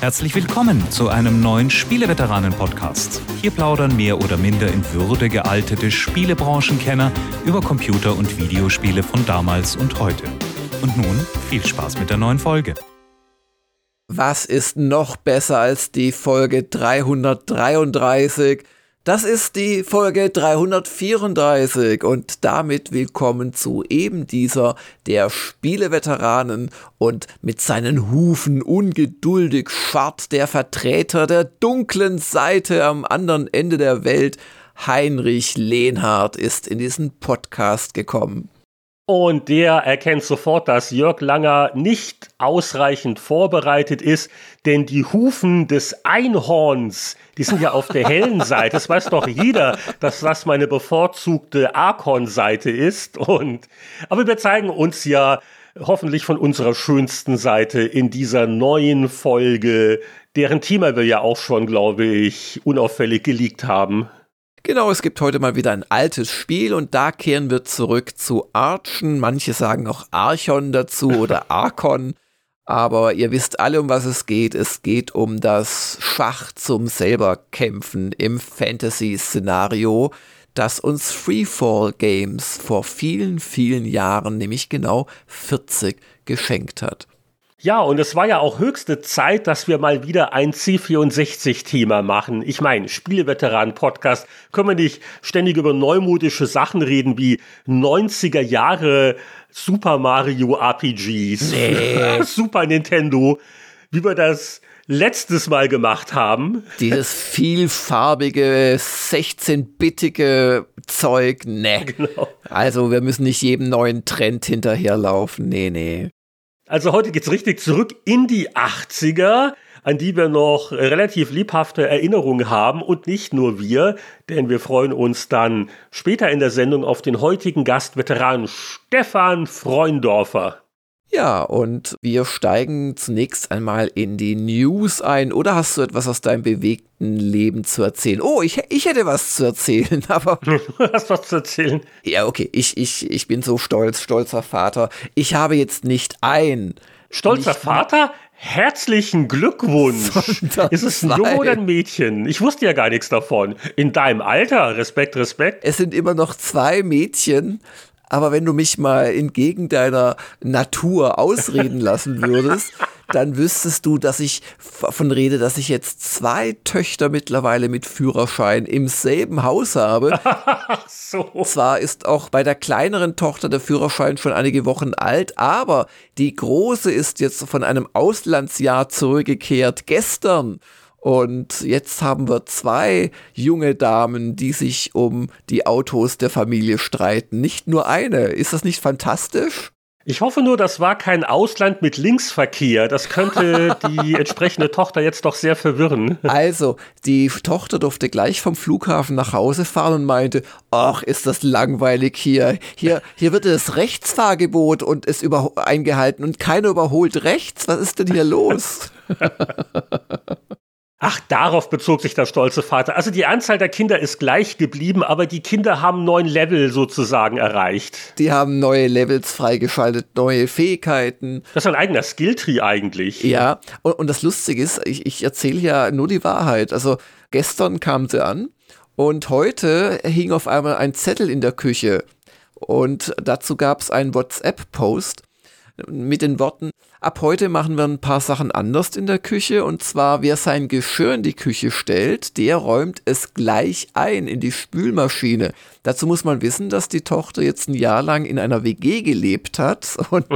Herzlich willkommen zu einem neuen Spieleveteranen-Podcast. Hier plaudern mehr oder minder in Würde gealtete Spielebranchenkenner über Computer- und Videospiele von damals und heute. Und nun viel Spaß mit der neuen Folge. Was ist noch besser als die Folge 333? Das ist die Folge 334 und damit willkommen zu eben dieser der Spieleveteranen und mit seinen Hufen ungeduldig scharrt der Vertreter der dunklen Seite am anderen Ende der Welt. Heinrich Lehnhardt ist in diesen Podcast gekommen. Und der erkennt sofort, dass Jörg Langer nicht ausreichend vorbereitet ist, denn die Hufen des Einhorns, die sind ja auf der hellen Seite. Das weiß doch jeder, dass das meine bevorzugte Arkon-Seite ist. Und, aber wir zeigen uns ja hoffentlich von unserer schönsten Seite in dieser neuen Folge, deren Thema wir ja auch schon, glaube ich, unauffällig geleakt haben. Genau, es gibt heute mal wieder ein altes Spiel und da kehren wir zurück zu Archen. Manche sagen auch Archon dazu oder Arkon. Aber ihr wisst alle, um was es geht. Es geht um das Schach zum selber kämpfen im Fantasy-Szenario, das uns Freefall Games vor vielen, vielen Jahren, nämlich genau 40, geschenkt hat. Ja, und es war ja auch höchste Zeit, dass wir mal wieder ein C64-Thema machen. Ich meine, Spieleveteran-Podcast, können wir nicht ständig über neumodische Sachen reden wie 90er Jahre Super Mario RPGs, nee. Super Nintendo, wie wir das letztes Mal gemacht haben. Dieses vielfarbige, 16-bittige Zeug, ne. Genau. Also wir müssen nicht jedem neuen Trend hinterherlaufen, nee, nee. Also heute geht's richtig zurück in die 80er, an die wir noch relativ lebhafte Erinnerungen haben und nicht nur wir, denn wir freuen uns dann später in der Sendung auf den heutigen Gastveteran Stefan Freundorfer. Ja, und wir steigen zunächst einmal in die News ein. Oder hast du etwas aus deinem bewegten Leben zu erzählen? Oh, ich, ich hätte was zu erzählen, aber. Du hast was zu erzählen. Ja, okay. Ich, ich, ich bin so stolz, stolzer Vater. Ich habe jetzt nicht ein. Stolzer nicht Vater? Herzlichen Glückwunsch! Ist es ein Junge oder ein Mädchen? Ich wusste ja gar nichts davon. In deinem Alter, Respekt, Respekt. Es sind immer noch zwei Mädchen, aber wenn du mich mal entgegen deiner Natur ausreden lassen würdest, dann wüsstest du, dass ich von rede, dass ich jetzt zwei Töchter mittlerweile mit Führerschein im selben Haus habe. so. Zwar ist auch bei der kleineren Tochter der Führerschein schon einige Wochen alt, aber die große ist jetzt von einem Auslandsjahr zurückgekehrt gestern. Und jetzt haben wir zwei junge Damen, die sich um die Autos der Familie streiten. Nicht nur eine. Ist das nicht fantastisch? Ich hoffe nur, das war kein Ausland mit Linksverkehr. Das könnte die entsprechende Tochter jetzt doch sehr verwirren. Also, die Tochter durfte gleich vom Flughafen nach Hause fahren und meinte, ach, ist das langweilig hier. Hier, hier wird das Rechtsfahrgebot und ist eingehalten und keiner überholt rechts. Was ist denn hier los? Ach, darauf bezog sich der stolze Vater. Also die Anzahl der Kinder ist gleich geblieben, aber die Kinder haben neun Level sozusagen erreicht. Die haben neue Levels freigeschaltet, neue Fähigkeiten. Das ist ein eigener Skilltree eigentlich. Ja, und, und das Lustige ist, ich, ich erzähle ja nur die Wahrheit. Also gestern kam sie an und heute hing auf einmal ein Zettel in der Küche. Und dazu gab es einen WhatsApp-Post mit den Worten, ab heute machen wir ein paar Sachen anders in der Küche und zwar, wer sein Geschirr in die Küche stellt, der räumt es gleich ein in die Spülmaschine. Dazu muss man wissen, dass die Tochter jetzt ein Jahr lang in einer WG gelebt hat und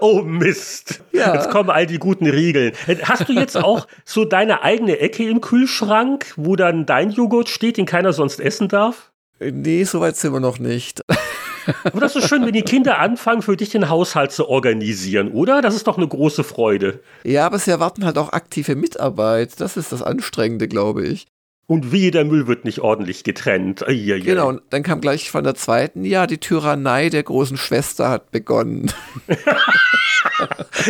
Oh Mist. Ja. Jetzt kommen all die guten Regeln. Hast du jetzt auch so deine eigene Ecke im Kühlschrank, wo dann dein Joghurt steht, den keiner sonst essen darf? Nee, so weit sind wir noch nicht. Aber das ist schön, wenn die Kinder anfangen, für dich den Haushalt zu organisieren, oder? Das ist doch eine große Freude. Ja, aber sie erwarten halt auch aktive Mitarbeit. Das ist das Anstrengende, glaube ich. Und wie der Müll wird nicht ordentlich getrennt. Eieiei. Genau, und dann kam gleich von der zweiten, ja, die Tyrannei der großen Schwester hat begonnen.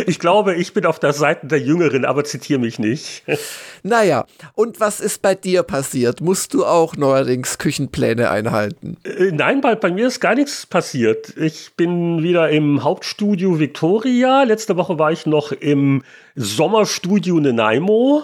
Ich glaube, ich bin auf der Seite der Jüngeren, aber zitiere mich nicht. Naja, und was ist bei dir passiert? Musst du auch neuerdings Küchenpläne einhalten? Äh, nein, bei, bei mir ist gar nichts passiert. Ich bin wieder im Hauptstudio Victoria. Letzte Woche war ich noch im Sommerstudio Nanaimo.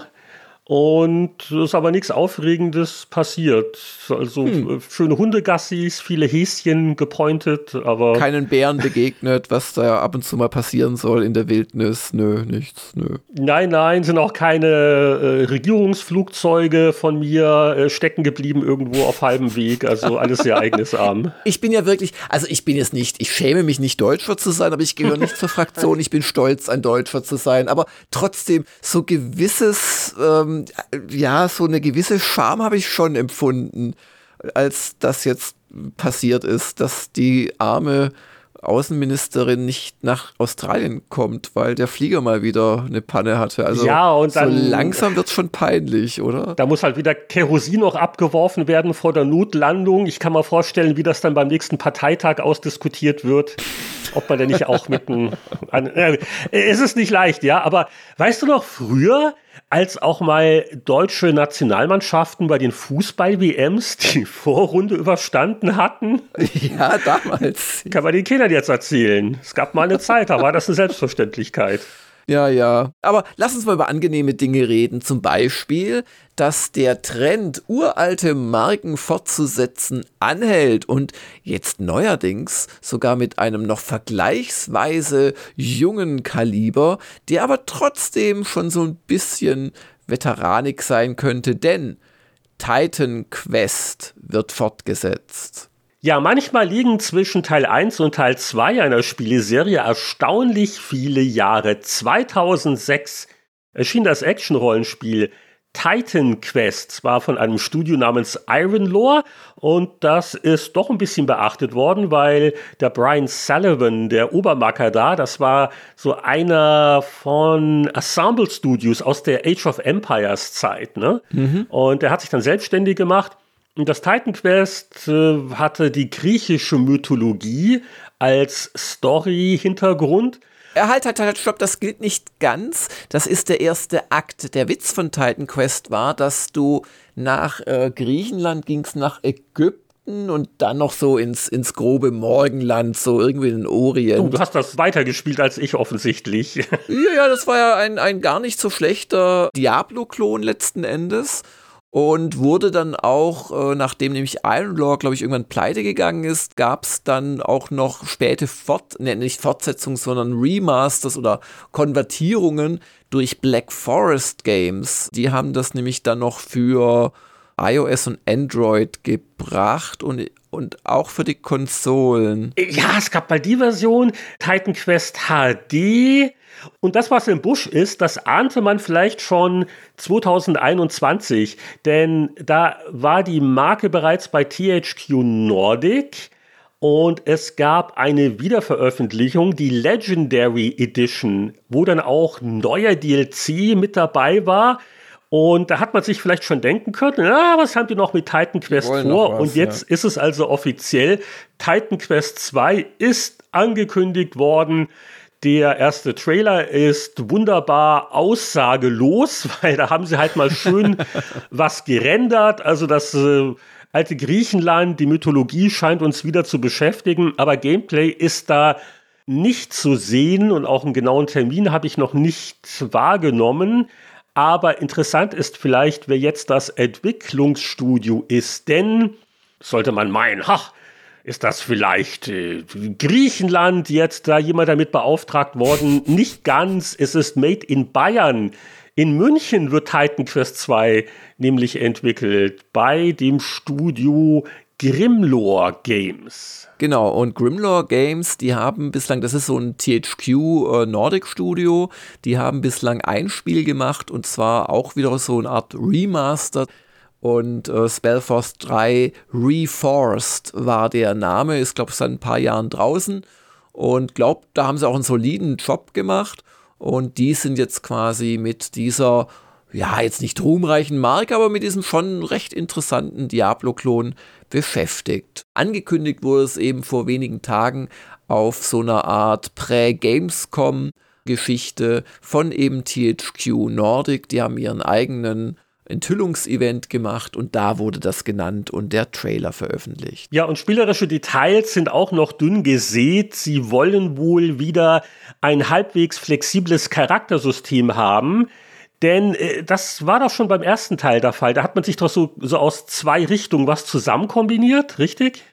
Und es ist aber nichts Aufregendes passiert. Also hm. schöne Hundegassis, viele Häschen gepointet, aber. Keinen Bären begegnet, was da ab und zu mal passieren soll in der Wildnis. Nö, nichts, nö. Nein, nein, sind auch keine äh, Regierungsflugzeuge von mir äh, stecken geblieben irgendwo auf halbem Weg. Also alles sehr ereignisarm. Ich bin ja wirklich, also ich bin jetzt nicht, ich schäme mich nicht Deutscher zu sein, aber ich gehöre nicht zur Fraktion. Ich bin stolz, ein Deutscher zu sein. Aber trotzdem, so gewisses. Ähm, ja, so eine gewisse Scham habe ich schon empfunden, als das jetzt passiert ist, dass die arme Außenministerin nicht nach Australien kommt, weil der Flieger mal wieder eine Panne hatte. Also ja, und dann, so langsam wird es schon peinlich, oder? Da muss halt wieder Kerosin noch abgeworfen werden vor der Notlandung. Ich kann mir vorstellen, wie das dann beim nächsten Parteitag ausdiskutiert wird. Ob man denn nicht auch mit einem. Äh, es ist nicht leicht, ja, aber weißt du noch, früher als auch mal deutsche Nationalmannschaften bei den Fußball-WMs die Vorrunde überstanden hatten. Ja, damals. Kann man den Kindern jetzt erzählen. Es gab mal eine Zeit, da war das eine Selbstverständlichkeit. Ja, ja. Aber lass uns mal über angenehme Dinge reden. Zum Beispiel, dass der Trend, uralte Marken fortzusetzen, anhält und jetzt neuerdings sogar mit einem noch vergleichsweise jungen Kaliber, der aber trotzdem schon so ein bisschen veteranig sein könnte, denn Titan Quest wird fortgesetzt. Ja, manchmal liegen zwischen Teil 1 und Teil 2 einer Spieleserie erstaunlich viele Jahre. 2006 erschien das Action-Rollenspiel Titan Quest, zwar von einem Studio namens Iron Lore und das ist doch ein bisschen beachtet worden, weil der Brian Sullivan, der Obermacker da, das war so einer von Assemble Studios aus der Age of Empires Zeit, ne? Mhm. Und er hat sich dann selbstständig gemacht das Titan Quest äh, hatte die griechische Mythologie als Story-Hintergrund. Halt, halt, halt, stopp, das gilt nicht ganz. Das ist der erste Akt. Der Witz von Titan Quest war, dass du nach äh, Griechenland gingst, nach Ägypten und dann noch so ins, ins grobe Morgenland, so irgendwie in den Orient. Du, du hast das weitergespielt als ich offensichtlich. ja, ja, das war ja ein, ein gar nicht so schlechter Diablo-Klon letzten Endes und wurde dann auch, äh, nachdem nämlich Iron Law, glaube ich, irgendwann pleite gegangen ist, gab es dann auch noch späte Fort, ne, nicht Fortsetzungen, sondern Remasters oder Konvertierungen durch Black Forest Games. Die haben das nämlich dann noch für iOS und Android gebracht und und auch für die Konsolen. Ja, es gab mal die Version Titan Quest HD und das, was im Busch ist, das ahnte man vielleicht schon 2021, denn da war die Marke bereits bei THQ Nordic und es gab eine Wiederveröffentlichung, die Legendary Edition, wo dann auch neuer DLC mit dabei war. Und da hat man sich vielleicht schon denken können, ah, was haben die noch mit Titan Quest vor? Was, und jetzt ja. ist es also offiziell, Titan Quest 2 ist angekündigt worden. Der erste Trailer ist wunderbar aussagelos, weil da haben sie halt mal schön was gerendert. Also das äh, alte Griechenland, die Mythologie scheint uns wieder zu beschäftigen, aber Gameplay ist da nicht zu sehen und auch einen genauen Termin habe ich noch nicht wahrgenommen. Aber interessant ist vielleicht, wer jetzt das Entwicklungsstudio ist, denn sollte man meinen, ach, ist das vielleicht äh, Griechenland jetzt da jemand damit beauftragt worden? Nicht ganz. Es ist Made in Bayern. In München wird Titan Quest 2 nämlich entwickelt bei dem Studio Grimlore Games. Genau, und Grimlore Games, die haben bislang, das ist so ein THQ äh, Nordic Studio, die haben bislang ein Spiel gemacht und zwar auch wieder so eine Art Remaster und äh, Spellforce 3 Reforced war der Name, ist glaube ich seit ein paar Jahren draußen und glaubt, da haben sie auch einen soliden Job gemacht und die sind jetzt quasi mit dieser ja, jetzt nicht ruhmreichen Marke, aber mit diesem schon recht interessanten Diablo-Klon beschäftigt. Angekündigt wurde es eben vor wenigen Tagen auf so einer Art Prä-Gamescom Geschichte von eben THQ Nordic. Die haben ihren eigenen Enthüllungsevent gemacht und da wurde das genannt und der Trailer veröffentlicht. Ja, und spielerische Details sind auch noch dünn gesät. Sie wollen wohl wieder ein halbwegs flexibles Charaktersystem haben. Denn äh, das war doch schon beim ersten Teil der Fall. Da hat man sich doch so, so aus zwei Richtungen was zusammen kombiniert, richtig?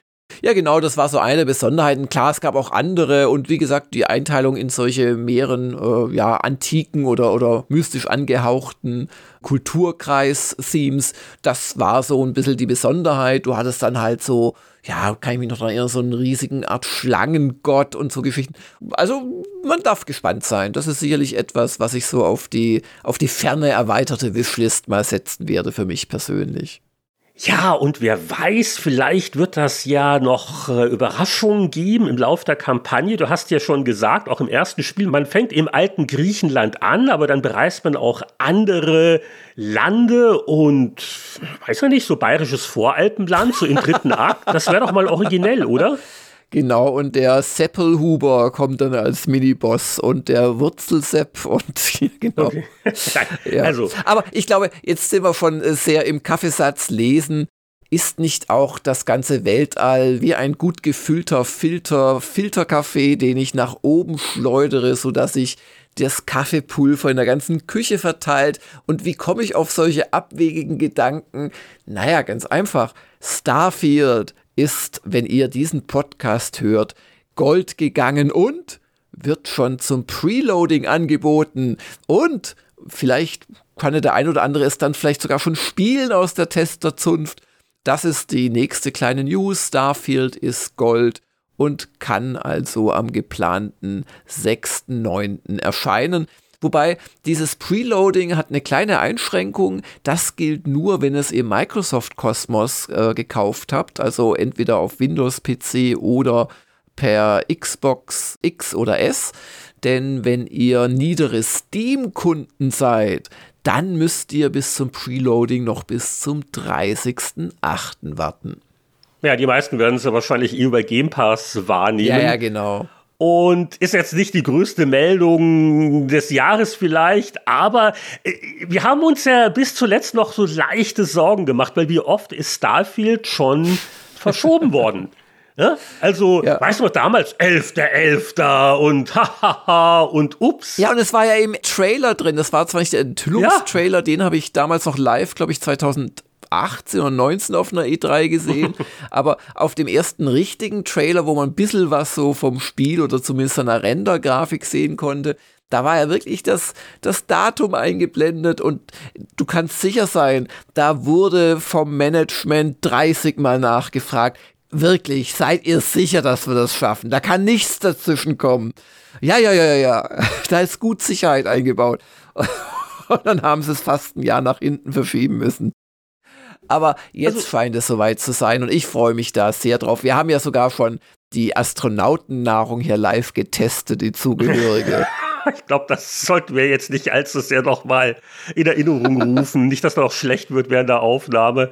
Ja, genau, das war so eine Besonderheit. Klar, es gab auch andere und wie gesagt, die Einteilung in solche mehreren, äh, ja, antiken oder, oder mystisch angehauchten Kulturkreis-Themes, das war so ein bisschen die Besonderheit. Du hattest dann halt so, ja, kann ich mich noch daran erinnern, so einen riesigen Art Schlangengott und so Geschichten. Also, man darf gespannt sein. Das ist sicherlich etwas, was ich so auf die, auf die ferne erweiterte Wishlist mal setzen werde für mich persönlich. Ja, und wer weiß, vielleicht wird das ja noch äh, Überraschungen geben im Lauf der Kampagne. Du hast ja schon gesagt, auch im ersten Spiel, man fängt im alten Griechenland an, aber dann bereist man auch andere Lande und, weiß ja nicht, so bayerisches Voralpenland, so im dritten Akt. Das wäre doch mal originell, oder? Genau, und der Seppelhuber kommt dann als Miniboss und der Wurzelsepp und genau. Okay. ja. Also. Aber ich glaube, jetzt sind wir schon sehr im Kaffeesatz lesen. Ist nicht auch das ganze Weltall wie ein gut gefüllter Filter, Filterkaffee, den ich nach oben schleudere, sodass ich das Kaffeepulver in der ganzen Küche verteilt? Und wie komme ich auf solche abwegigen Gedanken? Naja, ganz einfach. Starfield, ist, wenn ihr diesen Podcast hört, Gold gegangen und wird schon zum Preloading angeboten und vielleicht kann der ein oder andere es dann vielleicht sogar schon spielen aus der Testerzunft. Das ist die nächste kleine News. Starfield ist Gold und kann also am geplanten 6.9. erscheinen. Wobei dieses Preloading hat eine kleine Einschränkung. Das gilt nur, wenn ihr es im Microsoft Cosmos äh, gekauft habt, also entweder auf Windows PC oder per Xbox X oder S. Denn wenn ihr niedere Steam-Kunden seid, dann müsst ihr bis zum Preloading noch bis zum 30.08. warten. Ja, die meisten werden es ja wahrscheinlich über Game Pass wahrnehmen. Ja, ja, genau und ist jetzt nicht die größte Meldung des Jahres vielleicht, aber äh, wir haben uns ja bis zuletzt noch so leichte Sorgen gemacht, weil wie oft ist Starfield schon verschoben worden. Ja? Also, ja. weißt du noch, damals 11.11. .11. und hahaha und ups. Ja, und es war ja im Trailer drin. Das war zwar nicht der Enthüllungstrailer, ja. den habe ich damals noch live, glaube ich, 2000 18 oder 19 auf einer E3 gesehen, aber auf dem ersten richtigen Trailer, wo man ein bisschen was so vom Spiel oder zumindest einer Render-Grafik sehen konnte, da war ja wirklich das, das Datum eingeblendet und du kannst sicher sein, da wurde vom Management 30 Mal nachgefragt, wirklich, seid ihr sicher, dass wir das schaffen? Da kann nichts dazwischen kommen. Ja, ja, ja, ja, da ist gut Sicherheit eingebaut. Und dann haben sie es fast ein Jahr nach hinten verschieben müssen. Aber jetzt also, scheint es soweit zu sein und ich freue mich da sehr drauf. Wir haben ja sogar schon die Astronautennahrung hier live getestet, die zugehörige. ich glaube, das sollten wir jetzt nicht allzu sehr nochmal in Erinnerung rufen. nicht, dass noch schlecht wird während der Aufnahme.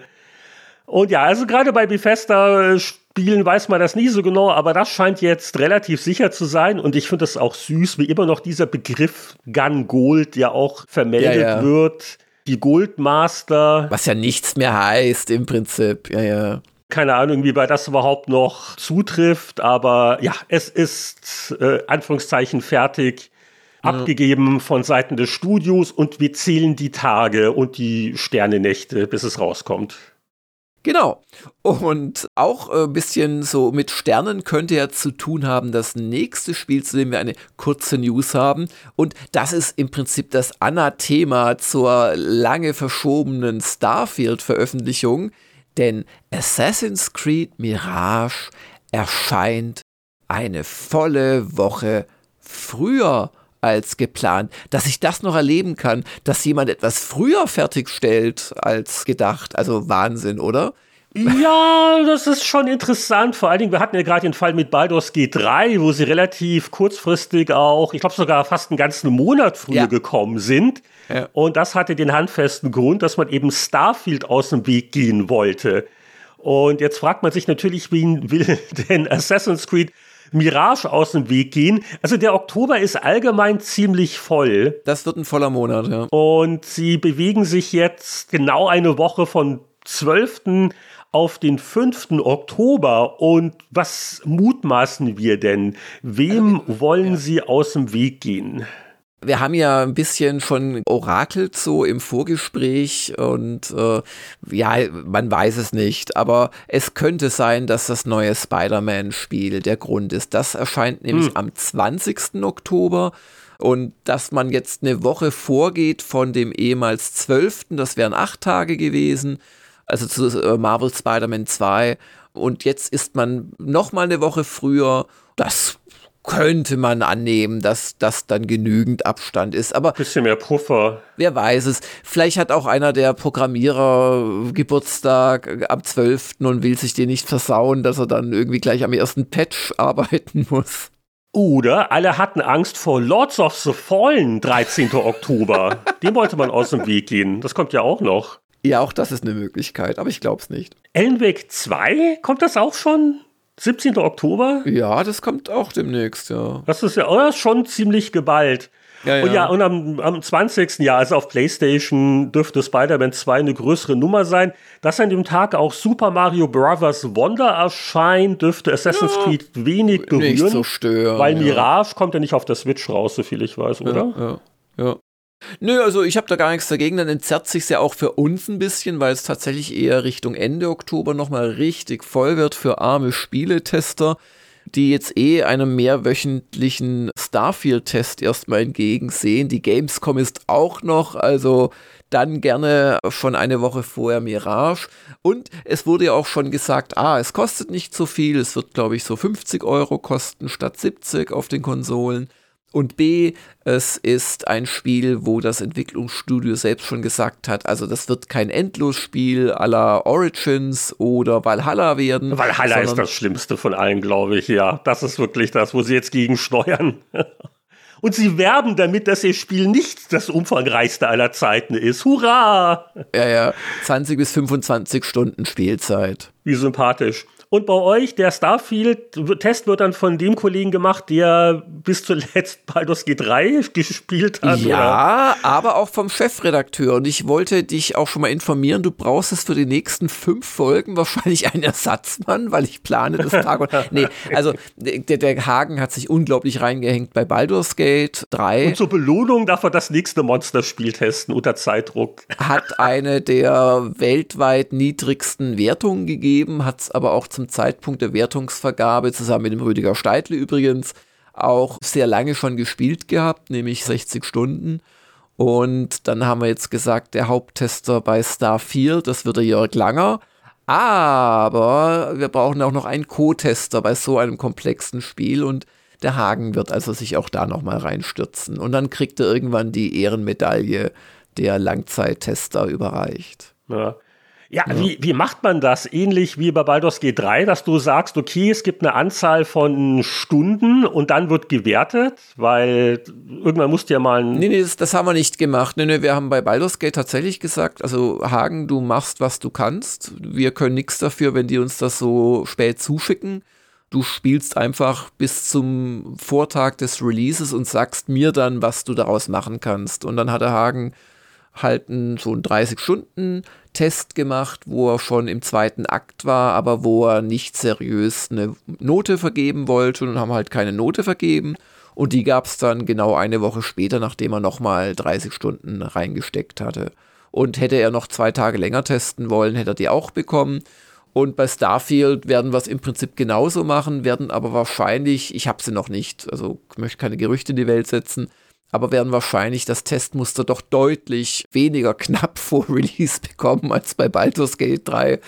Und ja, also gerade bei Bethesda Spielen weiß man das nie so genau, aber das scheint jetzt relativ sicher zu sein. Und ich finde das auch süß, wie immer noch dieser Begriff Gun Gold ja auch vermeldet ja, ja. wird die Goldmaster. Was ja nichts mehr heißt im Prinzip, ja, ja. Keine Ahnung, wie bei das überhaupt noch zutrifft, aber ja, es ist äh, Anführungszeichen fertig. Abgegeben von Seiten des Studios und wir zählen die Tage und die Sternenächte, bis es rauskommt. Genau. Und auch ein äh, bisschen so mit Sternen könnte ja zu tun haben, das nächste Spiel, zu dem wir eine kurze News haben. Und das ist im Prinzip das Anathema zur lange verschobenen Starfield-Veröffentlichung. Denn Assassin's Creed Mirage erscheint eine volle Woche früher als geplant. Dass ich das noch erleben kann, dass jemand etwas früher fertigstellt als gedacht. Also Wahnsinn, oder? Ja, das ist schon interessant. Vor allen Dingen, wir hatten ja gerade den Fall mit Baldur's G3, wo sie relativ kurzfristig auch, ich glaube sogar fast einen ganzen Monat früher ja. gekommen sind. Ja. Und das hatte den handfesten Grund, dass man eben Starfield aus dem Weg gehen wollte. Und jetzt fragt man sich natürlich, wen will denn Assassin's Creed Mirage aus dem Weg gehen. Also der Oktober ist allgemein ziemlich voll. Das wird ein voller Monat, ja. Und sie bewegen sich jetzt genau eine Woche von 12 auf den 5. Oktober. Und was mutmaßen wir denn? Wem wollen Sie aus dem Weg gehen? Wir haben ja ein bisschen schon orakelt so im Vorgespräch und äh, ja, man weiß es nicht, aber es könnte sein, dass das neue Spider-Man-Spiel der Grund ist. Das erscheint nämlich hm. am 20. Oktober und dass man jetzt eine Woche vorgeht von dem ehemals 12., das wären acht Tage gewesen, also zu äh, Marvel Spider-Man 2 und jetzt ist man noch mal eine Woche früher. Das könnte man annehmen, dass das dann genügend Abstand ist. Aber bisschen mehr Puffer. Wer weiß es. Vielleicht hat auch einer der Programmierer Geburtstag am 12. und will sich den nicht versauen, dass er dann irgendwie gleich am ersten Patch arbeiten muss. Oder alle hatten Angst vor Lords of the Fallen, 13. Oktober. Dem wollte man aus dem Weg gehen. Das kommt ja auch noch. Ja, auch das ist eine Möglichkeit, aber ich glaube es nicht. Ellenweg 2, kommt das auch schon? 17. Oktober? Ja, das kommt auch demnächst, ja. Das ist ja oh, schon ziemlich geballt. Ja, ja. Und ja, und am, am 20. Jahr, also auf PlayStation, dürfte Spider-Man 2 eine größere Nummer sein. Dass an dem Tag auch Super Mario Bros. Wonder erscheint, dürfte Assassin's ja, Creed wenig berühren. Nicht so stören. Weil Mirage kommt ja nicht auf der Switch raus, so viel ich weiß, oder? Ja, ja. Nö, also ich habe da gar nichts dagegen. Dann entzerrt sich ja auch für uns ein bisschen, weil es tatsächlich eher Richtung Ende Oktober nochmal richtig voll wird für arme Spieletester, die jetzt eh einem mehrwöchentlichen Starfield-Test erstmal entgegensehen. Die Gamescom ist auch noch, also dann gerne schon eine Woche vorher Mirage. Und es wurde ja auch schon gesagt, ah, es kostet nicht so viel, es wird, glaube ich, so 50 Euro kosten statt 70 auf den Konsolen. Und B, es ist ein Spiel, wo das Entwicklungsstudio selbst schon gesagt hat, also das wird kein Endlosspiel la Origins oder Valhalla werden. Valhalla ist das Schlimmste von allen, glaube ich, ja. Das ist wirklich das, wo sie jetzt gegen steuern. Und sie werben damit, dass ihr Spiel nicht das umfangreichste aller Zeiten ist. Hurra! Ja, ja. 20 bis 25 Stunden Spielzeit. Wie sympathisch. Und bei euch, der Starfield-Test wird dann von dem Kollegen gemacht, der bis zuletzt Baldur's G3 gespielt hat. Ja, oder? aber auch vom Chefredakteur. Und ich wollte dich auch schon mal informieren, du brauchst es für die nächsten fünf Folgen wahrscheinlich einen Ersatzmann, weil ich plane das Tag und. Nee, also der, der Hagen hat sich unglaublich reingehängt bei Baldur's Gate 3. Und zur Belohnung darf er das nächste Monsterspiel testen unter Zeitdruck. Hat eine der weltweit niedrigsten Wertungen gegeben, hat es aber auch zum zum Zeitpunkt der Wertungsvergabe, zusammen mit dem Rüdiger Steidle übrigens, auch sehr lange schon gespielt gehabt, nämlich 60 Stunden. Und dann haben wir jetzt gesagt, der Haupttester bei Starfield, das wird der Jörg Langer. Aber wir brauchen auch noch einen Co-Tester bei so einem komplexen Spiel und der Hagen wird also sich auch da nochmal reinstürzen. Und dann kriegt er irgendwann die Ehrenmedaille der Langzeittester überreicht. Ja. Ja, ja, Wie, wie macht man das? Ähnlich wie bei Baldur's G3, dass du sagst, okay, es gibt eine Anzahl von Stunden und dann wird gewertet, weil irgendwann musst du ja mal Nee, nee, das, das, haben wir nicht gemacht. Nee, nee, wir haben bei Baldur's Gate tatsächlich gesagt, also Hagen, du machst, was du kannst. Wir können nichts dafür, wenn die uns das so spät zuschicken. Du spielst einfach bis zum Vortag des Releases und sagst mir dann, was du daraus machen kannst. Und dann hat der Hagen halt einen, so einen 30-Stunden-Test gemacht, wo er schon im zweiten Akt war, aber wo er nicht seriös eine Note vergeben wollte und haben halt keine Note vergeben. Und die gab es dann genau eine Woche später, nachdem er nochmal 30 Stunden reingesteckt hatte. Und hätte er noch zwei Tage länger testen wollen, hätte er die auch bekommen. Und bei Starfield werden wir es im Prinzip genauso machen, werden aber wahrscheinlich, ich habe sie noch nicht, also möchte keine Gerüchte in die Welt setzen, aber werden wahrscheinlich das Testmuster doch deutlich weniger knapp vor Release bekommen als bei Baldur's Gate 3.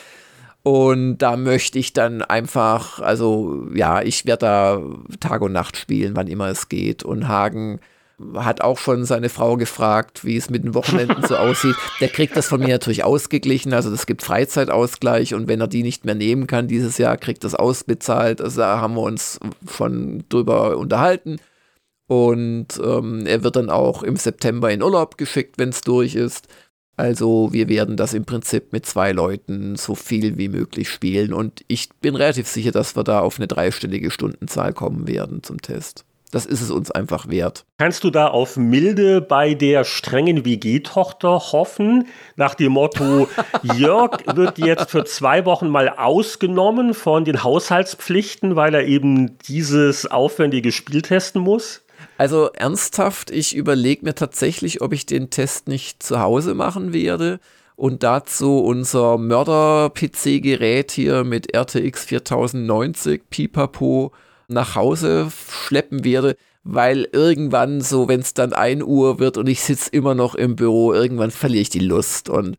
Und da möchte ich dann einfach, also ja, ich werde da Tag und Nacht spielen, wann immer es geht. Und Hagen hat auch schon seine Frau gefragt, wie es mit den Wochenenden so aussieht. Der kriegt das von mir natürlich ausgeglichen. Also es gibt Freizeitausgleich und wenn er die nicht mehr nehmen kann dieses Jahr, kriegt das ausbezahlt. Also da haben wir uns schon drüber unterhalten. Und ähm, er wird dann auch im September in Urlaub geschickt, wenn es durch ist. Also wir werden das im Prinzip mit zwei Leuten so viel wie möglich spielen und ich bin relativ sicher, dass wir da auf eine dreistellige Stundenzahl kommen werden zum Test. Das ist es uns einfach wert. Kannst du da auf Milde bei der strengen WG-Tochter hoffen? Nach dem Motto, Jörg wird jetzt für zwei Wochen mal ausgenommen von den Haushaltspflichten, weil er eben dieses aufwendige Spiel testen muss? Also ernsthaft, ich überlege mir tatsächlich, ob ich den Test nicht zu Hause machen werde und dazu unser Mörder-PC-Gerät hier mit RTX 4090 Pipapo nach Hause schleppen werde, weil irgendwann so, wenn es dann 1 Uhr wird und ich sitze immer noch im Büro, irgendwann verliere ich die Lust. Und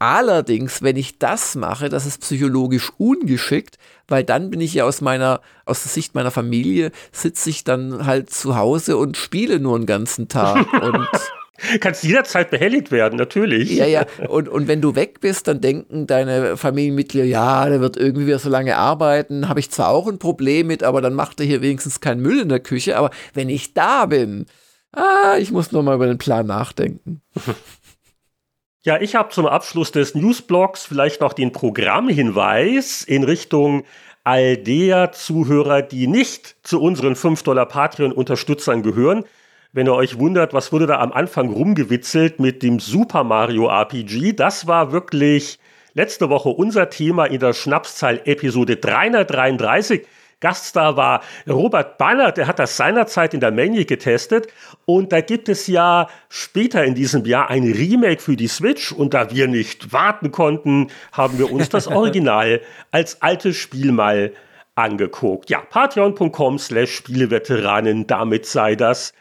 allerdings, wenn ich das mache, das ist psychologisch ungeschickt, weil dann bin ich ja aus meiner, aus der Sicht meiner Familie, sitze ich dann halt zu Hause und spiele nur einen ganzen Tag und Kannst jederzeit behelligt werden, natürlich. Ja, ja. Und, und wenn du weg bist, dann denken deine Familienmitglieder, ja, der wird irgendwie wieder so lange arbeiten. Habe ich zwar auch ein Problem mit, aber dann macht er hier wenigstens keinen Müll in der Küche. Aber wenn ich da bin, ah, ich muss nochmal über den Plan nachdenken. Ja, ich habe zum Abschluss des Newsblogs vielleicht noch den Programmhinweis in Richtung all der Zuhörer, die nicht zu unseren 5 Dollar Patreon-Unterstützern gehören. Wenn ihr euch wundert, was wurde da am Anfang rumgewitzelt mit dem Super Mario RPG, das war wirklich letzte Woche unser Thema in der Schnapszahl Episode 333. Gaststar war Robert Banner, der hat das seinerzeit in der Menu getestet. Und da gibt es ja später in diesem Jahr ein Remake für die Switch. Und da wir nicht warten konnten, haben wir uns das Original als altes Spiel mal angeguckt. Ja, patreon.com slash Spieleveteranen, damit sei das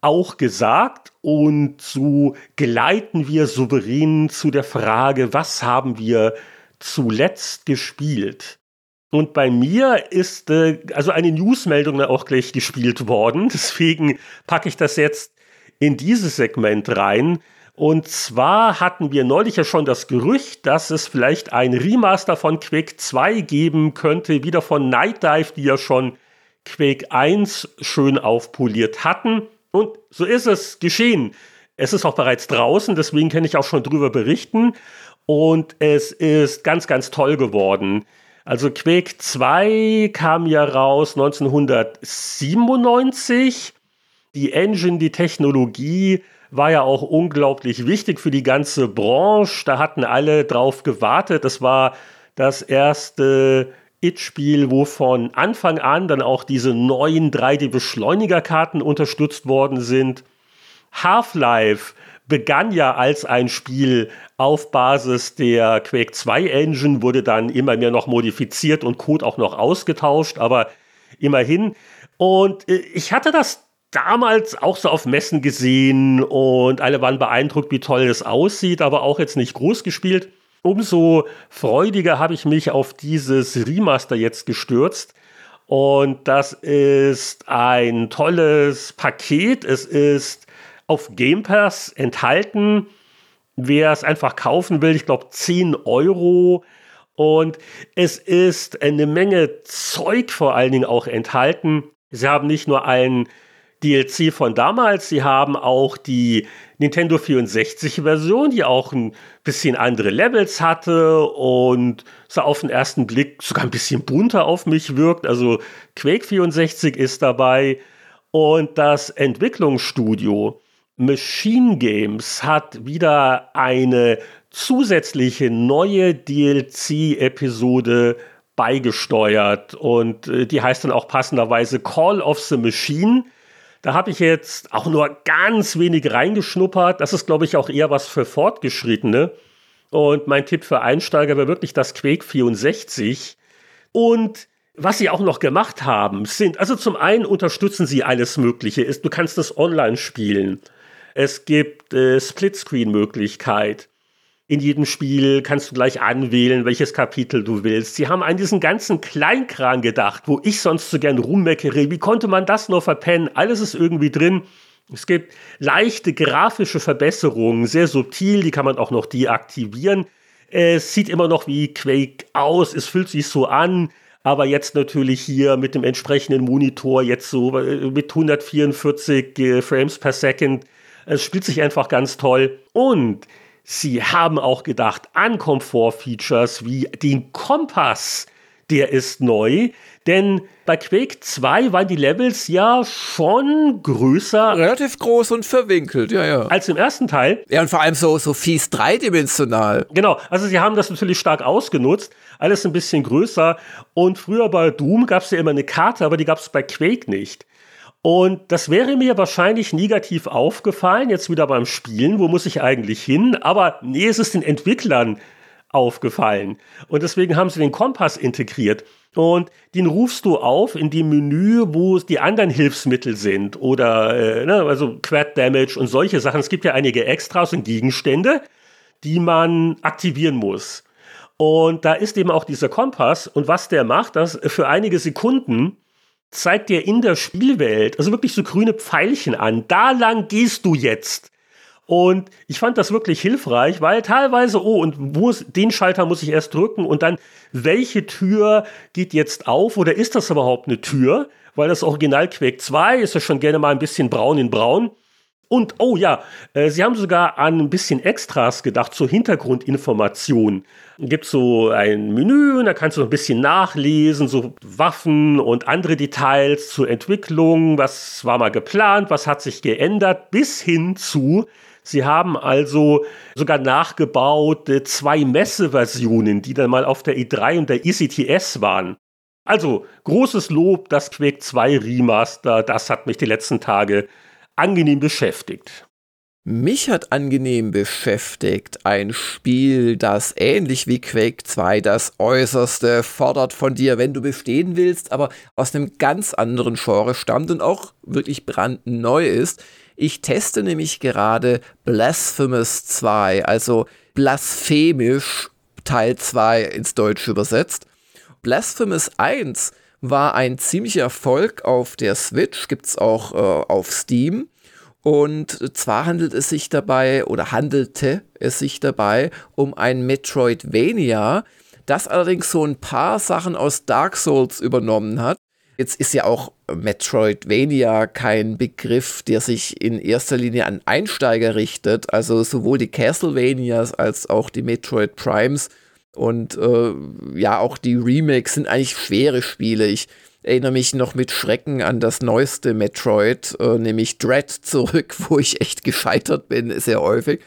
auch gesagt und so geleiten wir souverän zu der Frage, was haben wir zuletzt gespielt? Und bei mir ist äh, also eine Newsmeldung auch gleich gespielt worden. Deswegen packe ich das jetzt in dieses Segment rein. Und zwar hatten wir neulich ja schon das Gerücht, dass es vielleicht ein Remaster von Quake 2 geben könnte, wieder von Night Dive, die ja schon Quake 1 schön aufpoliert hatten. Und so ist es geschehen. Es ist auch bereits draußen, deswegen kann ich auch schon drüber berichten. Und es ist ganz, ganz toll geworden. Also Quake 2 kam ja raus 1997. Die Engine, die Technologie war ja auch unglaublich wichtig für die ganze Branche. Da hatten alle drauf gewartet. Das war das erste It-Spiel, wo von Anfang an dann auch diese neuen 3D-Beschleunigerkarten unterstützt worden sind. Half-Life begann ja als ein Spiel auf Basis der Quake 2 Engine, wurde dann immer mehr noch modifiziert und Code auch noch ausgetauscht, aber immerhin. Und äh, ich hatte das damals auch so auf Messen gesehen und alle waren beeindruckt, wie toll es aussieht, aber auch jetzt nicht groß gespielt. Umso freudiger habe ich mich auf dieses Remaster jetzt gestürzt. Und das ist ein tolles Paket. Es ist auf Game Pass enthalten. Wer es einfach kaufen will, ich glaube 10 Euro. Und es ist eine Menge Zeug vor allen Dingen auch enthalten. Sie haben nicht nur einen DLC von damals. Sie haben auch die Nintendo 64-Version, die auch ein bisschen andere Levels hatte und so auf den ersten Blick sogar ein bisschen bunter auf mich wirkt. Also Quake 64 ist dabei und das Entwicklungsstudio Machine Games hat wieder eine zusätzliche neue DLC-Episode beigesteuert und äh, die heißt dann auch passenderweise Call of the Machine. Da habe ich jetzt auch nur ganz wenig reingeschnuppert. Das ist, glaube ich, auch eher was für Fortgeschrittene. Und mein Tipp für Einsteiger wäre wirklich das Quake 64. Und was sie auch noch gemacht haben, sind, also zum einen unterstützen sie alles Mögliche. Du kannst es online spielen. Es gibt äh, Splitscreen-Möglichkeit in jedem Spiel kannst du gleich anwählen, welches Kapitel du willst. Sie haben an diesen ganzen Kleinkran gedacht, wo ich sonst so gern rummeckere. Wie konnte man das nur verpennen? Alles ist irgendwie drin. Es gibt leichte grafische Verbesserungen, sehr subtil, die kann man auch noch deaktivieren. Es sieht immer noch wie Quake aus, es fühlt sich so an, aber jetzt natürlich hier mit dem entsprechenden Monitor, jetzt so äh, mit 144 äh, Frames per Second. Es spielt sich einfach ganz toll. Und sie haben auch gedacht an Komfort-Features wie den Kompass, der ist neu. Denn bei Quake 2 waren die Levels ja schon größer. Relativ groß und verwinkelt, ja, ja. Als im ersten Teil. Ja, und vor allem so, so fies dreidimensional. Genau, also sie haben das natürlich stark ausgenutzt. Alles ein bisschen größer. Und früher bei Doom gab es ja immer eine Karte, aber die gab es bei Quake nicht. Und das wäre mir wahrscheinlich negativ aufgefallen, jetzt wieder beim Spielen. Wo muss ich eigentlich hin? Aber nee, es ist den Entwicklern aufgefallen. Und deswegen haben sie den Kompass integriert. Und den rufst du auf in dem Menü, wo die anderen Hilfsmittel sind oder äh, ne, also Quad Damage und solche Sachen. Es gibt ja einige Extras und Gegenstände, die man aktivieren muss. Und da ist eben auch dieser Kompass und was der macht, das für einige Sekunden zeigt dir in der Spielwelt, also wirklich so grüne Pfeilchen an. Da lang gehst du jetzt. Und ich fand das wirklich hilfreich, weil teilweise, oh, und wo ist, den Schalter muss ich erst drücken und dann, welche Tür geht jetzt auf oder ist das überhaupt eine Tür? Weil das Original Quake 2 ist ja schon gerne mal ein bisschen braun in braun. Und, oh ja, äh, sie haben sogar an ein bisschen Extras gedacht, zur Hintergrundinformation. Gibt so ein Menü, da kannst du ein bisschen nachlesen, so Waffen und andere Details zur Entwicklung, was war mal geplant, was hat sich geändert, bis hin zu, Sie haben also sogar nachgebaut äh, zwei Messeversionen, die dann mal auf der E3 und der ECTS waren. Also großes Lob, das Quake 2 Remaster, das hat mich die letzten Tage angenehm beschäftigt. Mich hat angenehm beschäftigt ein Spiel, das ähnlich wie Quake 2 das Äußerste fordert von dir, wenn du bestehen willst, aber aus einem ganz anderen Genre stammt und auch wirklich brandneu ist. Ich teste nämlich gerade Blasphemous 2, also blasphemisch Teil 2 ins Deutsche übersetzt. Blasphemous 1 war ein ziemlicher Erfolg auf der Switch, gibt es auch äh, auf Steam. Und zwar handelt es sich dabei oder handelte es sich dabei um ein Metroidvania, das allerdings so ein paar Sachen aus Dark Souls übernommen hat. Jetzt ist ja auch Metroidvania kein Begriff, der sich in erster Linie an Einsteiger richtet. Also sowohl die Castlevanias als auch die Metroid Primes und äh, ja, auch die Remakes sind eigentlich schwere Spiele. Ich erinnere mich noch mit Schrecken an das neueste Metroid, äh, nämlich Dread zurück, wo ich echt gescheitert bin, sehr häufig.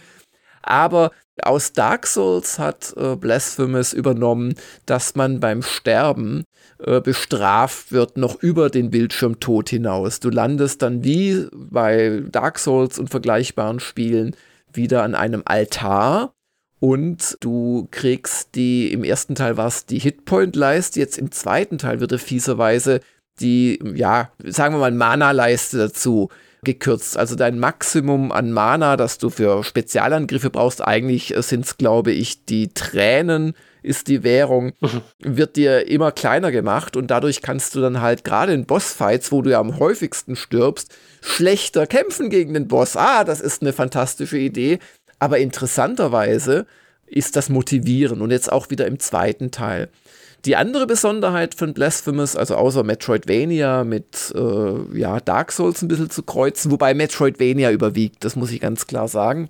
Aber aus Dark Souls hat äh, Blasphemous übernommen, dass man beim Sterben äh, bestraft wird, noch über den Bildschirmtod hinaus. Du landest dann wie bei Dark Souls und vergleichbaren Spielen wieder an einem Altar und du kriegst die, im ersten Teil war es die Hitpoint-Leiste, jetzt im zweiten Teil wird er fieserweise die, ja, sagen wir mal, Mana-Leiste dazu gekürzt. Also dein Maximum an Mana, das du für Spezialangriffe brauchst, eigentlich sind es, glaube ich, die Tränen ist die Währung, mhm. wird dir immer kleiner gemacht und dadurch kannst du dann halt gerade in Bossfights, wo du ja am häufigsten stirbst, schlechter kämpfen gegen den Boss. Ah, das ist eine fantastische Idee. Aber interessanterweise ist das motivierend und jetzt auch wieder im zweiten Teil. Die andere Besonderheit von Blasphemous, also außer Metroidvania mit äh, ja, Dark Souls ein bisschen zu kreuzen, wobei Metroidvania überwiegt, das muss ich ganz klar sagen,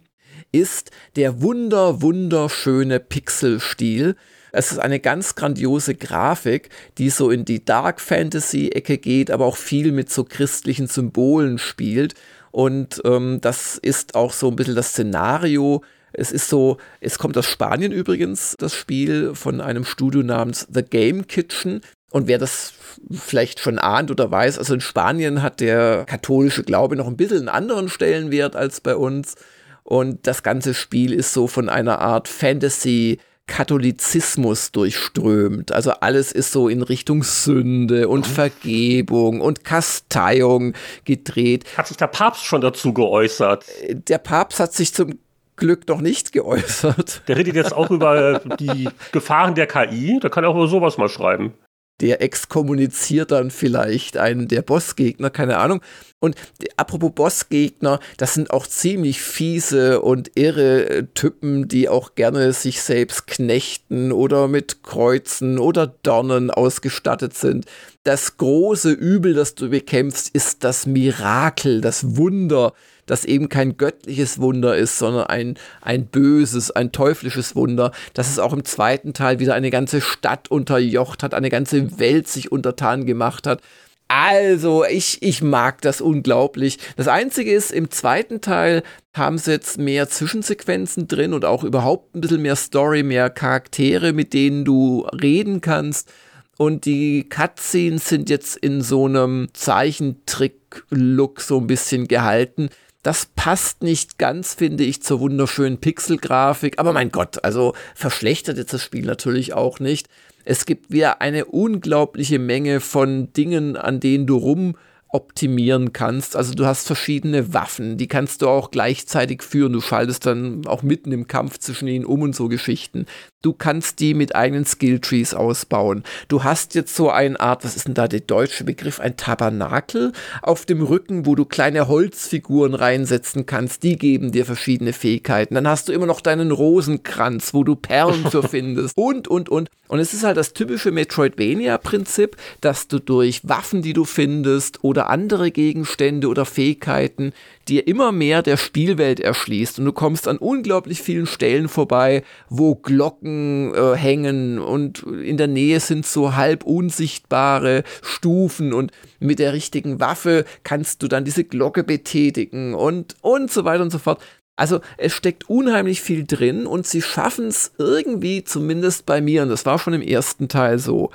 ist der wunder, wunderschöne Pixelstil. Es ist eine ganz grandiose Grafik, die so in die Dark Fantasy-Ecke geht, aber auch viel mit so christlichen Symbolen spielt. Und ähm, das ist auch so ein bisschen das Szenario, es ist so, es kommt aus Spanien übrigens, das Spiel von einem Studio namens The Game Kitchen. Und wer das vielleicht schon ahnt oder weiß, also in Spanien hat der katholische Glaube noch ein bisschen einen anderen Stellenwert als bei uns. Und das ganze Spiel ist so von einer Art Fantasy- Katholizismus durchströmt. Also alles ist so in Richtung Sünde und mhm. Vergebung und Kasteiung gedreht. Hat sich der Papst schon dazu geäußert? Der Papst hat sich zum Glück noch nicht geäußert. Der redet jetzt auch über die Gefahren der KI. Da kann er auch über sowas mal schreiben. Der exkommuniziert dann vielleicht einen der Bossgegner, keine Ahnung. Und apropos Bossgegner, das sind auch ziemlich fiese und irre äh, Typen, die auch gerne sich selbst knechten oder mit Kreuzen oder Dornen ausgestattet sind. Das große Übel, das du bekämpfst, ist das Mirakel, das Wunder, das eben kein göttliches Wunder ist, sondern ein, ein böses, ein teuflisches Wunder, dass es auch im zweiten Teil wieder eine ganze Stadt unterjocht hat, eine ganze Welt sich untertan gemacht hat. Also, ich, ich mag das unglaublich. Das Einzige ist, im zweiten Teil haben sie jetzt mehr Zwischensequenzen drin und auch überhaupt ein bisschen mehr Story, mehr Charaktere, mit denen du reden kannst. Und die Cutscenes sind jetzt in so einem Zeichentrick-Look so ein bisschen gehalten. Das passt nicht ganz, finde ich, zur wunderschönen Pixelgrafik. Aber mein Gott, also verschlechtert jetzt das Spiel natürlich auch nicht. Es gibt wieder eine unglaubliche Menge von Dingen, an denen du rum optimieren kannst. Also du hast verschiedene Waffen, die kannst du auch gleichzeitig führen. Du schaltest dann auch mitten im Kampf zwischen ihnen um und so Geschichten. Du kannst die mit eigenen Skilltrees ausbauen. Du hast jetzt so eine Art, was ist denn da der deutsche Begriff, ein Tabernakel auf dem Rücken, wo du kleine Holzfiguren reinsetzen kannst. Die geben dir verschiedene Fähigkeiten. Dann hast du immer noch deinen Rosenkranz, wo du Perlen für findest. Und, und, und. Und es ist halt das typische Metroidvania-Prinzip, dass du durch Waffen, die du findest oder andere Gegenstände oder Fähigkeiten dir immer mehr der Spielwelt erschließt und du kommst an unglaublich vielen Stellen vorbei, wo Glocken äh, hängen und in der Nähe sind so halb unsichtbare Stufen und mit der richtigen Waffe kannst du dann diese Glocke betätigen und und so weiter und so fort. Also es steckt unheimlich viel drin und sie schaffen es irgendwie, zumindest bei mir, und das war schon im ersten Teil so,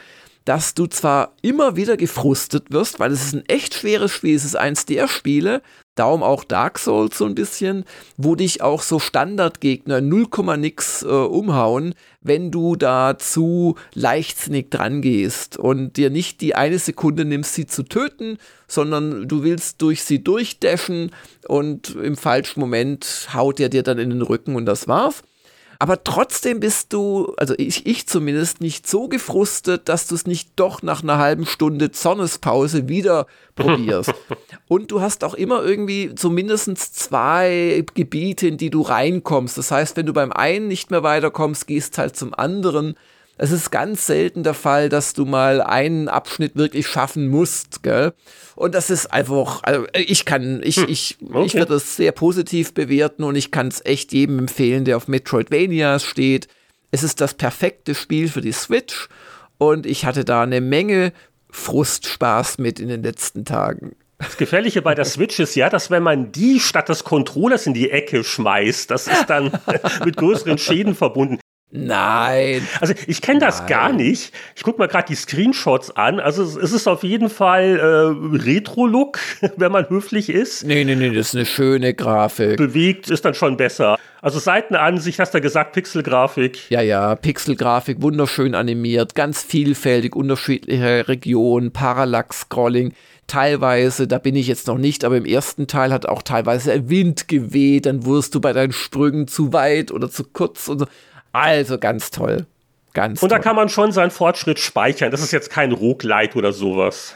dass du zwar immer wieder gefrustet wirst, weil es ist ein echt schweres Spiel, es ist eins der Spiele, darum auch Dark Souls so ein bisschen, wo dich auch so Standardgegner 0, nix äh, umhauen, wenn du da zu leichtsinnig dran gehst und dir nicht die eine Sekunde nimmst, sie zu töten, sondern du willst durch sie durchdashen und im falschen Moment haut er dir dann in den Rücken und das war's. Aber trotzdem bist du, also ich, ich zumindest, nicht so gefrustet, dass du es nicht doch nach einer halben Stunde Zonnespause wieder probierst. Und du hast auch immer irgendwie zumindest zwei Gebiete, in die du reinkommst. Das heißt, wenn du beim einen nicht mehr weiterkommst, gehst halt zum anderen es ist ganz selten der Fall, dass du mal einen Abschnitt wirklich schaffen musst, gell? Und das ist einfach, also ich kann, ich, hm. ich, okay. ich würde es sehr positiv bewerten und ich kann es echt jedem empfehlen, der auf Metroidvanias steht. Es ist das perfekte Spiel für die Switch und ich hatte da eine Menge Frustspaß mit in den letzten Tagen. Das Gefährliche bei der Switch ist ja, dass wenn man die statt des Controllers in die Ecke schmeißt, das ist dann mit größeren Schäden verbunden. Nein. Also ich kenne das gar nicht. Ich gucke mal gerade die Screenshots an. Also es ist auf jeden Fall äh, Retro-Look, wenn man höflich ist. Nee, nee, nee, das ist eine schöne Grafik. Bewegt ist dann schon besser. Also Seitenansicht, hast du gesagt, Pixelgrafik. Ja, ja, Pixelgrafik, wunderschön animiert, ganz vielfältig, unterschiedliche Regionen, Parallax-Scrolling teilweise, da bin ich jetzt noch nicht, aber im ersten Teil hat auch teilweise Wind geweht, dann wurdest du bei deinen Sprüngen zu weit oder zu kurz und so. Also ganz toll. Ganz Und toll. da kann man schon seinen Fortschritt speichern. Das ist jetzt kein Roguelite oder sowas.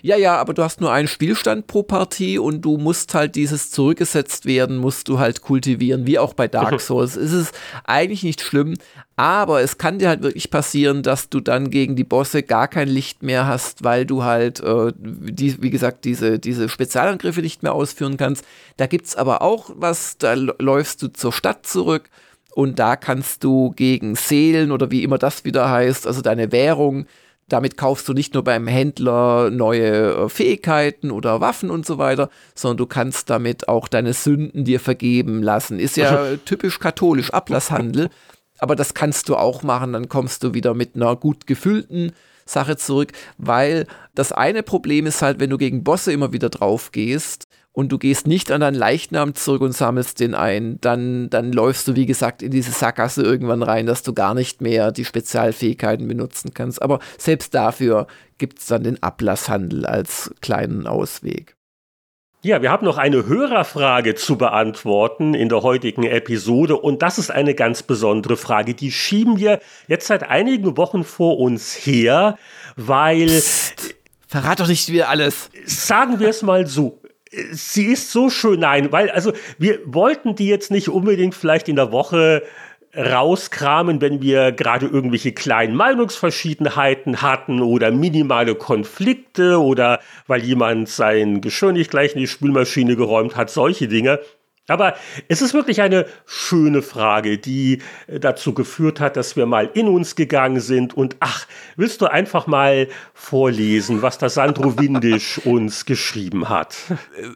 Ja, ja, aber du hast nur einen Spielstand pro Partie und du musst halt dieses zurückgesetzt werden, musst du halt kultivieren, wie auch bei Dark Souls. es ist eigentlich nicht schlimm, aber es kann dir halt wirklich passieren, dass du dann gegen die Bosse gar kein Licht mehr hast, weil du halt, äh, die, wie gesagt, diese, diese Spezialangriffe nicht mehr ausführen kannst. Da gibt es aber auch was, da läufst du zur Stadt zurück und da kannst du gegen Seelen oder wie immer das wieder heißt, also deine Währung, damit kaufst du nicht nur beim Händler neue äh, Fähigkeiten oder Waffen und so weiter, sondern du kannst damit auch deine Sünden dir vergeben lassen. Ist ja typisch katholisch, Ablasshandel. Aber das kannst du auch machen, dann kommst du wieder mit einer gut gefüllten Sache zurück, weil das eine Problem ist halt, wenn du gegen Bosse immer wieder drauf gehst und du gehst nicht an deinen Leichnam zurück und sammelst den ein, dann, dann läufst du, wie gesagt, in diese Sackgasse irgendwann rein, dass du gar nicht mehr die Spezialfähigkeiten benutzen kannst. Aber selbst dafür gibt es dann den Ablasshandel als kleinen Ausweg. Ja, wir haben noch eine Hörerfrage zu beantworten in der heutigen Episode und das ist eine ganz besondere Frage. Die schieben wir jetzt seit einigen Wochen vor uns her, weil... Psst, verrat doch nicht wieder alles. Sagen wir es mal so. Sie ist so schön, nein, weil, also wir wollten die jetzt nicht unbedingt vielleicht in der Woche rauskramen, wenn wir gerade irgendwelche kleinen Meinungsverschiedenheiten hatten oder minimale Konflikte oder weil jemand sein Geschirr nicht gleich in die Spülmaschine geräumt hat, solche Dinge. Aber es ist wirklich eine schöne Frage, die äh, dazu geführt hat, dass wir mal in uns gegangen sind und ach, willst du einfach mal vorlesen, was der Sandro Windisch uns geschrieben hat?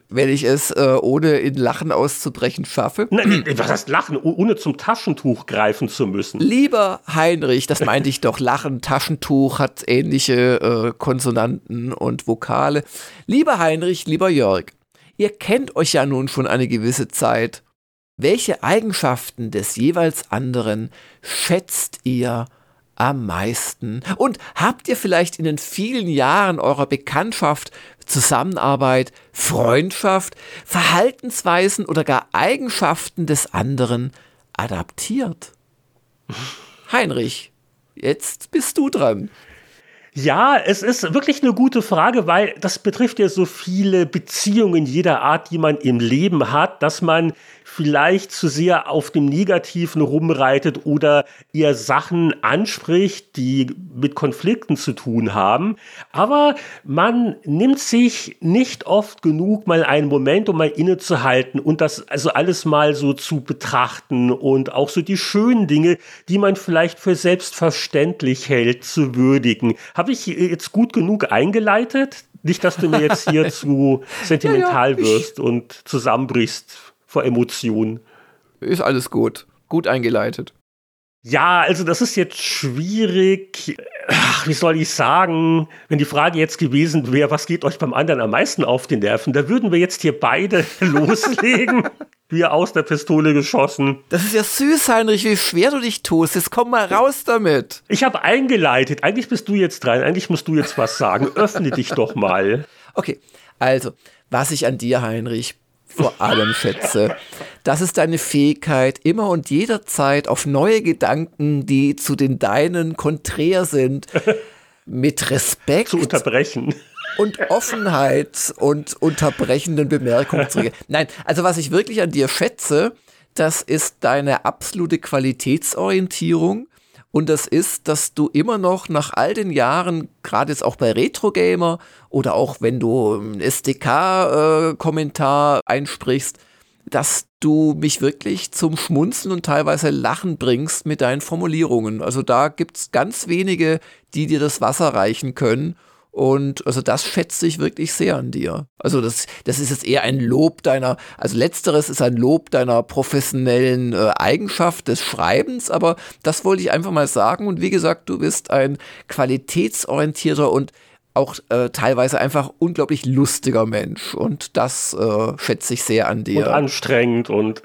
Wenn ich es äh, ohne in Lachen auszubrechen schaffe. Nein, was heißt Lachen, ohne zum Taschentuch greifen zu müssen? Lieber Heinrich, das meinte ich doch, Lachen, Taschentuch hat ähnliche äh, Konsonanten und Vokale. Lieber Heinrich, lieber Jörg, Ihr kennt euch ja nun schon eine gewisse Zeit. Welche Eigenschaften des jeweils anderen schätzt ihr am meisten? Und habt ihr vielleicht in den vielen Jahren eurer Bekanntschaft, Zusammenarbeit, Freundschaft, Verhaltensweisen oder gar Eigenschaften des anderen adaptiert? Heinrich, jetzt bist du dran. Ja, es ist wirklich eine gute Frage, weil das betrifft ja so viele Beziehungen jeder Art, die man im Leben hat, dass man vielleicht zu sehr auf dem Negativen rumreitet oder eher Sachen anspricht, die mit Konflikten zu tun haben. Aber man nimmt sich nicht oft genug mal einen Moment, um mal innezuhalten und das also alles mal so zu betrachten und auch so die schönen Dinge, die man vielleicht für selbstverständlich hält, zu würdigen. Habe ich jetzt gut genug eingeleitet? Nicht, dass du mir jetzt hier zu sentimental ja, ja, wirst und zusammenbrichst vor Emotionen. Ist alles gut. Gut eingeleitet. Ja, also das ist jetzt schwierig. Ach, wie soll ich sagen, wenn die Frage jetzt gewesen wäre, was geht euch beim anderen am meisten auf die Nerven, da würden wir jetzt hier beide loslegen. Wie aus der Pistole geschossen. Das ist ja süß, Heinrich, wie schwer du dich tust. Jetzt komm mal raus damit. Ich habe eingeleitet. Eigentlich bist du jetzt dran. Eigentlich musst du jetzt was sagen. Öffne dich doch mal. Okay, also, was ich an dir, Heinrich, vor allem schätze. Das ist deine Fähigkeit, immer und jederzeit auf neue Gedanken, die zu den deinen konträr sind, mit Respekt zu unterbrechen und Offenheit und unterbrechenden Bemerkungen zu reagieren. Nein, also was ich wirklich an dir schätze, das ist deine absolute Qualitätsorientierung und das ist, dass du immer noch nach all den Jahren, gerade jetzt auch bei Retro Gamer oder auch wenn du einen SDK-Kommentar äh, einsprichst, dass du mich wirklich zum Schmunzeln und teilweise Lachen bringst mit deinen Formulierungen. Also da gibt es ganz wenige, die dir das Wasser reichen können. Und also das schätze ich wirklich sehr an dir. Also das, das ist jetzt eher ein Lob deiner, also letzteres ist ein Lob deiner professionellen äh, Eigenschaft des Schreibens, aber das wollte ich einfach mal sagen. Und wie gesagt, du bist ein qualitätsorientierter und auch äh, teilweise einfach unglaublich lustiger Mensch. Und das äh, schätze ich sehr an dir. Und anstrengend und.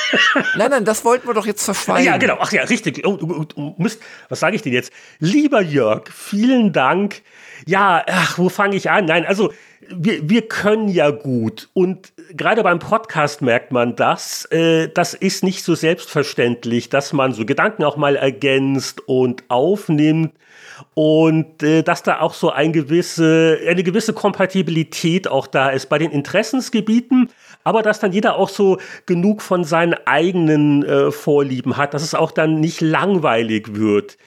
nein, nein, das wollten wir doch jetzt verschweigen. Ja, genau. Ach ja, richtig. Oh, du, du, Mist. Was sage ich denn jetzt? Lieber Jörg, vielen Dank ja, ach, wo fange ich an? Nein, also wir, wir können ja gut und gerade beim Podcast merkt man das. Äh, das ist nicht so selbstverständlich, dass man so Gedanken auch mal ergänzt und aufnimmt und äh, dass da auch so ein gewisse, eine gewisse Kompatibilität auch da ist bei den Interessensgebieten, aber dass dann jeder auch so genug von seinen eigenen äh, Vorlieben hat, dass es auch dann nicht langweilig wird.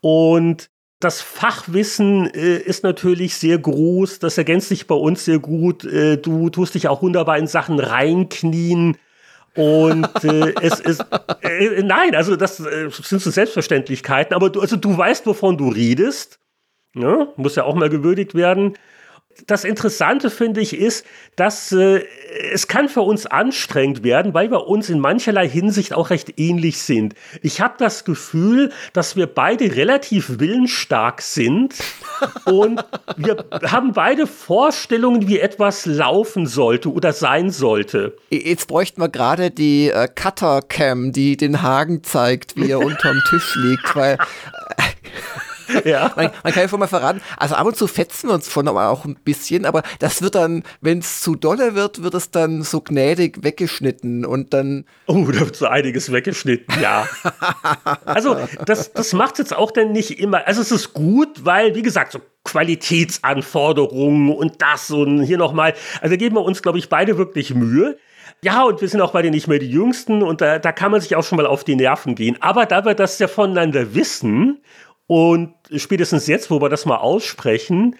Und das Fachwissen äh, ist natürlich sehr groß, das ergänzt sich bei uns sehr gut. Äh, du tust dich auch wunderbar in Sachen reinknien. Und äh, es ist, äh, nein, also das äh, sind so Selbstverständlichkeiten, aber du, also du weißt, wovon du redest. Ne? Muss ja auch mal gewürdigt werden das Interessante finde ich ist, dass äh, es kann für uns anstrengend werden, weil wir uns in mancherlei Hinsicht auch recht ähnlich sind. Ich habe das Gefühl, dass wir beide relativ willensstark sind und wir haben beide Vorstellungen, wie etwas laufen sollte oder sein sollte. Jetzt bräuchten wir gerade die äh, Cutter-Cam, die den Hagen zeigt, wie er unterm Tisch liegt, weil ja. Man, man, kann ja schon mal verraten, also ab und zu fetzen wir uns schon aber auch ein bisschen, aber das wird dann, wenn es zu dolle wird, wird es dann so gnädig weggeschnitten und dann. Oh, da wird so einiges weggeschnitten, ja. also, das, das macht jetzt auch dann nicht immer, also es ist gut, weil, wie gesagt, so Qualitätsanforderungen und das und hier nochmal, also da geben wir uns, glaube ich, beide wirklich Mühe. Ja, und wir sind auch beide nicht mehr die Jüngsten und da, da kann man sich auch schon mal auf die Nerven gehen. Aber da wir das ja voneinander wissen und spätestens jetzt, wo wir das mal aussprechen,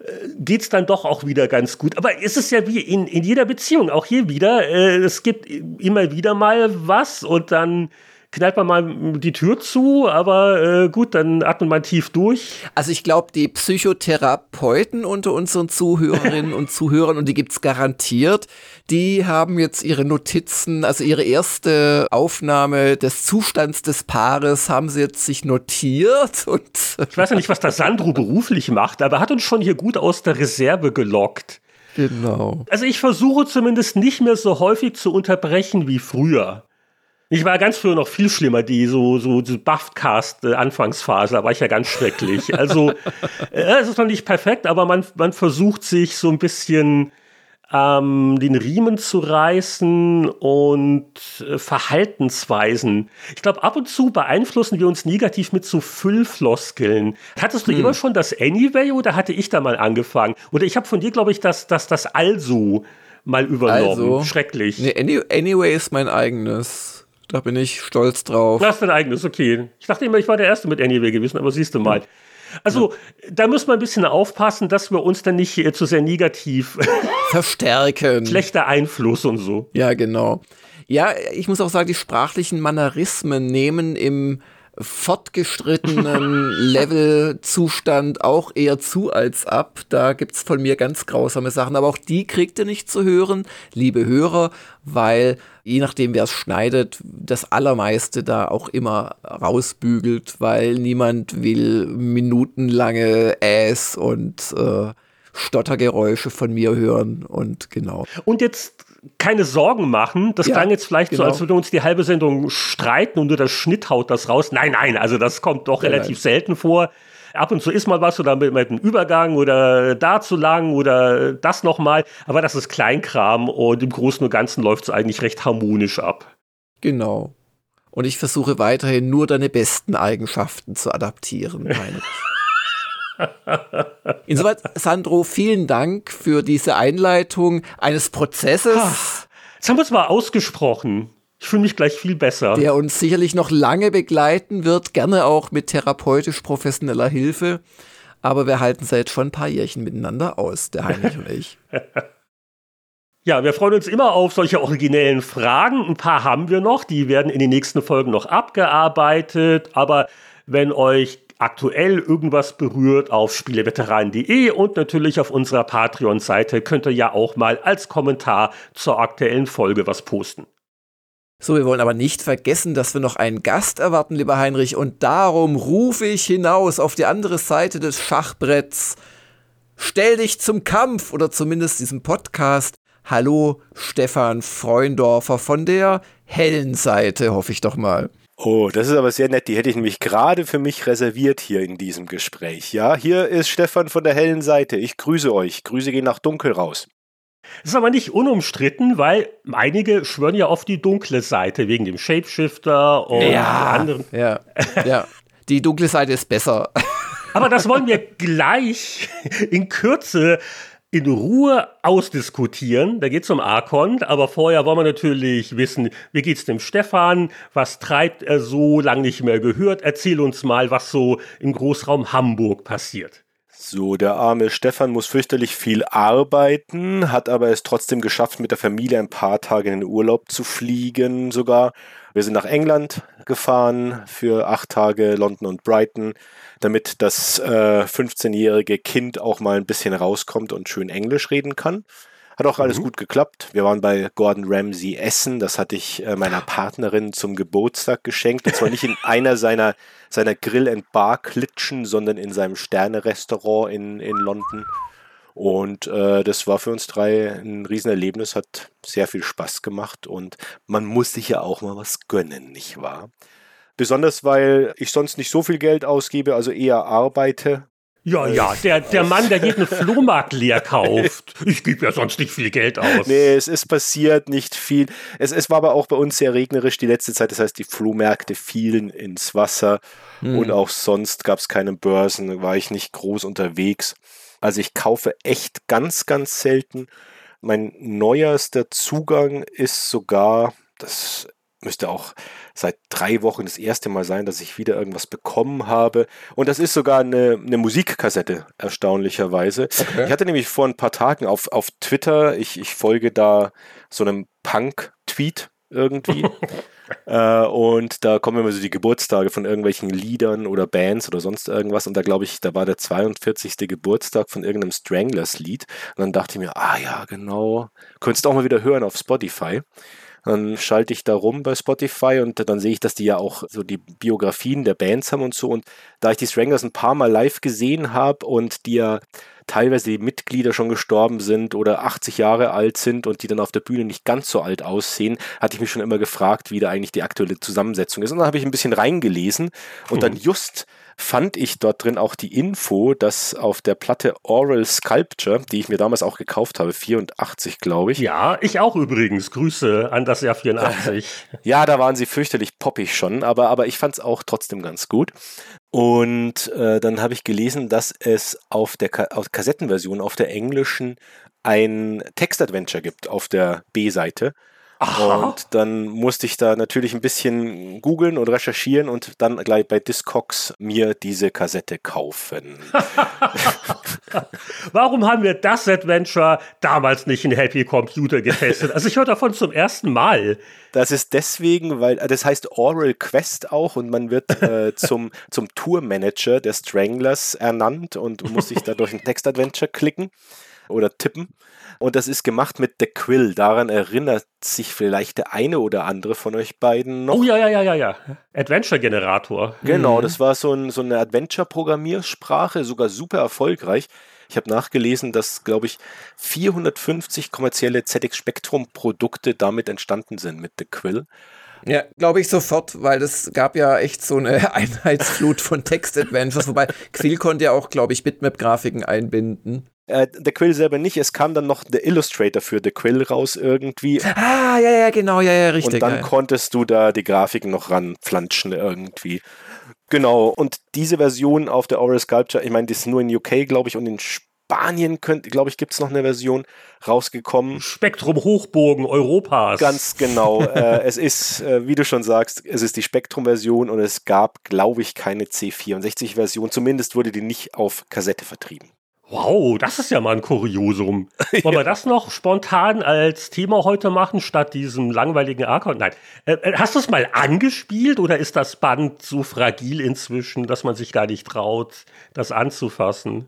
äh, geht es dann doch auch wieder ganz gut. Aber es ist ja wie in, in jeder Beziehung, auch hier wieder, äh, es gibt immer wieder mal was und dann knallt man mal die Tür zu, aber äh, gut, dann atmet man tief durch. Also ich glaube, die Psychotherapeuten unter unseren Zuhörerinnen und Zuhörern, und die gibt's garantiert, die haben jetzt ihre Notizen, also ihre erste Aufnahme des Zustands des Paares haben sie jetzt sich notiert. Und ich weiß ja nicht, was der Sandro beruflich macht, aber er hat uns schon hier gut aus der Reserve gelockt. Genau. Also ich versuche zumindest nicht mehr so häufig zu unterbrechen wie früher. Ich war ganz früher noch viel schlimmer, die so, so, so Buffcast-Anfangsphase, da war ich ja ganz schrecklich. Also, äh, es ist noch nicht perfekt, aber man, man versucht sich so ein bisschen ähm, den Riemen zu reißen und äh, Verhaltensweisen. Ich glaube, ab und zu beeinflussen wir uns negativ mit so Füllfloskeln. Hattest du hm. immer schon das Anyway oder hatte ich da mal angefangen? Oder ich habe von dir, glaube ich, das, das, das Also mal übernommen. Also, Schrecklich. Nee, anyway ist mein eigenes. Da bin ich stolz drauf. Du hast dein eigenes, okay. Ich dachte immer, ich war der Erste mit Anyway gewesen, aber siehst du mal. Also, da muss man ein bisschen aufpassen, dass wir uns dann nicht zu sehr negativ verstärken. Schlechter Einfluss und so. Ja, genau. Ja, ich muss auch sagen, die sprachlichen Mannerismen nehmen im fortgeschrittenen Levelzustand auch eher zu als ab. Da gibt es von mir ganz grausame Sachen, aber auch die kriegt ihr nicht zu hören, liebe Hörer, weil je nachdem, wer es schneidet, das Allermeiste da auch immer rausbügelt, weil niemand will minutenlange Äs und äh, Stottergeräusche von mir hören und genau. Und jetzt keine Sorgen machen. Das ja, klang jetzt vielleicht genau. so, als würden wir uns die halbe Sendung streiten und nur der Schnitt haut das raus. Nein, nein, also das kommt doch ja, relativ nein. selten vor. Ab und zu ist mal was oder mit, mit einem Übergang oder da zu lang oder das nochmal. Aber das ist Kleinkram und im Großen und Ganzen läuft es eigentlich recht harmonisch ab. Genau. Und ich versuche weiterhin nur deine besten Eigenschaften zu adaptieren. Insoweit, Sandro, vielen Dank für diese Einleitung eines Prozesses. Jetzt haben wir es mal ausgesprochen. Ich fühle mich gleich viel besser. Der uns sicherlich noch lange begleiten wird, gerne auch mit therapeutisch professioneller Hilfe. Aber wir halten seit schon ein paar Jährchen miteinander aus, der Heinrich und ich. Ja, wir freuen uns immer auf solche originellen Fragen. Ein paar haben wir noch, die werden in den nächsten Folgen noch abgearbeitet. Aber wenn euch aktuell irgendwas berührt, auf spieleveteranen.de und natürlich auf unserer Patreon-Seite könnt ihr ja auch mal als Kommentar zur aktuellen Folge was posten. So, wir wollen aber nicht vergessen, dass wir noch einen Gast erwarten, lieber Heinrich, und darum rufe ich hinaus auf die andere Seite des Schachbretts. Stell dich zum Kampf oder zumindest diesem Podcast. Hallo, Stefan Freundorfer von der hellen Seite, hoffe ich doch mal. Oh, das ist aber sehr nett. Die hätte ich nämlich gerade für mich reserviert hier in diesem Gespräch. Ja, hier ist Stefan von der hellen Seite. Ich grüße euch. Grüße gehen nach dunkel raus. Das ist aber nicht unumstritten, weil einige schwören ja auf die dunkle Seite wegen dem Shapeshifter und ja, anderen. Ja, ja. Die dunkle Seite ist besser. Aber das wollen wir gleich in Kürze in Ruhe ausdiskutieren. Da geht es um Arkon, aber vorher wollen wir natürlich wissen, wie geht's dem Stefan? Was treibt er so lange nicht mehr gehört? Erzähl uns mal, was so im Großraum Hamburg passiert. So, der arme Stefan muss fürchterlich viel arbeiten, hat aber es trotzdem geschafft, mit der Familie ein paar Tage in den Urlaub zu fliegen sogar. Wir sind nach England gefahren für acht Tage, London und Brighton damit das äh, 15-jährige Kind auch mal ein bisschen rauskommt und schön Englisch reden kann. Hat auch alles mhm. gut geklappt. Wir waren bei Gordon Ramsay essen. Das hatte ich äh, meiner Partnerin zum Geburtstag geschenkt. Und zwar nicht in einer seiner, seiner Grill- and Bar-Klitschen, sondern in seinem Sterne-Restaurant in, in London. Und äh, das war für uns drei ein Riesenerlebnis, hat sehr viel Spaß gemacht und man muss sich ja auch mal was gönnen, nicht wahr? Besonders weil ich sonst nicht so viel Geld ausgebe, also eher arbeite. Ja, ja, der, der Mann, der jeden Flohmarkt leer kauft. Ich gebe ja sonst nicht viel Geld aus. Nee, es ist passiert nicht viel. Es, es war aber auch bei uns sehr regnerisch die letzte Zeit. Das heißt, die Flohmärkte fielen ins Wasser hm. und auch sonst gab es keine Börsen, war ich nicht groß unterwegs. Also ich kaufe echt ganz, ganz selten. Mein neuerster Zugang ist sogar, das müsste auch seit drei Wochen das erste Mal sein, dass ich wieder irgendwas bekommen habe. Und das ist sogar eine, eine Musikkassette, erstaunlicherweise. Okay. Ich hatte nämlich vor ein paar Tagen auf, auf Twitter, ich, ich folge da so einem Punk-Tweet irgendwie. äh, und da kommen immer so die Geburtstage von irgendwelchen Liedern oder Bands oder sonst irgendwas. Und da glaube ich, da war der 42. Geburtstag von irgendeinem Stranglers-Lied. Und dann dachte ich mir, ah ja, genau. Könntest du auch mal wieder hören auf Spotify. Dann schalte ich da rum bei Spotify und dann sehe ich, dass die ja auch so die Biografien der Bands haben und so. Und da ich die Stranglers ein paar Mal live gesehen habe und die ja teilweise die Mitglieder schon gestorben sind oder 80 Jahre alt sind und die dann auf der Bühne nicht ganz so alt aussehen, hatte ich mich schon immer gefragt, wie da eigentlich die aktuelle Zusammensetzung ist. Und dann habe ich ein bisschen reingelesen und mhm. dann just fand ich dort drin auch die Info, dass auf der Platte Oral Sculpture, die ich mir damals auch gekauft habe, 84 glaube ich. Ja, ich auch übrigens. Grüße an das Jahr 84. ja, da waren sie fürchterlich poppig schon, aber, aber ich fand es auch trotzdem ganz gut. Und äh, dann habe ich gelesen, dass es auf der Ka auf Kassettenversion, auf der englischen, ein Textadventure gibt auf der B-Seite. Und dann musste ich da natürlich ein bisschen googeln und recherchieren und dann gleich bei Discogs mir diese Kassette kaufen. Warum haben wir das Adventure damals nicht in Happy Computer getestet? Also ich höre davon zum ersten Mal. Das ist deswegen, weil das heißt Oral Quest auch und man wird äh, zum, zum Tourmanager der Stranglers ernannt und muss sich da durch ein Textadventure klicken oder tippen. Und das ist gemacht mit The Quill. Daran erinnert sich vielleicht der eine oder andere von euch beiden noch. Oh ja, ja, ja, ja, ja. Adventure-Generator. Genau, mhm. das war so, ein, so eine Adventure-Programmiersprache, sogar super erfolgreich. Ich habe nachgelesen, dass, glaube ich, 450 kommerzielle ZX Spectrum-Produkte damit entstanden sind mit The Quill. Ja, glaube ich sofort, weil das gab ja echt so eine Einheitsflut von Text-Adventures, wobei Quill konnte ja auch, glaube ich, Bitmap-Grafiken einbinden. Äh, The Quill selber nicht. Es kam dann noch The Illustrator für The Quill raus irgendwie. Ah, ja, ja, genau, ja, ja, richtig. Und dann ja. konntest du da die Grafiken noch ranflanschen irgendwie. Genau. Und diese Version auf der Oral Sculpture, ich meine, die ist nur in UK, glaube ich, und in Spanien, glaube ich, gibt es noch eine Version rausgekommen. Spektrum Hochburgen Europas. Ganz genau. äh, es ist, äh, wie du schon sagst, es ist die Spektrum-Version und es gab, glaube ich, keine C64-Version. Zumindest wurde die nicht auf Kassette vertrieben. Wow, das ist ja mal ein Kuriosum. Wollen wir das noch spontan als Thema heute machen, statt diesem langweiligen Arkon? Nein. Äh, äh, hast du es mal angespielt oder ist das Band so fragil inzwischen, dass man sich gar nicht traut, das anzufassen?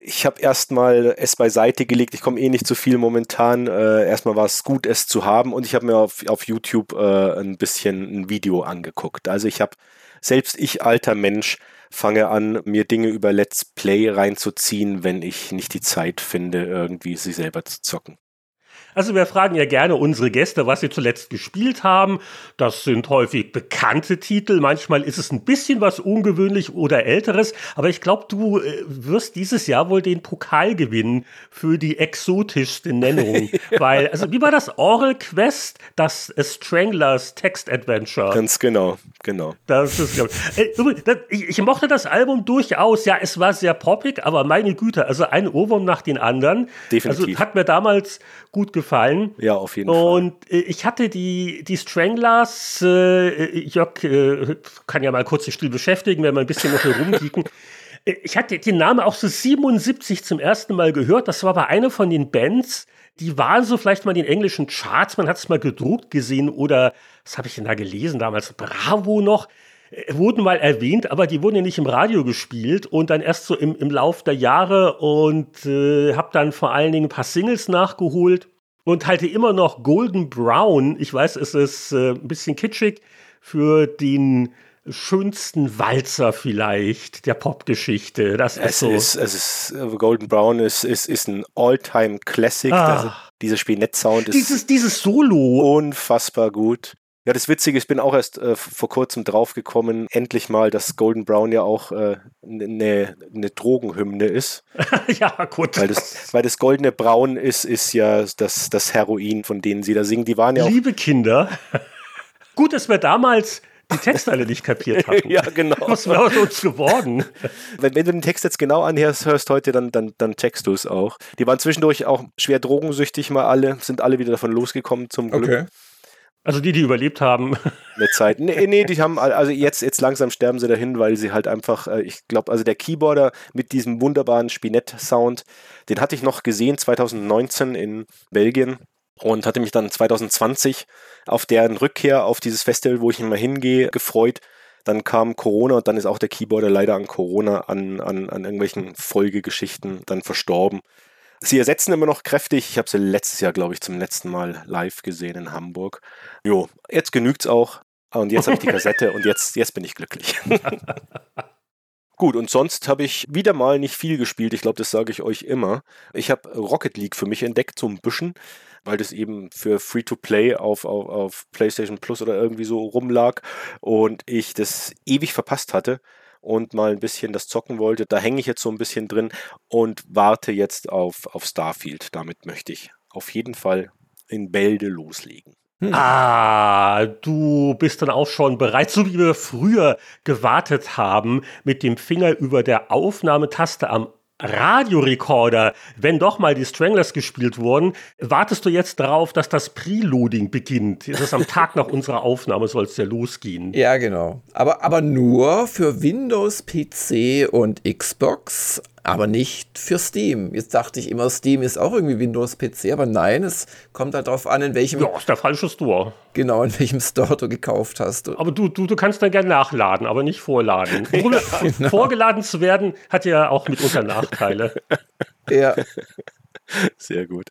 Ich habe erstmal es beiseite gelegt. Ich komme eh nicht zu viel momentan. Äh, erstmal war es gut, es zu haben und ich habe mir auf, auf YouTube äh, ein bisschen ein Video angeguckt. Also ich habe selbst ich alter Mensch fange an, mir Dinge über Let's Play reinzuziehen, wenn ich nicht die Zeit finde, irgendwie sie selber zu zocken. Also wir fragen ja gerne unsere Gäste, was sie zuletzt gespielt haben. Das sind häufig bekannte Titel. Manchmal ist es ein bisschen was ungewöhnlich oder älteres. Aber ich glaube, du äh, wirst dieses Jahr wohl den Pokal gewinnen für die exotischste Nennung. Weil, also wie war das? Oral Quest, das Stranglers Text Adventure. Ganz genau, genau. Das ist, äh, ich, ich mochte das Album durchaus. Ja, es war sehr poppig, aber meine Güte, also ein Ohrwurm nach den anderen. Definitiv. Also hat mir damals gut gefallen gefallen. Ja, auf jeden und Fall. Und äh, ich hatte die, die Stranglers, äh, Jörg äh, kann ja mal kurz sich still beschäftigen, wenn wir ein bisschen noch herumkicken. Äh, ich hatte den Namen auch so 77 zum ersten Mal gehört. Das war aber eine von den Bands, die waren so vielleicht mal in den englischen Charts, man hat es mal gedruckt gesehen oder, was habe ich denn da gelesen damals? Bravo noch äh, wurden mal erwähnt, aber die wurden ja nicht im Radio gespielt und dann erst so im, im Lauf der Jahre und äh, habe dann vor allen Dingen ein paar Singles nachgeholt und halte immer noch Golden Brown, ich weiß, es ist äh, ein bisschen kitschig, für den schönsten Walzer vielleicht der Popgeschichte. Das ist es so. Ist, es ist, äh, Golden Brown ist, ist, ist ein All-Time-Classic. Ah. Dieser Spielnet-Sound ist dieses, dieses Solo. unfassbar gut. Ja, das Witzige, ich bin auch erst äh, vor kurzem draufgekommen, endlich mal, dass Golden Brown ja auch eine äh, ne, ne Drogenhymne ist. ja, gut. Weil das, weil das goldene Braun ist, ist ja das, das Heroin, von denen sie da singen. Die waren ja Liebe Kinder, gut, dass wir damals die Texte alle nicht kapiert hatten. ja, genau. Was wäre aus uns geworden? Wenn, wenn, du den Text jetzt genau anhörst hörst heute, dann, dann, dann checkst du es auch. Die waren zwischendurch auch schwer drogensüchtig mal alle, sind alle wieder davon losgekommen zum Glück. Okay. Also die, die überlebt haben. Eine Zeit. Nee, nee, die haben, also jetzt, jetzt langsam sterben sie dahin, weil sie halt einfach, äh, ich glaube, also der Keyboarder mit diesem wunderbaren Spinett-Sound, den hatte ich noch gesehen 2019 in Belgien und hatte mich dann 2020 auf deren Rückkehr auf dieses Festival, wo ich immer hingehe, gefreut. Dann kam Corona und dann ist auch der Keyboarder leider an Corona, an, an, an irgendwelchen Folgegeschichten dann verstorben. Sie ersetzen immer noch kräftig. Ich habe sie letztes Jahr, glaube ich, zum letzten Mal live gesehen in Hamburg. Jo, jetzt genügt's auch. Und jetzt habe ich die Kassette und jetzt, jetzt bin ich glücklich. Gut, und sonst habe ich wieder mal nicht viel gespielt. Ich glaube, das sage ich euch immer. Ich habe Rocket League für mich entdeckt, so ein bisschen, weil das eben für Free-to-Play auf, auf, auf PlayStation Plus oder irgendwie so rumlag und ich das ewig verpasst hatte und mal ein bisschen das zocken wollte. Da hänge ich jetzt so ein bisschen drin und warte jetzt auf, auf Starfield. Damit möchte ich auf jeden Fall in Bälde loslegen. Hm. Ah, du bist dann auch schon bereit, so wie wir früher gewartet haben, mit dem Finger über der Aufnahmetaste am Radiorekorder, wenn doch mal die Stranglers gespielt wurden, wartest du jetzt darauf, dass das Preloading beginnt? Das ist am Tag nach unserer Aufnahme soll es ja losgehen. Ja, genau. Aber, aber nur für Windows, PC und Xbox aber nicht für Steam. Jetzt dachte ich immer, Steam ist auch irgendwie Windows-PC, aber nein, es kommt halt darauf an, in welchem. Ja, ist der falsche Store. Genau, in welchem Store du gekauft hast. Aber du, du, du kannst dann gerne nachladen, aber nicht vorladen. ja, genau. Vorgeladen zu werden, hat ja auch mitunter Nachteile. ja. Sehr gut.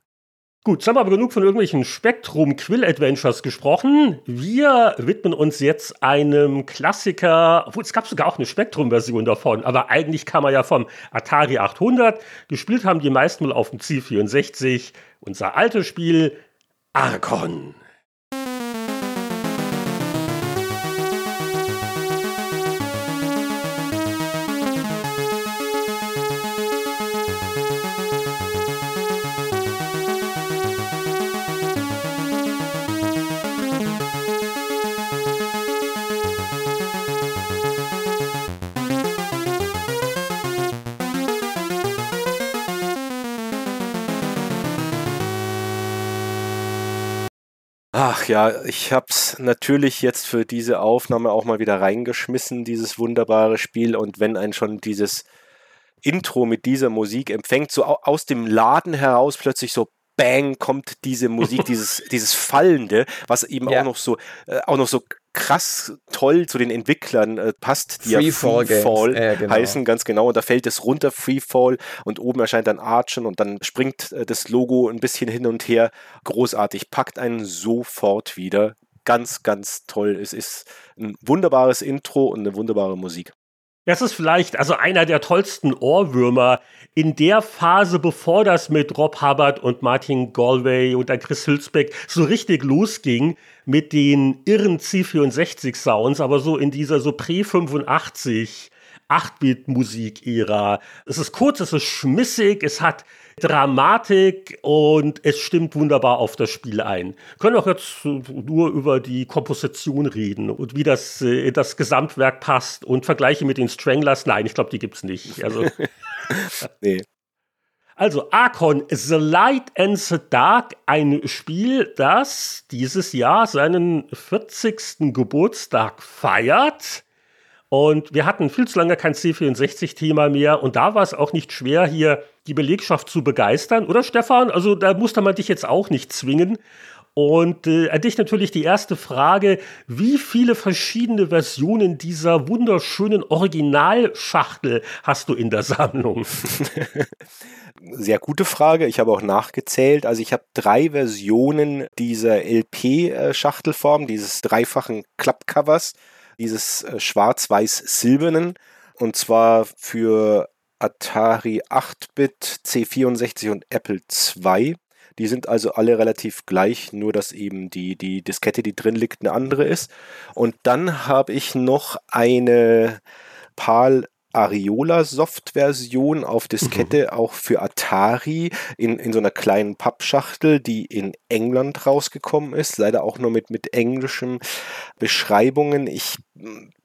Gut, jetzt haben wir aber genug von irgendwelchen Spektrum Quill Adventures gesprochen. Wir widmen uns jetzt einem Klassiker, obwohl es gab sogar auch eine Spektrum-Version davon, aber eigentlich kam er ja vom Atari 800. Gespielt haben die meisten mal auf dem C64. Unser altes Spiel Archon. Ach ja, ich habe es natürlich jetzt für diese Aufnahme auch mal wieder reingeschmissen, dieses wunderbare Spiel. Und wenn ein schon dieses Intro mit dieser Musik empfängt, so aus dem Laden heraus plötzlich so Bang kommt diese Musik, dieses, dieses Fallende, was eben ja. auch noch so, äh, auch noch so krass toll zu den Entwicklern äh, passt, die Freefall ja Freefall äh, genau. heißen, ganz genau. Und da fällt es runter, Freefall, und oben erscheint dann Archen und dann springt äh, das Logo ein bisschen hin und her. Großartig, packt einen sofort wieder. Ganz, ganz toll. Es ist ein wunderbares Intro und eine wunderbare Musik. Das ist vielleicht also einer der tollsten Ohrwürmer in der Phase, bevor das mit Rob Hubbard und Martin Galway und dann Chris Hülsbeck so richtig losging mit den irren C64-Sounds, aber so in dieser so Prä-85 8-Bit-Musik-Ära. Es ist kurz, es ist schmissig, es hat Dramatik und es stimmt wunderbar auf das Spiel ein. Wir können auch jetzt nur über die Komposition reden und wie das, äh, das Gesamtwerk passt und Vergleiche mit den Stranglers. Nein, ich glaube, die gibt es nicht. Also, nee. Also Archon, The Light and the Dark, ein Spiel, das dieses Jahr seinen 40. Geburtstag feiert. Und wir hatten viel zu lange kein C64-Thema mehr und da war es auch nicht schwer, hier die Belegschaft zu begeistern, oder Stefan? Also da musste man dich jetzt auch nicht zwingen. Und äh, an dich natürlich die erste Frage, wie viele verschiedene Versionen dieser wunderschönen Originalschachtel hast du in der Sammlung? Sehr gute Frage. Ich habe auch nachgezählt. Also ich habe drei Versionen dieser LP-Schachtelform, dieses dreifachen Klappcovers dieses äh, schwarz-weiß-silbernen und zwar für Atari 8-Bit, C64 und Apple II. Die sind also alle relativ gleich, nur dass eben die, die Diskette, die drin liegt, eine andere ist. Und dann habe ich noch eine PAL Ariola-Soft-Version auf Diskette mhm. auch für Atari in, in so einer kleinen Pappschachtel, die in England rausgekommen ist. Leider auch nur mit, mit englischen Beschreibungen. Ich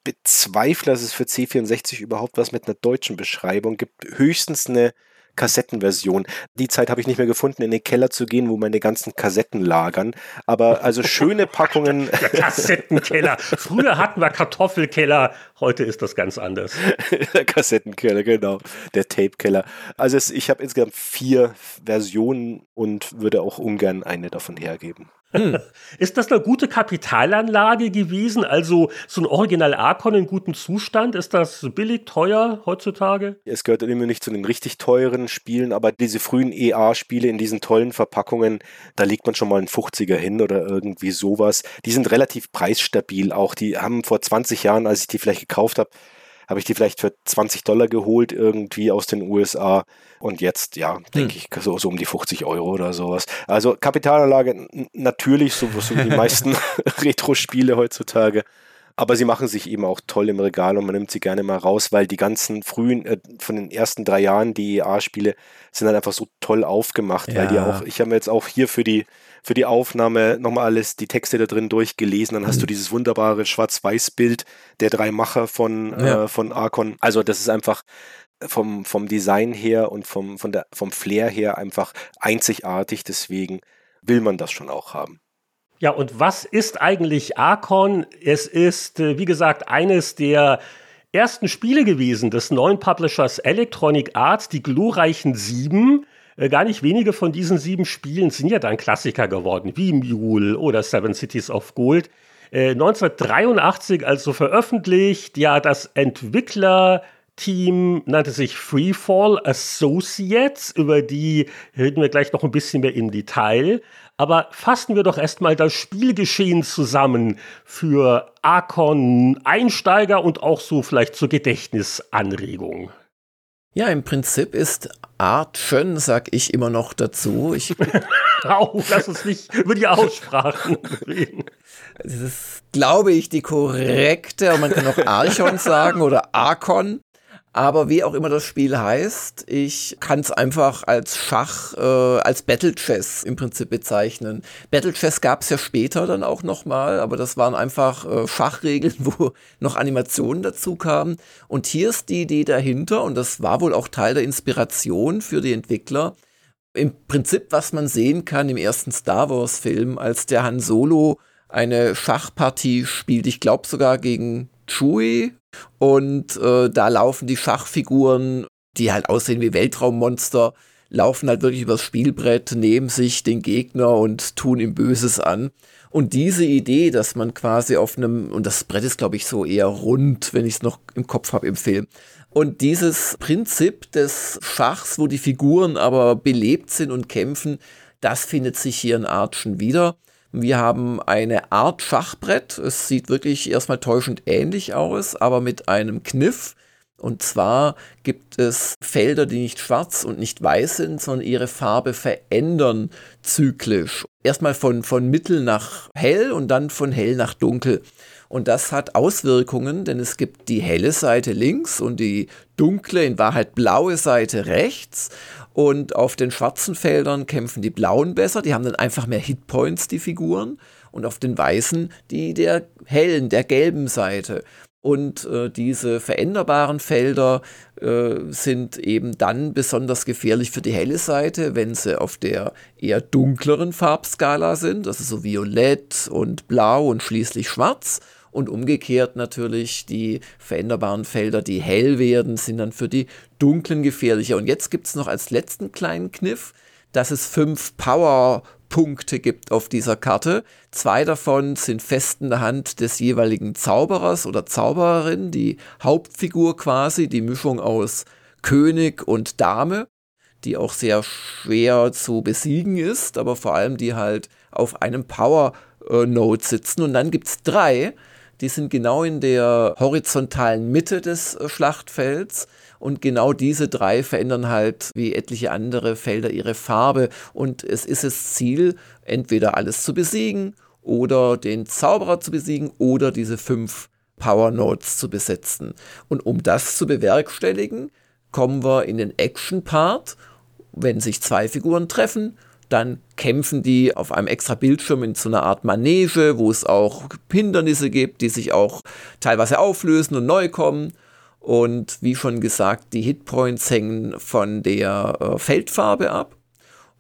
bezweifle, dass es für C64 überhaupt was mit einer deutschen Beschreibung gibt. Höchstens eine Kassettenversion. Die Zeit habe ich nicht mehr gefunden, in den Keller zu gehen, wo meine ganzen Kassetten lagern. Aber also schöne Packungen. Der Kassettenkeller. Früher hatten wir Kartoffelkeller, heute ist das ganz anders. Der Kassettenkeller, genau. Der Tapekeller. Also es, ich habe insgesamt vier Versionen und würde auch ungern eine davon hergeben. Hm. Ist das eine gute Kapitalanlage gewesen? Also so ein Original Archon in gutem Zustand? Ist das billig, teuer heutzutage? Es gehört immer nicht zu den richtig teuren Spielen, aber diese frühen EA-Spiele in diesen tollen Verpackungen, da legt man schon mal einen 50er hin oder irgendwie sowas. Die sind relativ preisstabil auch. Die haben vor 20 Jahren, als ich die vielleicht gekauft habe, habe ich die vielleicht für 20 Dollar geholt, irgendwie aus den USA. Und jetzt, ja, denke hm. ich, so, so um die 50 Euro oder sowas. Also Kapitalanlage natürlich, so, so wie die meisten Retro-Spiele heutzutage. Aber sie machen sich eben auch toll im Regal und man nimmt sie gerne mal raus, weil die ganzen frühen, äh, von den ersten drei Jahren, die EA-Spiele, sind dann einfach so toll aufgemacht, ja. weil die auch, ich habe mir jetzt auch hier für die für die Aufnahme nochmal alles, die Texte da drin durchgelesen. Dann hast mhm. du dieses wunderbare Schwarz-Weiß-Bild der drei Macher von, ja. äh, von Archon. Also das ist einfach vom, vom Design her und vom, von der, vom Flair her einfach einzigartig. Deswegen will man das schon auch haben. Ja, und was ist eigentlich Archon? Es ist, äh, wie gesagt, eines der ersten Spiele gewesen des neuen Publishers Electronic Arts, die glorreichen Sieben. Äh, gar nicht wenige von diesen sieben Spielen sind ja dann Klassiker geworden, wie Mule oder Seven Cities of Gold. 1983 äh, also veröffentlicht, ja, das Entwicklerteam nannte sich Freefall Associates, über die reden wir gleich noch ein bisschen mehr im Detail. Aber fassen wir doch erstmal das Spielgeschehen zusammen für Archon Einsteiger und auch so vielleicht zur Gedächtnisanregung. Ja, im Prinzip ist Art schön, sag ich immer noch dazu. Ich Au, lass uns nicht über die Aussprachen reden. Das ist, glaube ich, die korrekte, man kann auch Archon sagen oder Archon. Aber wie auch immer das Spiel heißt, ich kann es einfach als Schach, äh, als Battle Chess im Prinzip bezeichnen. Battle Chess gab es ja später dann auch nochmal, aber das waren einfach äh, Schachregeln, wo noch Animationen dazu kamen. Und hier ist die Idee dahinter, und das war wohl auch Teil der Inspiration für die Entwickler, im Prinzip, was man sehen kann im ersten Star Wars-Film, als der Han Solo eine Schachpartie spielt, ich glaube sogar gegen Chewie und äh, da laufen die Schachfiguren, die halt aussehen wie Weltraummonster, laufen halt wirklich übers Spielbrett, nehmen sich den Gegner und tun ihm Böses an. Und diese Idee, dass man quasi auf einem, und das Brett ist, glaube ich, so eher rund, wenn ich es noch im Kopf habe im Film. Und dieses Prinzip des Schachs, wo die Figuren aber belebt sind und kämpfen, das findet sich hier in Archen wieder. Wir haben eine Art Schachbrett. Es sieht wirklich erstmal täuschend ähnlich aus, aber mit einem Kniff. Und zwar gibt es Felder, die nicht schwarz und nicht weiß sind, sondern ihre Farbe verändern zyklisch. Erstmal von, von mittel nach hell und dann von hell nach dunkel. Und das hat Auswirkungen, denn es gibt die helle Seite links und die dunkle, in Wahrheit blaue Seite rechts. Und auf den schwarzen Feldern kämpfen die Blauen besser, die haben dann einfach mehr Hitpoints, die Figuren. Und auf den Weißen die der hellen, der gelben Seite. Und äh, diese veränderbaren Felder äh, sind eben dann besonders gefährlich für die helle Seite, wenn sie auf der eher dunkleren Farbskala sind, also so violett und blau und schließlich schwarz. Und umgekehrt natürlich die veränderbaren Felder, die hell werden, sind dann für die dunklen gefährlicher. Und jetzt gibt es noch als letzten kleinen Kniff, dass es fünf Powerpunkte gibt auf dieser Karte. Zwei davon sind fest in der Hand des jeweiligen Zauberers oder Zaubererin, die Hauptfigur quasi, die Mischung aus König und Dame, die auch sehr schwer zu besiegen ist, aber vor allem die halt auf einem Power Node sitzen. Und dann gibt es drei, die sind genau in der horizontalen Mitte des äh, Schlachtfelds. Und genau diese drei verändern halt wie etliche andere Felder ihre Farbe. Und es ist das Ziel, entweder alles zu besiegen oder den Zauberer zu besiegen oder diese fünf Power Nodes zu besetzen. Und um das zu bewerkstelligen, kommen wir in den Action-Part. Wenn sich zwei Figuren treffen, dann kämpfen die auf einem extra Bildschirm in so einer Art Manege, wo es auch Hindernisse gibt, die sich auch teilweise auflösen und neu kommen. Und wie schon gesagt, die Hitpoints hängen von der äh, Feldfarbe ab.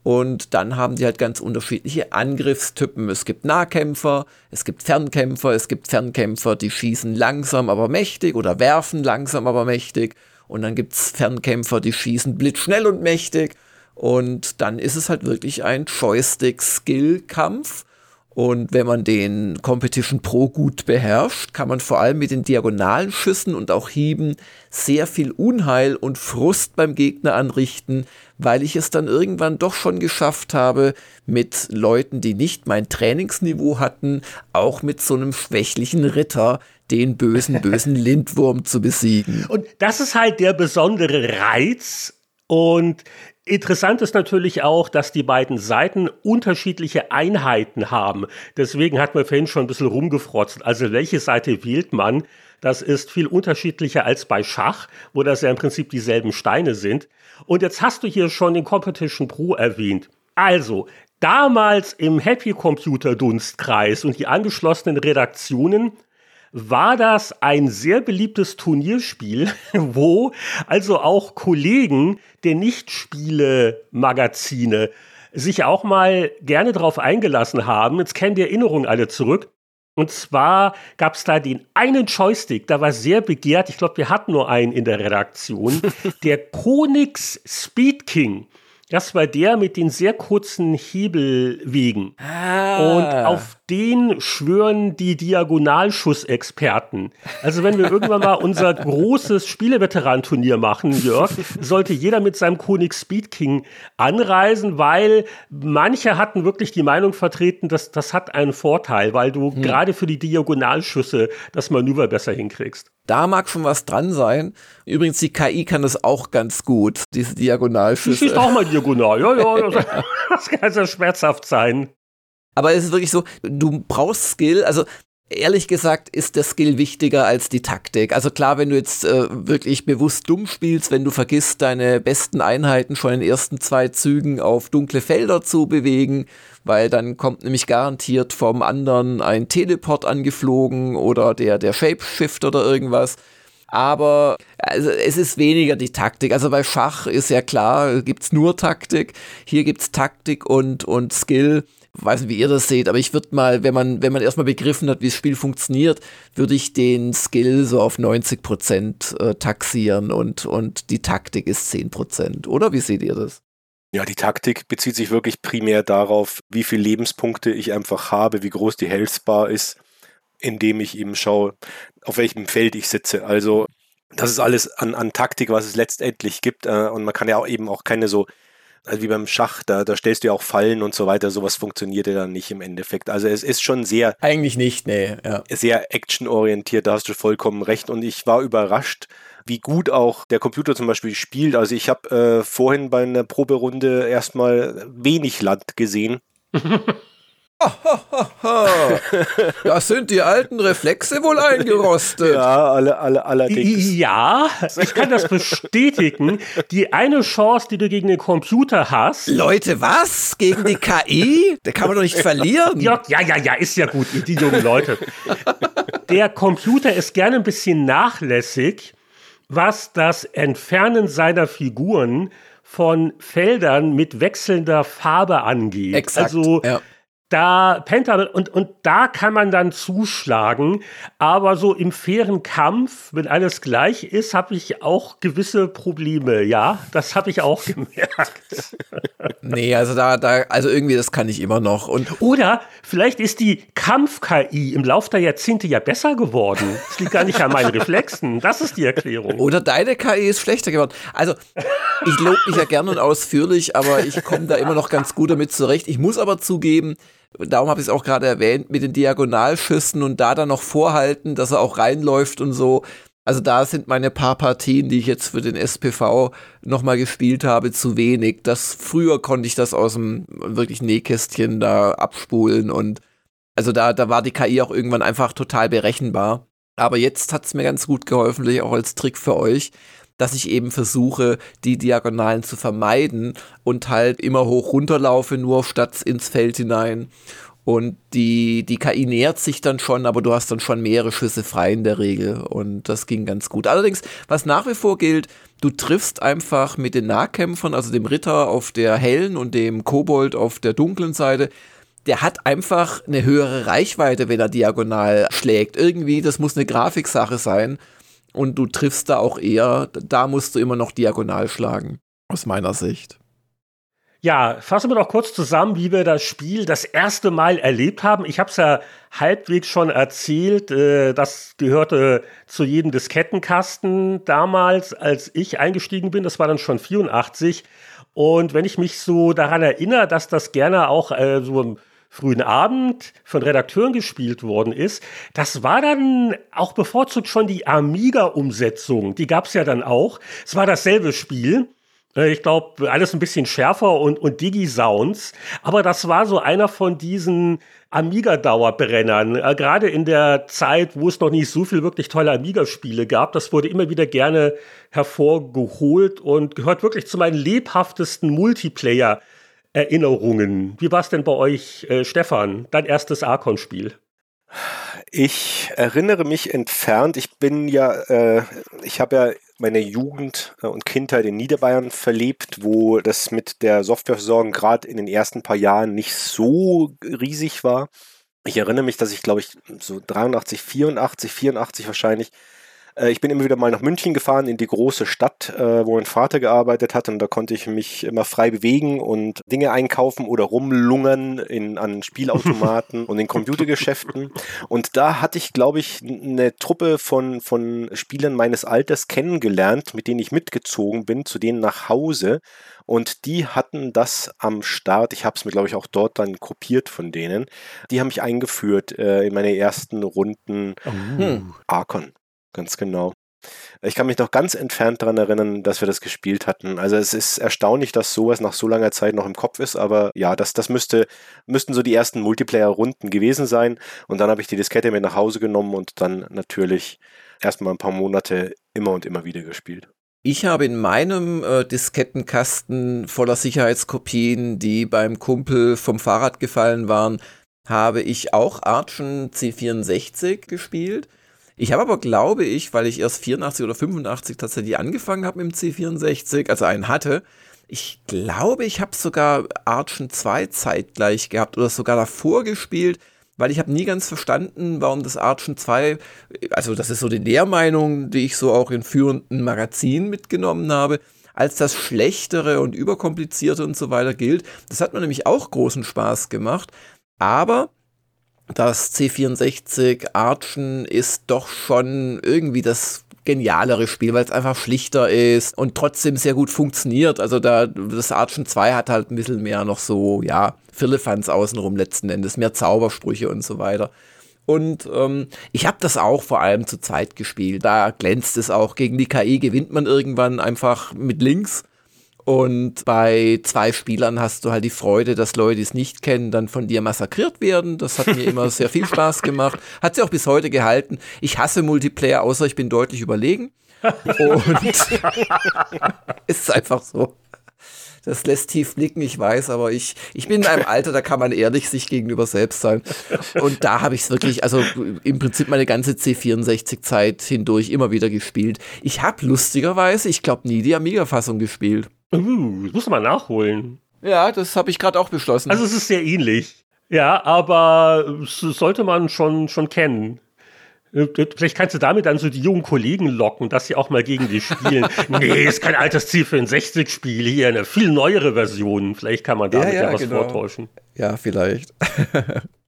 Und dann haben die halt ganz unterschiedliche Angriffstypen. Es gibt Nahkämpfer, es gibt Fernkämpfer, es gibt Fernkämpfer, die schießen langsam, aber mächtig oder werfen langsam, aber mächtig. Und dann gibt es Fernkämpfer, die schießen blitzschnell und mächtig. Und dann ist es halt wirklich ein Joystick-Skill-Kampf. Und wenn man den Competition Pro gut beherrscht, kann man vor allem mit den diagonalen Schüssen und auch Hieben sehr viel Unheil und Frust beim Gegner anrichten, weil ich es dann irgendwann doch schon geschafft habe, mit Leuten, die nicht mein Trainingsniveau hatten, auch mit so einem schwächlichen Ritter den bösen, bösen Lindwurm zu besiegen. Und das ist halt der besondere Reiz. Und Interessant ist natürlich auch, dass die beiden Seiten unterschiedliche Einheiten haben. Deswegen hat man vorhin schon ein bisschen rumgefrotzt. Also welche Seite wählt man? Das ist viel unterschiedlicher als bei Schach, wo das ja im Prinzip dieselben Steine sind. Und jetzt hast du hier schon den Competition Pro erwähnt. Also, damals im Happy Computer Dunstkreis und die angeschlossenen Redaktionen war das ein sehr beliebtes Turnierspiel, wo also auch Kollegen der Nichtspiele-Magazine sich auch mal gerne darauf eingelassen haben. Jetzt kennen die Erinnerungen alle zurück. Und zwar gab es da den einen Joystick, da war sehr begehrt, ich glaube, wir hatten nur einen in der Redaktion, der Konix Speed King. Das war der mit den sehr kurzen Hebelwegen. Ah. Und auf den schwören die Diagonalschussexperten. Also wenn wir irgendwann mal unser großes Spieleveteran-Turnier machen, Jörg, sollte jeder mit seinem Konig Speed King anreisen, weil manche hatten wirklich die Meinung vertreten, dass das hat einen Vorteil, weil du hm. gerade für die Diagonalschüsse das Manöver besser hinkriegst. Da mag schon was dran sein. Übrigens, die KI kann das auch ganz gut, diese Diagonalschüsse. Die schießt auch mal diagonal, ja, ja. Das, das kann ja schmerzhaft sein. Aber es ist wirklich so, du brauchst Skill, also Ehrlich gesagt ist der Skill wichtiger als die Taktik. Also klar, wenn du jetzt äh, wirklich bewusst dumm spielst, wenn du vergisst, deine besten Einheiten schon in den ersten zwei Zügen auf dunkle Felder zu bewegen, weil dann kommt nämlich garantiert vom anderen ein Teleport angeflogen oder der, der Shapeshift oder irgendwas. Aber also, es ist weniger die Taktik. Also bei Schach ist ja klar, gibt's nur Taktik. Hier gibt's Taktik und, und Skill weiß nicht, wie ihr das seht, aber ich würde mal, wenn man, wenn man erstmal begriffen hat, wie das Spiel funktioniert, würde ich den Skill so auf 90 Prozent äh, taxieren und, und die Taktik ist 10 Prozent. Oder wie seht ihr das? Ja, die Taktik bezieht sich wirklich primär darauf, wie viele Lebenspunkte ich einfach habe, wie groß die Health-Bar ist, indem ich eben schaue, auf welchem Feld ich sitze. Also das ist alles an, an Taktik, was es letztendlich gibt. Äh, und man kann ja auch eben auch keine so also wie beim Schach, da, da stellst du ja auch Fallen und so weiter, sowas funktioniert ja dann nicht im Endeffekt. Also es ist schon sehr. Eigentlich nicht, nee. Ja. Sehr actionorientiert, da hast du vollkommen recht. Und ich war überrascht, wie gut auch der Computer zum Beispiel spielt. Also ich habe äh, vorhin bei einer Proberunde erstmal wenig Land gesehen. Da sind die alten Reflexe wohl eingerostet. Ja, alle, alle, allerdings. Ja, ich kann das bestätigen. Die eine Chance, die du gegen den Computer hast. Leute, was? Gegen die KI? Da kann man doch nicht verlieren. Ja, ja, ja, ja, ist ja gut, die jungen Leute. Der Computer ist gerne ein bisschen nachlässig, was das Entfernen seiner Figuren von Feldern mit wechselnder Farbe angeht. Exakt, also ja da Pentagon und, und da kann man dann zuschlagen, aber so im fairen Kampf, wenn alles gleich ist, habe ich auch gewisse Probleme, ja, das habe ich auch gemerkt. nee, also da, da, also irgendwie, das kann ich immer noch. Und Oder vielleicht ist die Kampf-KI im Laufe der Jahrzehnte ja besser geworden. Das liegt gar nicht an meinen Reflexen. Das ist die Erklärung. Oder deine KI ist schlechter geworden. Also, ich lobe mich ja gern und ausführlich, aber ich komme da immer noch ganz gut damit zurecht. Ich muss aber zugeben, darum habe ich es auch gerade erwähnt, mit den Diagonalschüssen und da dann noch vorhalten, dass er auch reinläuft und so. Also da sind meine paar Partien, die ich jetzt für den SPV nochmal gespielt habe, zu wenig. Das früher konnte ich das aus dem wirklich Nähkästchen da abspulen und also da, da war die KI auch irgendwann einfach total berechenbar. Aber jetzt hat es mir ganz gut geholfen, auch als Trick für euch, dass ich eben versuche, die Diagonalen zu vermeiden und halt immer hoch runterlaufe, nur statt ins Feld hinein. Und die, die KI nähert sich dann schon, aber du hast dann schon mehrere Schüsse frei in der Regel. Und das ging ganz gut. Allerdings, was nach wie vor gilt, du triffst einfach mit den Nahkämpfern, also dem Ritter auf der hellen und dem Kobold auf der dunklen Seite, der hat einfach eine höhere Reichweite, wenn er diagonal schlägt. Irgendwie, das muss eine Grafiksache sein. Und du triffst da auch eher, da musst du immer noch diagonal schlagen, aus meiner Sicht. Ja, fassen wir doch kurz zusammen, wie wir das Spiel das erste Mal erlebt haben. Ich habe es ja halbwegs schon erzählt. Äh, das gehörte zu jedem Diskettenkasten damals, als ich eingestiegen bin. Das war dann schon 84. Und wenn ich mich so daran erinnere, dass das gerne auch äh, so frühen Abend von Redakteuren gespielt worden ist, das war dann auch bevorzugt schon die Amiga-Umsetzung. Die gab es ja dann auch. Es war dasselbe Spiel. Äh, ich glaube, alles ein bisschen schärfer und, und Digi-Sounds. Aber das war so einer von diesen Amiga-Dauerbrennern. Äh, Gerade in der Zeit, wo es noch nicht so viel wirklich tolle Amiga-Spiele gab, das wurde immer wieder gerne hervorgeholt und gehört wirklich zu meinen lebhaftesten Multiplayer-Erinnerungen. Wie war es denn bei euch, äh, Stefan, dein erstes Archon-Spiel? Ich erinnere mich entfernt. Ich bin ja, äh, ich habe ja meine Jugend äh, und Kindheit in Niederbayern verlebt, wo das mit der Softwareversorgung gerade in den ersten paar Jahren nicht so riesig war. Ich erinnere mich, dass ich, glaube ich, so 83, 84, 84 wahrscheinlich äh, ich bin immer wieder mal nach München gefahren, in die große Stadt, äh, wo mein Vater gearbeitet hat. Und da konnte ich mich immer frei bewegen und Dinge einkaufen oder rumlungern in, an Spielautomaten und in Computergeschäften. Und da hatte ich, glaube ich, eine Truppe von, von Spielern meines Alters kennengelernt, mit denen ich mitgezogen bin, zu denen nach Hause. Und die hatten das am Start. Ich habe es mir, glaube ich, auch dort dann kopiert von denen. Die haben mich eingeführt äh, in meine ersten Runden oh. Archon. Ganz genau. Ich kann mich noch ganz entfernt daran erinnern, dass wir das gespielt hatten. Also es ist erstaunlich, dass sowas nach so langer Zeit noch im Kopf ist, aber ja, das, das müsste, müssten so die ersten Multiplayer-Runden gewesen sein. Und dann habe ich die Diskette mit nach Hause genommen und dann natürlich erstmal ein paar Monate immer und immer wieder gespielt. Ich habe in meinem äh, Diskettenkasten voller Sicherheitskopien, die beim Kumpel vom Fahrrad gefallen waren, habe ich auch Archen C64 gespielt. Ich habe aber, glaube ich, weil ich erst 84 oder 85 tatsächlich angefangen habe mit dem C64, also einen hatte, ich glaube, ich habe sogar Archen 2 zeitgleich gehabt oder sogar davor gespielt, weil ich habe nie ganz verstanden, warum das Archen 2, also das ist so die Lehrmeinung, die ich so auch in führenden Magazinen mitgenommen habe, als das Schlechtere und Überkomplizierte und so weiter gilt. Das hat mir nämlich auch großen Spaß gemacht. Aber das C64 Archen ist doch schon irgendwie das genialere Spiel, weil es einfach schlichter ist und trotzdem sehr gut funktioniert. Also da, das Archen 2 hat halt ein bisschen mehr noch so, ja, Firlefanz außenrum letzten Endes, mehr Zaubersprüche und so weiter. Und ähm, ich habe das auch vor allem zur Zeit gespielt. Da glänzt es auch. Gegen die KI gewinnt man irgendwann einfach mit links. Und bei zwei Spielern hast du halt die Freude, dass Leute, die es nicht kennen, dann von dir massakriert werden. Das hat mir immer sehr viel Spaß gemacht. Hat sie auch bis heute gehalten. Ich hasse Multiplayer, außer ich bin deutlich überlegen. Und ist einfach so. Das lässt tief blicken, ich weiß, aber ich, ich bin in einem Alter, da kann man ehrlich sich gegenüber selbst sein. Und da habe ich es wirklich, also im Prinzip meine ganze C64-Zeit hindurch immer wieder gespielt. Ich habe lustigerweise, ich glaube, nie die Amiga-Fassung gespielt. Uh, muss man nachholen. Ja, das habe ich gerade auch beschlossen. Also es ist sehr ähnlich. Ja, aber es sollte man schon, schon kennen. Äh, vielleicht kannst du damit dann so die jungen Kollegen locken, dass sie auch mal gegen die spielen. nee, ist kein altes Ziel für ein 60-Spiel, hier eine viel neuere Version. Vielleicht kann man damit ja, ja, ja was genau. vortäuschen. Ja, vielleicht.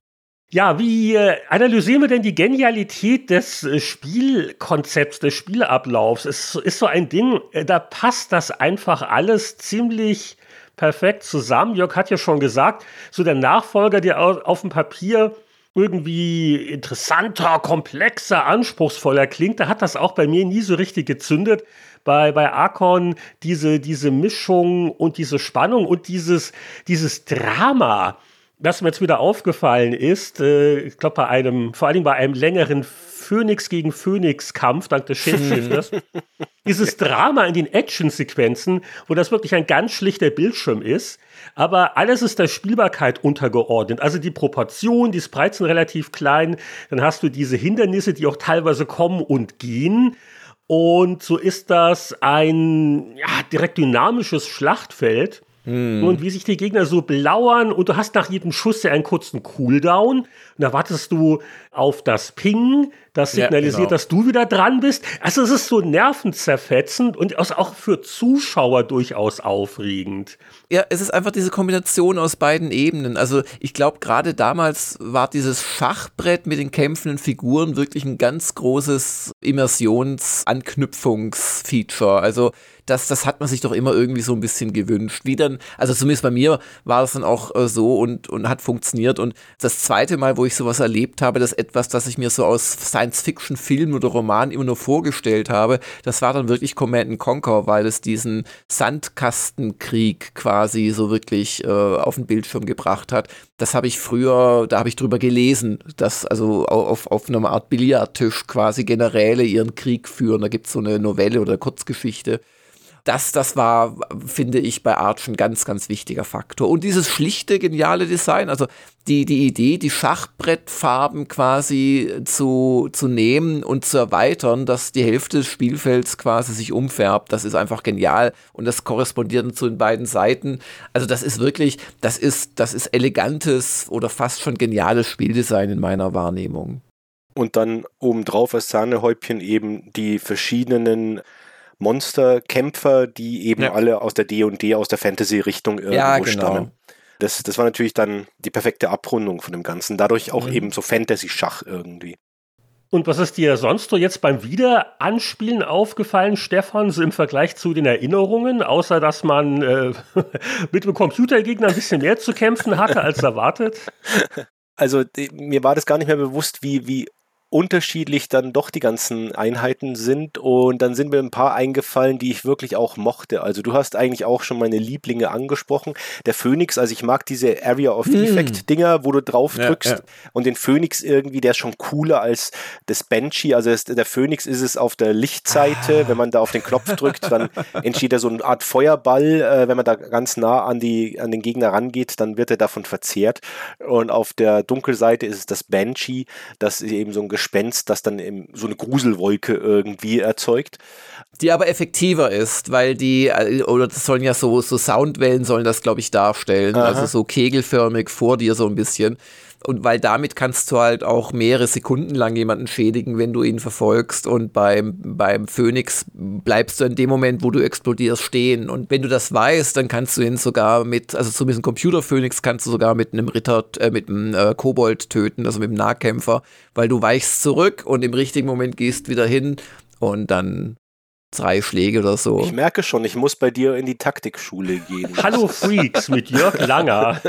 Ja, wie äh, analysieren wir denn die Genialität des äh, Spielkonzepts, des Spielablaufs? Es ist so ein Ding, äh, da passt das einfach alles ziemlich perfekt zusammen. Jörg hat ja schon gesagt, so der Nachfolger, der auf, auf dem Papier irgendwie interessanter, komplexer, anspruchsvoller klingt, da hat das auch bei mir nie so richtig gezündet. Bei, bei Archon diese, diese Mischung und diese Spannung und dieses, dieses Drama, was mir jetzt wieder aufgefallen ist, äh, ich glaube bei einem, vor allem bei einem längeren Phoenix gegen Phoenix-Kampf dank des Shapeshifters. Dieses Drama in den Action-Sequenzen, wo das wirklich ein ganz schlichter Bildschirm ist, aber alles ist der Spielbarkeit untergeordnet. Also die Proportionen, die Sprites sind relativ klein, dann hast du diese Hindernisse, die auch teilweise kommen und gehen. Und so ist das ein ja, direkt dynamisches Schlachtfeld. Mm. Und wie sich die Gegner so belauern und du hast nach jedem Schuss ja einen kurzen Cooldown. Und da wartest du auf das Ping, das signalisiert, ja, genau. dass du wieder dran bist. Also es ist so nervenzerfetzend und auch für Zuschauer durchaus aufregend. Ja, es ist einfach diese Kombination aus beiden Ebenen. Also ich glaube, gerade damals war dieses Schachbrett mit den kämpfenden Figuren wirklich ein ganz großes Immersionsanknüpfungsfeature. Also das, das hat man sich doch immer irgendwie so ein bisschen gewünscht. Wie dann, also zumindest bei mir war das dann auch äh, so und, und hat funktioniert. Und das zweite Mal, wo ich sowas erlebt habe, das etwas, das ich mir so aus Science-Fiction-Filmen oder Romanen immer nur vorgestellt habe, das war dann wirklich Command Conquer, weil es diesen Sandkastenkrieg quasi so wirklich äh, auf den Bildschirm gebracht hat. Das habe ich früher, da habe ich drüber gelesen, dass also auf, auf einer Art Billardtisch quasi Generäle ihren Krieg führen. Da gibt es so eine Novelle oder Kurzgeschichte das, das war, finde ich, bei Arch ein ganz, ganz wichtiger Faktor. Und dieses schlichte, geniale Design, also die, die Idee, die Schachbrettfarben quasi zu, zu nehmen und zu erweitern, dass die Hälfte des Spielfelds quasi sich umfärbt, das ist einfach genial. Und das korrespondiert zu den beiden Seiten. Also das ist wirklich, das ist, das ist elegantes oder fast schon geniales Spieldesign in meiner Wahrnehmung. Und dann obendrauf als Sahnehäubchen eben die verschiedenen Monsterkämpfer, die eben ja. alle aus der D&D, aus der Fantasy-Richtung irgendwo ja, genau. stammen. Das, das war natürlich dann die perfekte Abrundung von dem Ganzen. Dadurch auch mhm. eben so Fantasy-Schach irgendwie. Und was ist dir sonst so jetzt beim Wiederanspielen aufgefallen, Stefan, so im Vergleich zu den Erinnerungen, außer dass man äh, mit dem Computergegner ein bisschen mehr zu kämpfen hatte als erwartet? Also mir war das gar nicht mehr bewusst, wie, wie unterschiedlich dann doch die ganzen Einheiten sind und dann sind mir ein paar eingefallen, die ich wirklich auch mochte. Also du hast eigentlich auch schon meine Lieblinge angesprochen. Der Phoenix, also ich mag diese Area of hm. Effect Dinger, wo du drauf drückst ja, ja. und den Phoenix irgendwie, der ist schon cooler als das Banshee. Also das, der Phoenix ist es auf der Lichtseite, ah. wenn man da auf den Knopf drückt, dann entsteht da so eine Art Feuerball. Äh, wenn man da ganz nah an, die, an den Gegner rangeht, dann wird er davon verzehrt. Und auf der Dunkelseite ist es das Banshee, das eben so ein Gespenst, das dann so eine Gruselwolke irgendwie erzeugt. Die aber effektiver ist, weil die, äh, oder das sollen ja so, so Soundwellen sollen das, glaube ich, darstellen. Aha. Also so kegelförmig vor dir so ein bisschen. Und weil damit kannst du halt auch mehrere Sekunden lang jemanden schädigen, wenn du ihn verfolgst. Und beim, beim Phönix bleibst du in dem Moment, wo du explodierst, stehen. Und wenn du das weißt, dann kannst du ihn sogar mit, also zumindest ein Computer-Phönix kannst du sogar mit einem Ritter, äh, mit einem äh, Kobold töten, also mit einem Nahkämpfer, weil du weichst zurück und im richtigen Moment gehst wieder hin und dann drei Schläge oder so. Ich merke schon, ich muss bei dir in die Taktikschule gehen. Hallo Freaks mit Jörg Langer.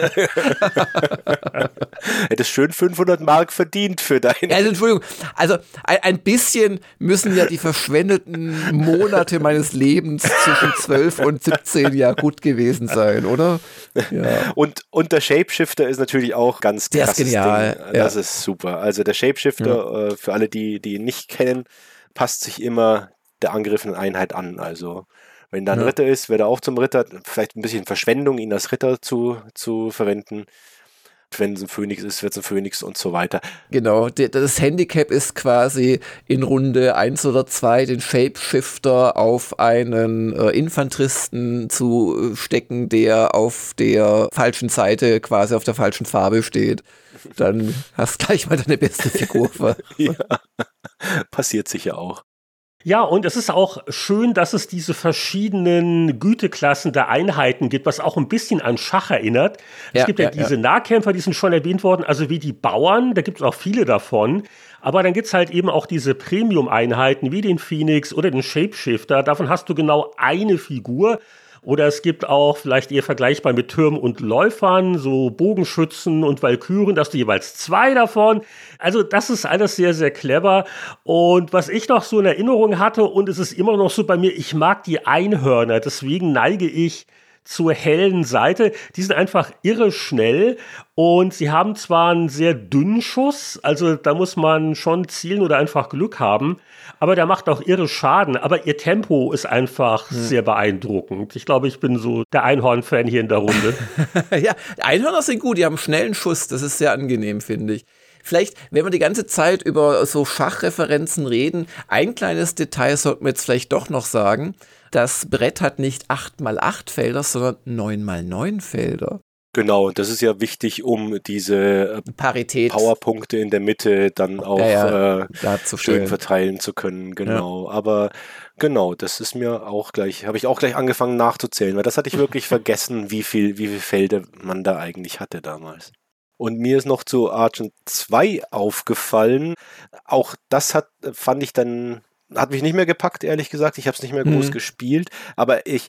Hättest schön 500 Mark verdient für dein. Also, Entschuldigung, also ein, ein, bisschen müssen ja die verschwendeten Monate meines Lebens zwischen 12 und 17 ja gut gewesen sein, oder? Ja. Und, und der Shapeshifter ist natürlich auch ganz krass. Der ist genial. Ding. Das ja. ist super. Also der Shapeshifter, ja. äh, für alle, die, die ihn nicht kennen, passt sich immer der angegriffenen Einheit an. Also wenn da ein ja. Ritter ist, wird er auch zum Ritter. Vielleicht ein bisschen Verschwendung, ihn als Ritter zu, zu verwenden. Wenn es ein Phönix ist, wird es ein Phönix und so weiter. Genau, das Handicap ist quasi in Runde 1 oder 2 den Shapeshifter auf einen äh, Infanteristen zu stecken, der auf der falschen Seite, quasi auf der falschen Farbe steht. Dann hast du gleich mal deine beste Figur. ja, passiert sicher auch. Ja, und es ist auch schön, dass es diese verschiedenen Güteklassen der Einheiten gibt, was auch ein bisschen an Schach erinnert. Ja, es gibt ja, ja diese ja. Nahkämpfer, die sind schon erwähnt worden, also wie die Bauern, da gibt es auch viele davon. Aber dann gibt es halt eben auch diese Premium-Einheiten wie den Phoenix oder den Shapeshifter. Davon hast du genau eine Figur. Oder es gibt auch vielleicht eher vergleichbar mit Türmen und Läufern, so Bogenschützen und Walküren, dass du jeweils zwei davon. Also das ist alles sehr, sehr clever. Und was ich noch so in Erinnerung hatte, und es ist immer noch so bei mir, ich mag die Einhörner, deswegen neige ich zur hellen Seite. Die sind einfach irre schnell und sie haben zwar einen sehr dünnen Schuss, also da muss man schon zielen oder einfach Glück haben, aber der macht auch irre Schaden. Aber ihr Tempo ist einfach hm. sehr beeindruckend. Ich glaube, ich bin so der Einhorn-Fan hier in der Runde. ja, Einhörner sind gut, die haben schnellen Schuss, das ist sehr angenehm, finde ich. Vielleicht, wenn wir die ganze Zeit über so Schachreferenzen reden, ein kleines Detail sollten wir jetzt vielleicht doch noch sagen. Das Brett hat nicht 8 mal 8 Felder, sondern 9 mal 9 Felder. Genau, das ist ja wichtig, um diese äh, Parität. Powerpunkte in der Mitte dann auch ja, ja, äh, schön verteilen zu können. Genau, ja. aber genau, das ist mir auch gleich, habe ich auch gleich angefangen nachzuzählen, weil das hatte ich wirklich vergessen, wie viel, wie viele Felder man da eigentlich hatte damals. Und mir ist noch zu Argent 2 aufgefallen. Auch das hat, fand ich dann hat mich nicht mehr gepackt, ehrlich gesagt. Ich habe es nicht mehr groß mhm. gespielt, aber ich.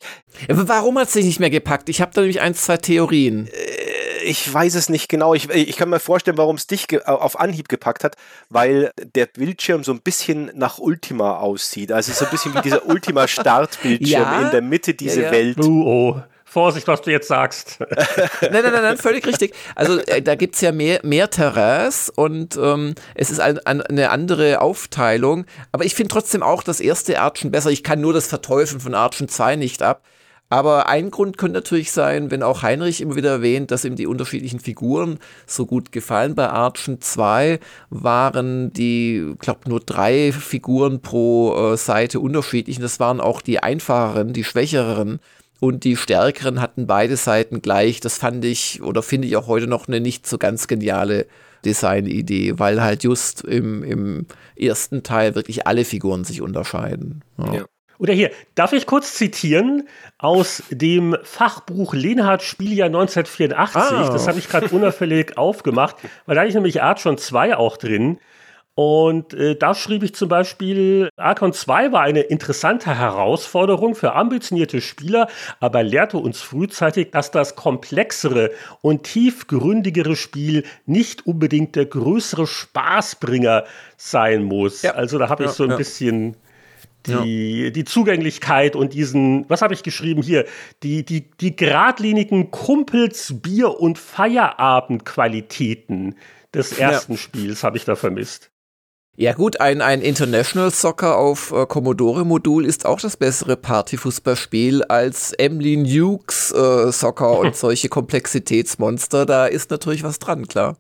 Warum hat es dich nicht mehr gepackt? Ich habe da nämlich ein, zwei Theorien. Äh, ich weiß es nicht genau. Ich, ich kann mir vorstellen, warum es dich auf Anhieb gepackt hat, weil der Bildschirm so ein bisschen nach Ultima aussieht. Also so ein bisschen wie dieser Ultima-Startbildschirm ja? in der Mitte diese ja, ja. Welt. Oh, oh. Vorsicht, was du jetzt sagst. nein, nein, nein, nein, völlig richtig. Also äh, da gibt es ja mehr, mehr Terrains und ähm, es ist ein, ein, eine andere Aufteilung. Aber ich finde trotzdem auch das erste Archen besser. Ich kann nur das Verteufeln von Archen 2 nicht ab. Aber ein Grund könnte natürlich sein, wenn auch Heinrich immer wieder erwähnt, dass ihm die unterschiedlichen Figuren so gut gefallen. Bei Archen 2 waren die, glaube nur drei Figuren pro äh, Seite unterschiedlich. Und das waren auch die einfacheren, die schwächeren und die Stärkeren hatten beide Seiten gleich. Das fand ich oder finde ich auch heute noch eine nicht so ganz geniale Designidee, weil halt just im, im ersten Teil wirklich alle Figuren sich unterscheiden. Ja. Ja. Oder hier, darf ich kurz zitieren aus dem Fachbuch Lenhardt Spieljahr 1984? Ah. Das habe ich gerade unauffällig aufgemacht, weil da ist nämlich Art schon 2 auch drin. Und äh, da schrieb ich zum Beispiel, Archon 2 war eine interessante Herausforderung für ambitionierte Spieler, aber lehrte uns frühzeitig, dass das komplexere und tiefgründigere Spiel nicht unbedingt der größere Spaßbringer sein muss. Ja. Also da habe ich ja, so ein ja. bisschen die, die Zugänglichkeit und diesen, was habe ich geschrieben hier, die, die, die geradlinigen Kumpels, Bier- und Feierabendqualitäten des ersten Spiels habe ich da vermisst. Ja gut, ein, ein International Soccer auf äh, Commodore-Modul ist auch das bessere Partyfußballspiel als Emily Nukes äh, Soccer und solche Komplexitätsmonster. Da ist natürlich was dran, klar.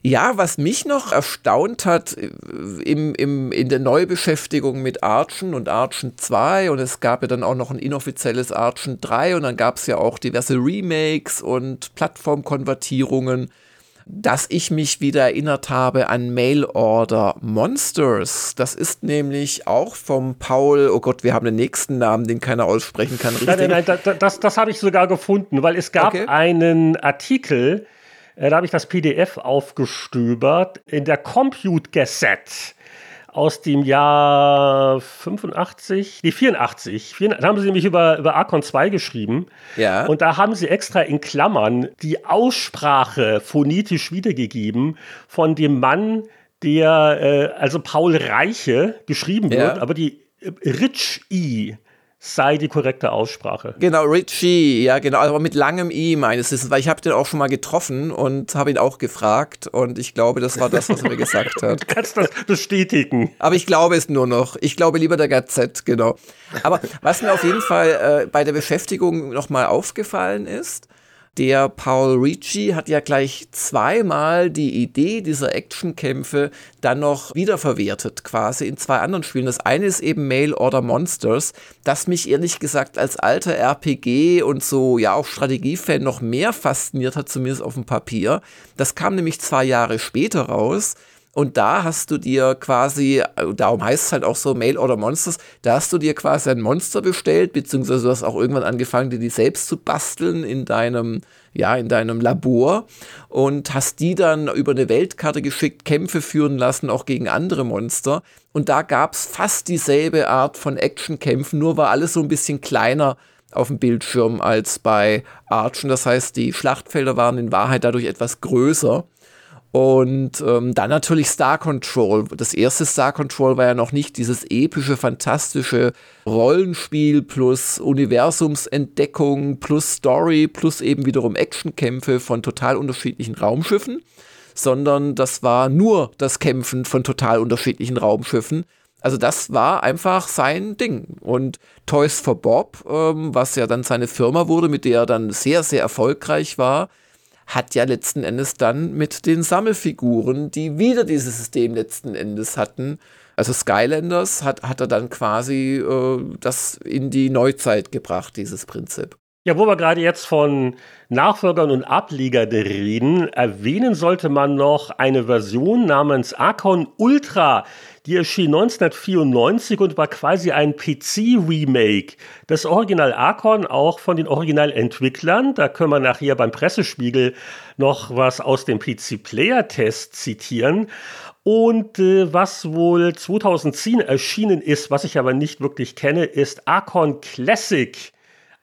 Ja, was mich noch erstaunt hat äh, im, im, in der Neubeschäftigung mit Archen und Archen 2 und es gab ja dann auch noch ein inoffizielles Archen 3 und dann gab es ja auch diverse Remakes und Plattformkonvertierungen dass ich mich wieder erinnert habe an Mail Order Monsters. Das ist nämlich auch vom Paul, oh Gott, wir haben den nächsten Namen, den keiner aussprechen kann. Richtig? Nein, nein, nein, das, das habe ich sogar gefunden, weil es gab okay. einen Artikel, äh, da habe ich das PDF aufgestöbert, in der Compute Gazette aus dem Jahr 85, nee, 84. Da haben sie nämlich über, über Archon 2 geschrieben. Ja. Und da haben sie extra in Klammern die Aussprache phonetisch wiedergegeben von dem Mann, der, äh, also Paul Reiche geschrieben wird, ja. aber die Rich I sei die korrekte Aussprache. Genau, Richie, ja genau, aber mit langem I meines Wissens, weil ich habe den auch schon mal getroffen und habe ihn auch gefragt und ich glaube, das war das, was er mir gesagt hat. Du kannst das bestätigen. Aber ich glaube es nur noch. Ich glaube lieber der Gazette, genau. Aber was mir auf jeden Fall äh, bei der Beschäftigung nochmal aufgefallen ist, der Paul Ricci hat ja gleich zweimal die Idee dieser Actionkämpfe dann noch wiederverwertet, quasi in zwei anderen Spielen. Das eine ist eben Mail Order Monsters, das mich ehrlich gesagt als alter RPG und so, ja, auch Strategiefan noch mehr fasziniert hat, zumindest auf dem Papier. Das kam nämlich zwei Jahre später raus. Und da hast du dir quasi, darum heißt es halt auch so Mail Order Monsters, da hast du dir quasi ein Monster bestellt, beziehungsweise du hast auch irgendwann angefangen, dir die selbst zu basteln in deinem, ja, in deinem Labor und hast die dann über eine Weltkarte geschickt, Kämpfe führen lassen, auch gegen andere Monster. Und da gab es fast dieselbe Art von Actionkämpfen, nur war alles so ein bisschen kleiner auf dem Bildschirm als bei Archen. Das heißt, die Schlachtfelder waren in Wahrheit dadurch etwas größer. Und ähm, dann natürlich Star Control. Das erste Star Control war ja noch nicht dieses epische, fantastische Rollenspiel plus Universumsentdeckung plus Story plus eben wiederum Actionkämpfe von total unterschiedlichen Raumschiffen, sondern das war nur das Kämpfen von total unterschiedlichen Raumschiffen. Also das war einfach sein Ding. Und Toys for Bob, ähm, was ja dann seine Firma wurde, mit der er dann sehr, sehr erfolgreich war, hat ja letzten Endes dann mit den Sammelfiguren, die wieder dieses System letzten Endes hatten, also Skylanders, hat, hat er dann quasi äh, das in die Neuzeit gebracht, dieses Prinzip. Ja, wo wir gerade jetzt von Nachfolgern und Ablegern reden, erwähnen sollte man noch eine Version namens Archon Ultra. Die erschien 1994 und war quasi ein PC-Remake. Das Original Archon auch von den Originalentwicklern. Da können wir nachher beim Pressespiegel noch was aus dem PC-Player-Test zitieren. Und äh, was wohl 2010 erschienen ist, was ich aber nicht wirklich kenne, ist Archon Classic.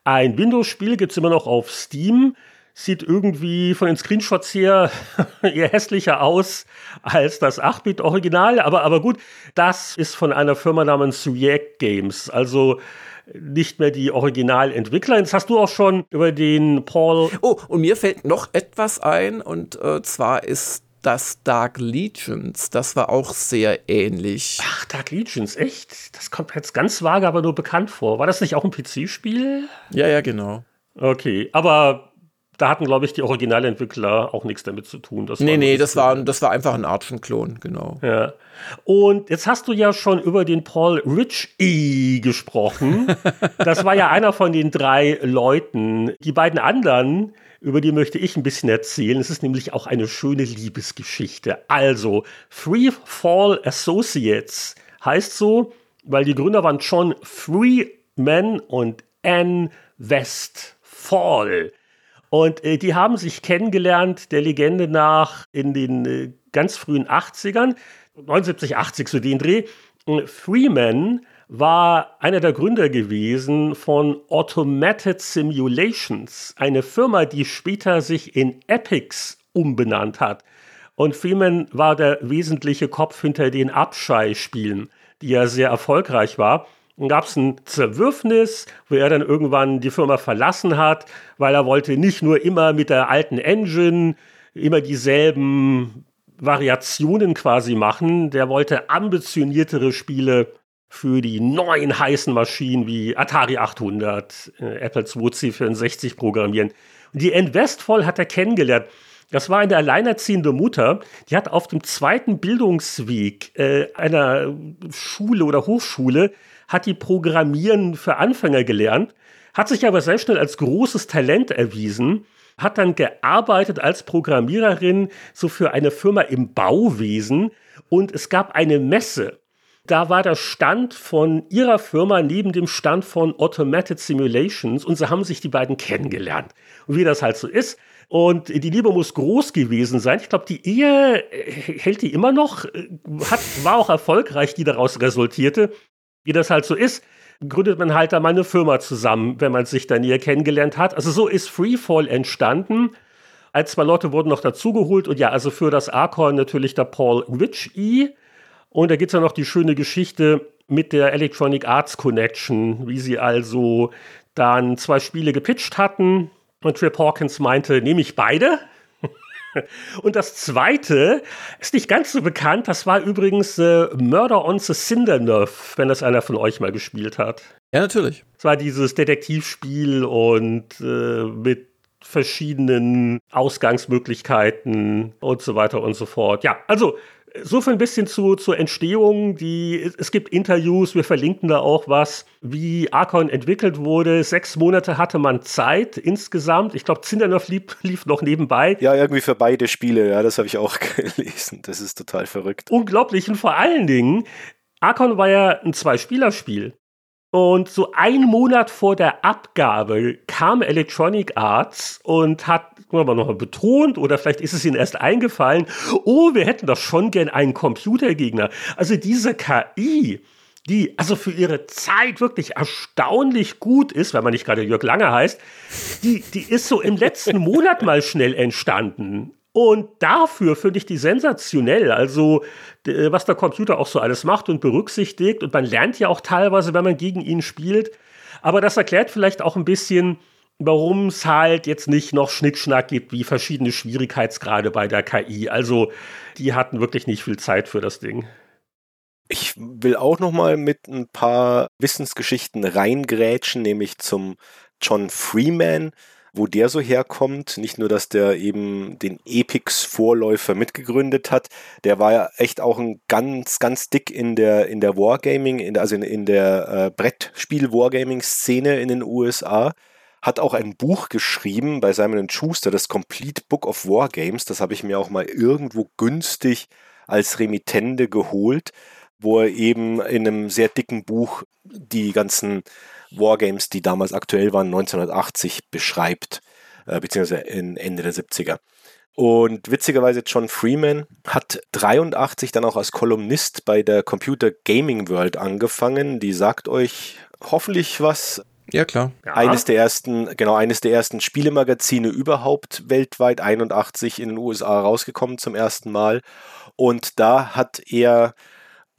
Ein Windows-Spiel gibt es immer noch auf Steam. Sieht irgendwie von den Screenshots her eher hässlicher aus als das 8-Bit-Original. Aber, aber gut, das ist von einer Firma namens React Games. Also nicht mehr die Originalentwickler. Jetzt hast du auch schon über den Paul. Oh, und mir fällt noch etwas ein, und äh, zwar ist das Dark Legions, das war auch sehr ähnlich. Ach, Dark Legions, echt? Das kommt jetzt ganz vage, aber nur bekannt vor. War das nicht auch ein PC-Spiel? Ja, ja, genau. Okay, aber da hatten, glaube ich, die Originalentwickler auch nichts damit zu tun. Das nee, nee, das war, das war einfach ein Archen-Klon, genau. Ja. Und jetzt hast du ja schon über den Paul Rich E gesprochen. das war ja einer von den drei Leuten. Die beiden anderen, über die möchte ich ein bisschen erzählen. Es ist nämlich auch eine schöne Liebesgeschichte. Also, Free Fall Associates heißt so, weil die Gründer waren John Freeman und Anne Westfall. Und äh, die haben sich kennengelernt, der Legende nach, in den äh, ganz frühen 80ern, 79, 80 so den Dreh. Freeman war einer der Gründer gewesen von Automated Simulations, eine Firma, die später sich in Epics umbenannt hat. Und Freeman war der wesentliche Kopf hinter den Abschei-Spielen, die ja sehr erfolgreich war. Dann gab es ein Zerwürfnis, wo er dann irgendwann die Firma verlassen hat, weil er wollte nicht nur immer mit der alten Engine immer dieselben Variationen quasi machen. Der wollte ambitioniertere Spiele für die neuen heißen Maschinen wie Atari 800, äh, Apple II C64 programmieren. Die Ann Westfall hat er kennengelernt. Das war eine alleinerziehende Mutter, die hat auf dem zweiten Bildungsweg äh, einer Schule oder Hochschule, hat die Programmieren für Anfänger gelernt, hat sich aber sehr schnell als großes Talent erwiesen, hat dann gearbeitet als Programmiererin so für eine Firma im Bauwesen und es gab eine Messe da war der Stand von ihrer Firma neben dem Stand von Automated Simulations und so haben sich die beiden kennengelernt. Und wie das halt so ist. Und die Liebe muss groß gewesen sein. Ich glaube, die Ehe äh, hält die immer noch, äh, hat, war auch erfolgreich, die daraus resultierte. Wie das halt so ist, gründet man halt da mal eine Firma zusammen, wenn man sich dann hier kennengelernt hat. Also so ist Freefall entstanden. Ein, zwei Leute wurden noch dazugeholt und ja, also für das Archon natürlich der Paul Witch-E und da gibt es ja noch die schöne Geschichte mit der Electronic Arts Connection, wie sie also dann zwei Spiele gepitcht hatten und Trip Hawkins meinte, nehme ich beide. Und das zweite ist nicht ganz so bekannt. Das war übrigens äh, Murder on the Cinderneuf, wenn das einer von euch mal gespielt hat. Ja, natürlich. Es war dieses Detektivspiel und äh, mit verschiedenen Ausgangsmöglichkeiten und so weiter und so fort. Ja, also so viel ein bisschen zu, zur Entstehung. Die, es gibt Interviews, wir verlinken da auch was, wie Archon entwickelt wurde. Sechs Monate hatte man Zeit insgesamt. Ich glaube, Zindernoff lief, lief noch nebenbei. Ja, irgendwie für beide Spiele, ja, das habe ich auch gelesen. Das ist total verrückt. Unglaublich. Und vor allen Dingen, Archon war ja ein Zwei-Spieler-Spiel. Und so ein Monat vor der Abgabe kam Electronic Arts und hat mal noch mal betont oder vielleicht ist es ihnen erst eingefallen, oh, wir hätten doch schon gern einen Computergegner. Also diese KI, die also für ihre Zeit wirklich erstaunlich gut ist, wenn man nicht gerade Jörg Lange heißt, die, die ist so im letzten Monat mal schnell entstanden. Und dafür finde ich die sensationell. Also, was der Computer auch so alles macht und berücksichtigt. Und man lernt ja auch teilweise, wenn man gegen ihn spielt. Aber das erklärt vielleicht auch ein bisschen, warum es halt jetzt nicht noch Schnickschnack gibt, wie verschiedene Schwierigkeitsgrade bei der KI. Also, die hatten wirklich nicht viel Zeit für das Ding. Ich will auch noch mal mit ein paar Wissensgeschichten reingrätschen, nämlich zum John Freeman wo der so herkommt. Nicht nur, dass der eben den Epix-Vorläufer mitgegründet hat, der war ja echt auch ein ganz, ganz dick in der, in der Wargaming, in also in, in der äh, Brettspiel-Wargaming-Szene in den USA. Hat auch ein Buch geschrieben bei Simon Schuster, das Complete Book of Wargames. Das habe ich mir auch mal irgendwo günstig als Remittende geholt, wo er eben in einem sehr dicken Buch die ganzen Wargames, die damals aktuell waren, 1980 beschreibt, äh, beziehungsweise in Ende der 70er. Und witzigerweise John Freeman hat 83 dann auch als Kolumnist bei der Computer Gaming World angefangen. Die sagt euch hoffentlich was. Ja, klar. Ja. Eines der ersten, genau, eines der ersten Spielemagazine überhaupt weltweit, 81 in den USA rausgekommen zum ersten Mal. Und da hat er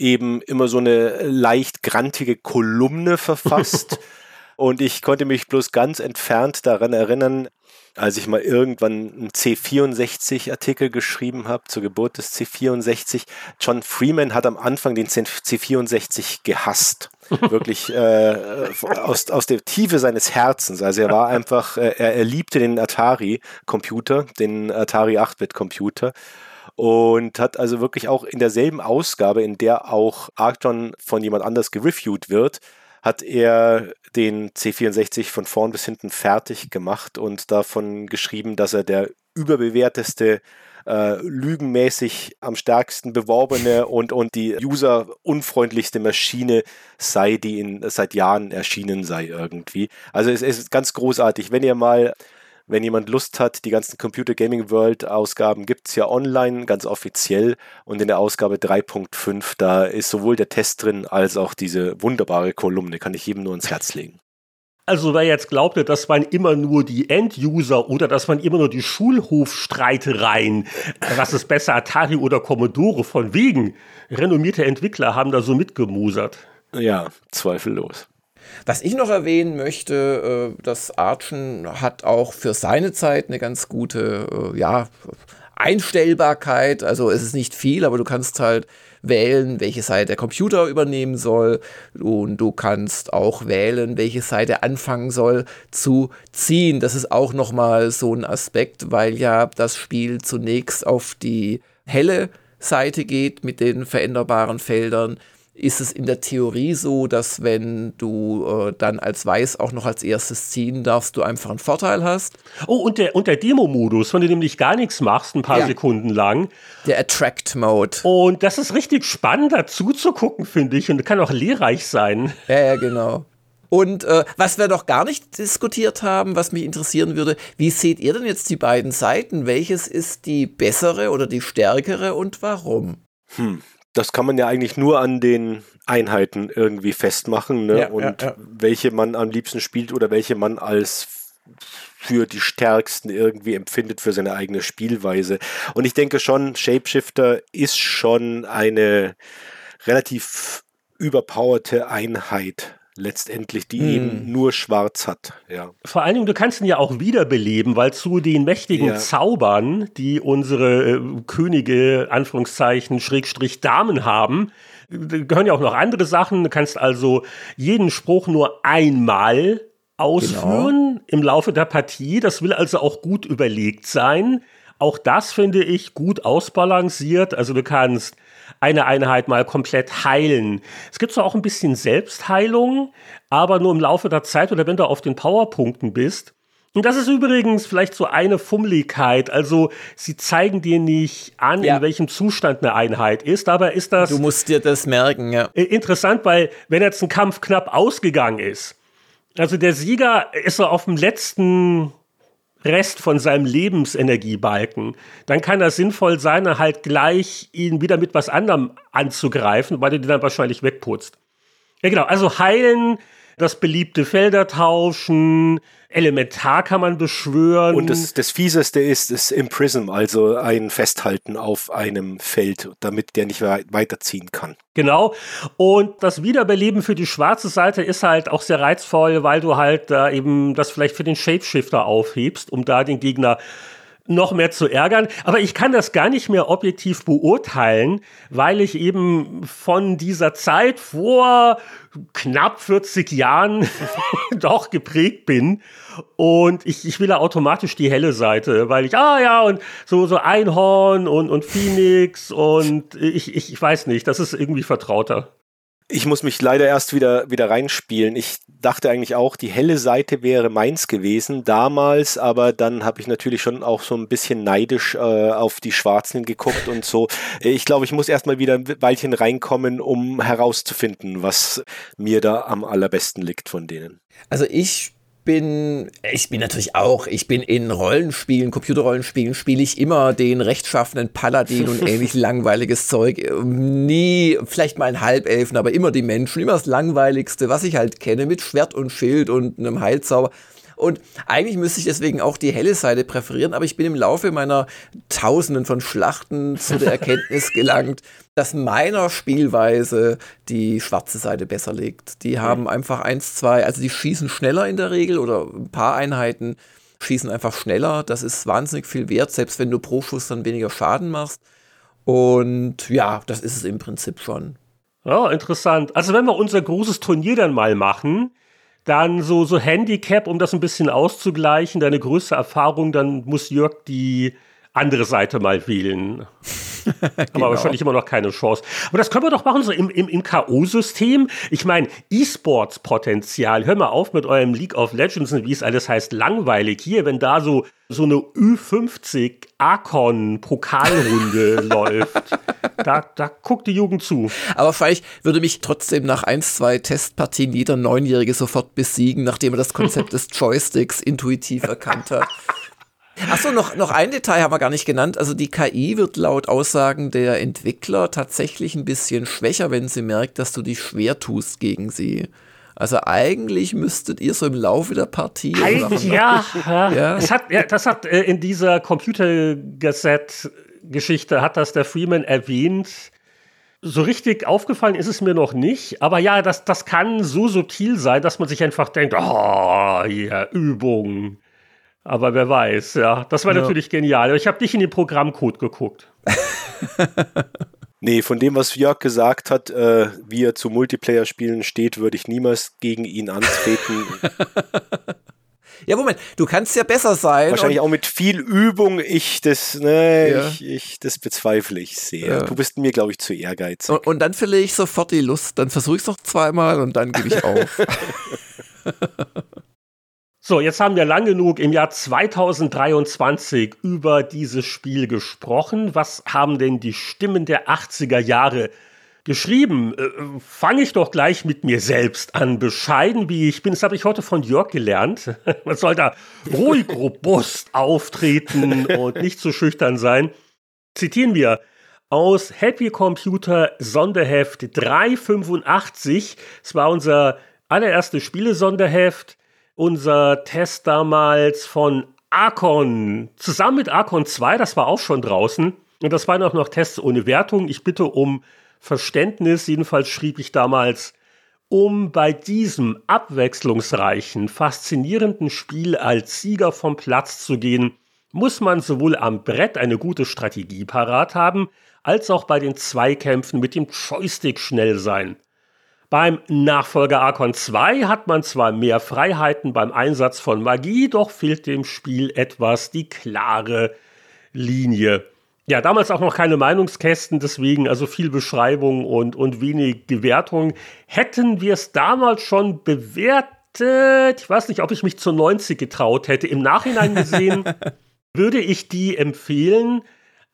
eben immer so eine leicht grantige Kolumne verfasst. und ich konnte mich bloß ganz entfernt daran erinnern, als ich mal irgendwann einen C64-Artikel geschrieben habe zur Geburt des C64. John Freeman hat am Anfang den C64 gehasst. Wirklich äh, aus, aus der Tiefe seines Herzens. Also er war einfach, äh, er, er liebte den Atari-Computer, den Atari 8-Bit-Computer und hat also wirklich auch in derselben Ausgabe, in der auch Arcton von jemand anders gereviewt wird, hat er den C64 von vorn bis hinten fertig gemacht und davon geschrieben, dass er der überbewerteste äh, lügenmäßig am stärksten beworbene und, und die userunfreundlichste Maschine sei, die in, seit Jahren erschienen sei irgendwie. Also es, es ist ganz großartig. Wenn ihr mal wenn jemand Lust hat, die ganzen Computer Gaming World Ausgaben gibt es ja online, ganz offiziell. Und in der Ausgabe 3.5, da ist sowohl der Test drin als auch diese wunderbare Kolumne. Kann ich jedem nur ins Herz legen. Also wer jetzt glaubte, dass man immer nur die End-User oder dass man immer nur die Schulhofstreitereien, was ist besser, Atari oder Commodore, von wegen renommierte Entwickler haben da so mitgemusert. Ja, zweifellos. Was ich noch erwähnen möchte, äh, das Archen hat auch für seine Zeit eine ganz gute, äh, ja, Einstellbarkeit. Also es ist nicht viel, aber du kannst halt wählen, welche Seite der Computer übernehmen soll. Und du kannst auch wählen, welche Seite anfangen soll zu ziehen. Das ist auch nochmal so ein Aspekt, weil ja das Spiel zunächst auf die helle Seite geht mit den veränderbaren Feldern ist es in der Theorie so, dass wenn du äh, dann als Weiß auch noch als erstes ziehen darfst, du einfach einen Vorteil hast. Oh, und der, und der Demo-Modus, von dem du nämlich gar nichts machst, ein paar ja. Sekunden lang. Der Attract-Mode. Und das ist richtig spannend dazu zu gucken, finde ich, und kann auch lehrreich sein. Ja, ja, genau. Und äh, was wir noch gar nicht diskutiert haben, was mich interessieren würde, wie seht ihr denn jetzt die beiden Seiten? Welches ist die bessere oder die stärkere und warum? Hm, das kann man ja eigentlich nur an den Einheiten irgendwie festmachen ne? Ja, und ja, ja. welche man am liebsten spielt oder welche man als für die stärksten irgendwie empfindet für seine eigene Spielweise. Und ich denke schon, Shapeshifter ist schon eine relativ überpowerte Einheit letztendlich, die hm. eben nur schwarz hat. Ja. Vor allen Dingen, du kannst ihn ja auch wiederbeleben, weil zu den mächtigen ja. Zaubern, die unsere äh, Könige, Anführungszeichen, Schrägstrich Damen haben, gehören ja auch noch andere Sachen. Du kannst also jeden Spruch nur einmal ausführen genau. im Laufe der Partie. Das will also auch gut überlegt sein. Auch das finde ich gut ausbalanciert. Also du kannst eine Einheit mal komplett heilen. Es gibt zwar auch ein bisschen Selbstheilung, aber nur im Laufe der Zeit oder wenn du auf den Powerpunkten bist. Und das ist übrigens vielleicht so eine Fummeligkeit. Also, sie zeigen dir nicht an, ja. in welchem Zustand eine Einheit ist, aber ist das. Du musst dir das merken, ja. Interessant, weil, wenn jetzt ein Kampf knapp ausgegangen ist, also der Sieger ist so auf dem letzten Rest von seinem Lebensenergiebalken, dann kann das sinnvoll sein, halt gleich ihn wieder mit was anderem anzugreifen, weil er den dann wahrscheinlich wegputzt. Ja, genau. Also heilen das beliebte Felder tauschen, Elementar kann man beschwören. Und das, das Fieseste ist das Imprism, also ein Festhalten auf einem Feld, damit der nicht weiterziehen kann. Genau. Und das Wiederbeleben für die schwarze Seite ist halt auch sehr reizvoll, weil du halt da eben das vielleicht für den Shapeshifter aufhebst, um da den Gegner noch mehr zu ärgern. Aber ich kann das gar nicht mehr objektiv beurteilen, weil ich eben von dieser Zeit vor knapp 40 Jahren doch geprägt bin. Und ich, ich will ja automatisch die helle Seite, weil ich, ah ja, und so, so Einhorn und, und Phoenix und ich, ich, ich weiß nicht, das ist irgendwie vertrauter. Ich muss mich leider erst wieder, wieder reinspielen. Ich dachte eigentlich auch, die helle Seite wäre meins gewesen damals, aber dann habe ich natürlich schon auch so ein bisschen neidisch äh, auf die Schwarzen geguckt und so. Ich glaube, ich muss erstmal wieder ein Weilchen reinkommen, um herauszufinden, was mir da am allerbesten liegt von denen. Also ich bin, ich bin natürlich auch, ich bin in Rollenspielen, Computerrollenspielen, spiele ich immer den rechtschaffenen Paladin und ähnlich langweiliges Zeug. Nie, vielleicht mal einen Halbelfen, aber immer die Menschen, immer das Langweiligste, was ich halt kenne, mit Schwert und Schild und einem Heilzauber. Und eigentlich müsste ich deswegen auch die helle Seite präferieren, aber ich bin im Laufe meiner Tausenden von Schlachten zu der Erkenntnis gelangt, dass meiner Spielweise die schwarze Seite besser liegt. Die haben einfach eins, zwei, also die schießen schneller in der Regel oder ein paar Einheiten schießen einfach schneller. Das ist wahnsinnig viel wert, selbst wenn du pro Schuss dann weniger Schaden machst. Und ja, das ist es im Prinzip schon. Ja, interessant. Also wenn wir unser großes Turnier dann mal machen, dann so, so Handicap, um das ein bisschen auszugleichen, deine größte Erfahrung, dann muss Jörg die andere Seite mal wählen. Haben genau. wir wahrscheinlich immer noch keine Chance. Aber das können wir doch machen, so im, im, im K.O.-System. Ich meine, E-Sports-Potenzial. Hör mal auf mit eurem League of Legends und wie es alles heißt, langweilig. Hier, wenn da so, so eine Ü50 Akon-Pokalrunde läuft, da, da guckt die Jugend zu. Aber vielleicht würde mich trotzdem nach ein, zwei Testpartien jeder Neunjährige sofort besiegen, nachdem er das Konzept des Joysticks intuitiv erkannt hat. Achso, noch, noch ein Detail haben wir gar nicht genannt. Also die KI wird laut Aussagen der Entwickler tatsächlich ein bisschen schwächer, wenn sie merkt, dass du dich schwer tust gegen sie. Also eigentlich müsstet ihr so im Laufe der Partie. Ja, ja, ja. Das hat, ja, das hat äh, in dieser Computergesetz-Geschichte hat das der Freeman erwähnt. So richtig aufgefallen ist es mir noch nicht, aber ja, das, das kann so subtil sein, dass man sich einfach denkt, oh, ja, Übung. Aber wer weiß, ja. Das war ja. natürlich genial. Ich habe nicht in den Programmcode geguckt. nee, von dem, was Jörg gesagt hat, äh, wie er zu Multiplayer-Spielen steht, würde ich niemals gegen ihn antreten. Ja, Moment, du kannst ja besser sein. Wahrscheinlich auch mit viel Übung. Ich das, ne, ja. ich, ich, das bezweifle ich sehr. Ja. Du bist mir, glaube ich, zu ehrgeizig. Und, und dann verliere ich sofort die Lust. Dann versuche ich es noch zweimal und dann gebe ich auf. So, jetzt haben wir lang genug im Jahr 2023 über dieses Spiel gesprochen. Was haben denn die Stimmen der 80er Jahre geschrieben? Äh, Fange ich doch gleich mit mir selbst an. Bescheiden wie ich bin, das habe ich heute von Jörg gelernt. Man soll da ruhig, robust auftreten und nicht zu schüchtern sein. Zitieren wir aus Happy Computer Sonderheft 385. Es war unser allererstes Spiele-Sonderheft unser Test damals von Archon, zusammen mit Archon 2, das war auch schon draußen. Und das waren auch noch Tests ohne Wertung. Ich bitte um Verständnis. Jedenfalls schrieb ich damals, um bei diesem abwechslungsreichen, faszinierenden Spiel als Sieger vom Platz zu gehen, muss man sowohl am Brett eine gute Strategie parat haben, als auch bei den Zweikämpfen mit dem Joystick schnell sein. Beim Nachfolger Archon 2 hat man zwar mehr Freiheiten beim Einsatz von Magie, doch fehlt dem Spiel etwas die klare Linie. Ja, damals auch noch keine Meinungskästen, deswegen also viel Beschreibung und, und wenig Gewertung. Hätten wir es damals schon bewertet, ich weiß nicht, ob ich mich zu 90 getraut hätte, im Nachhinein gesehen, würde ich die empfehlen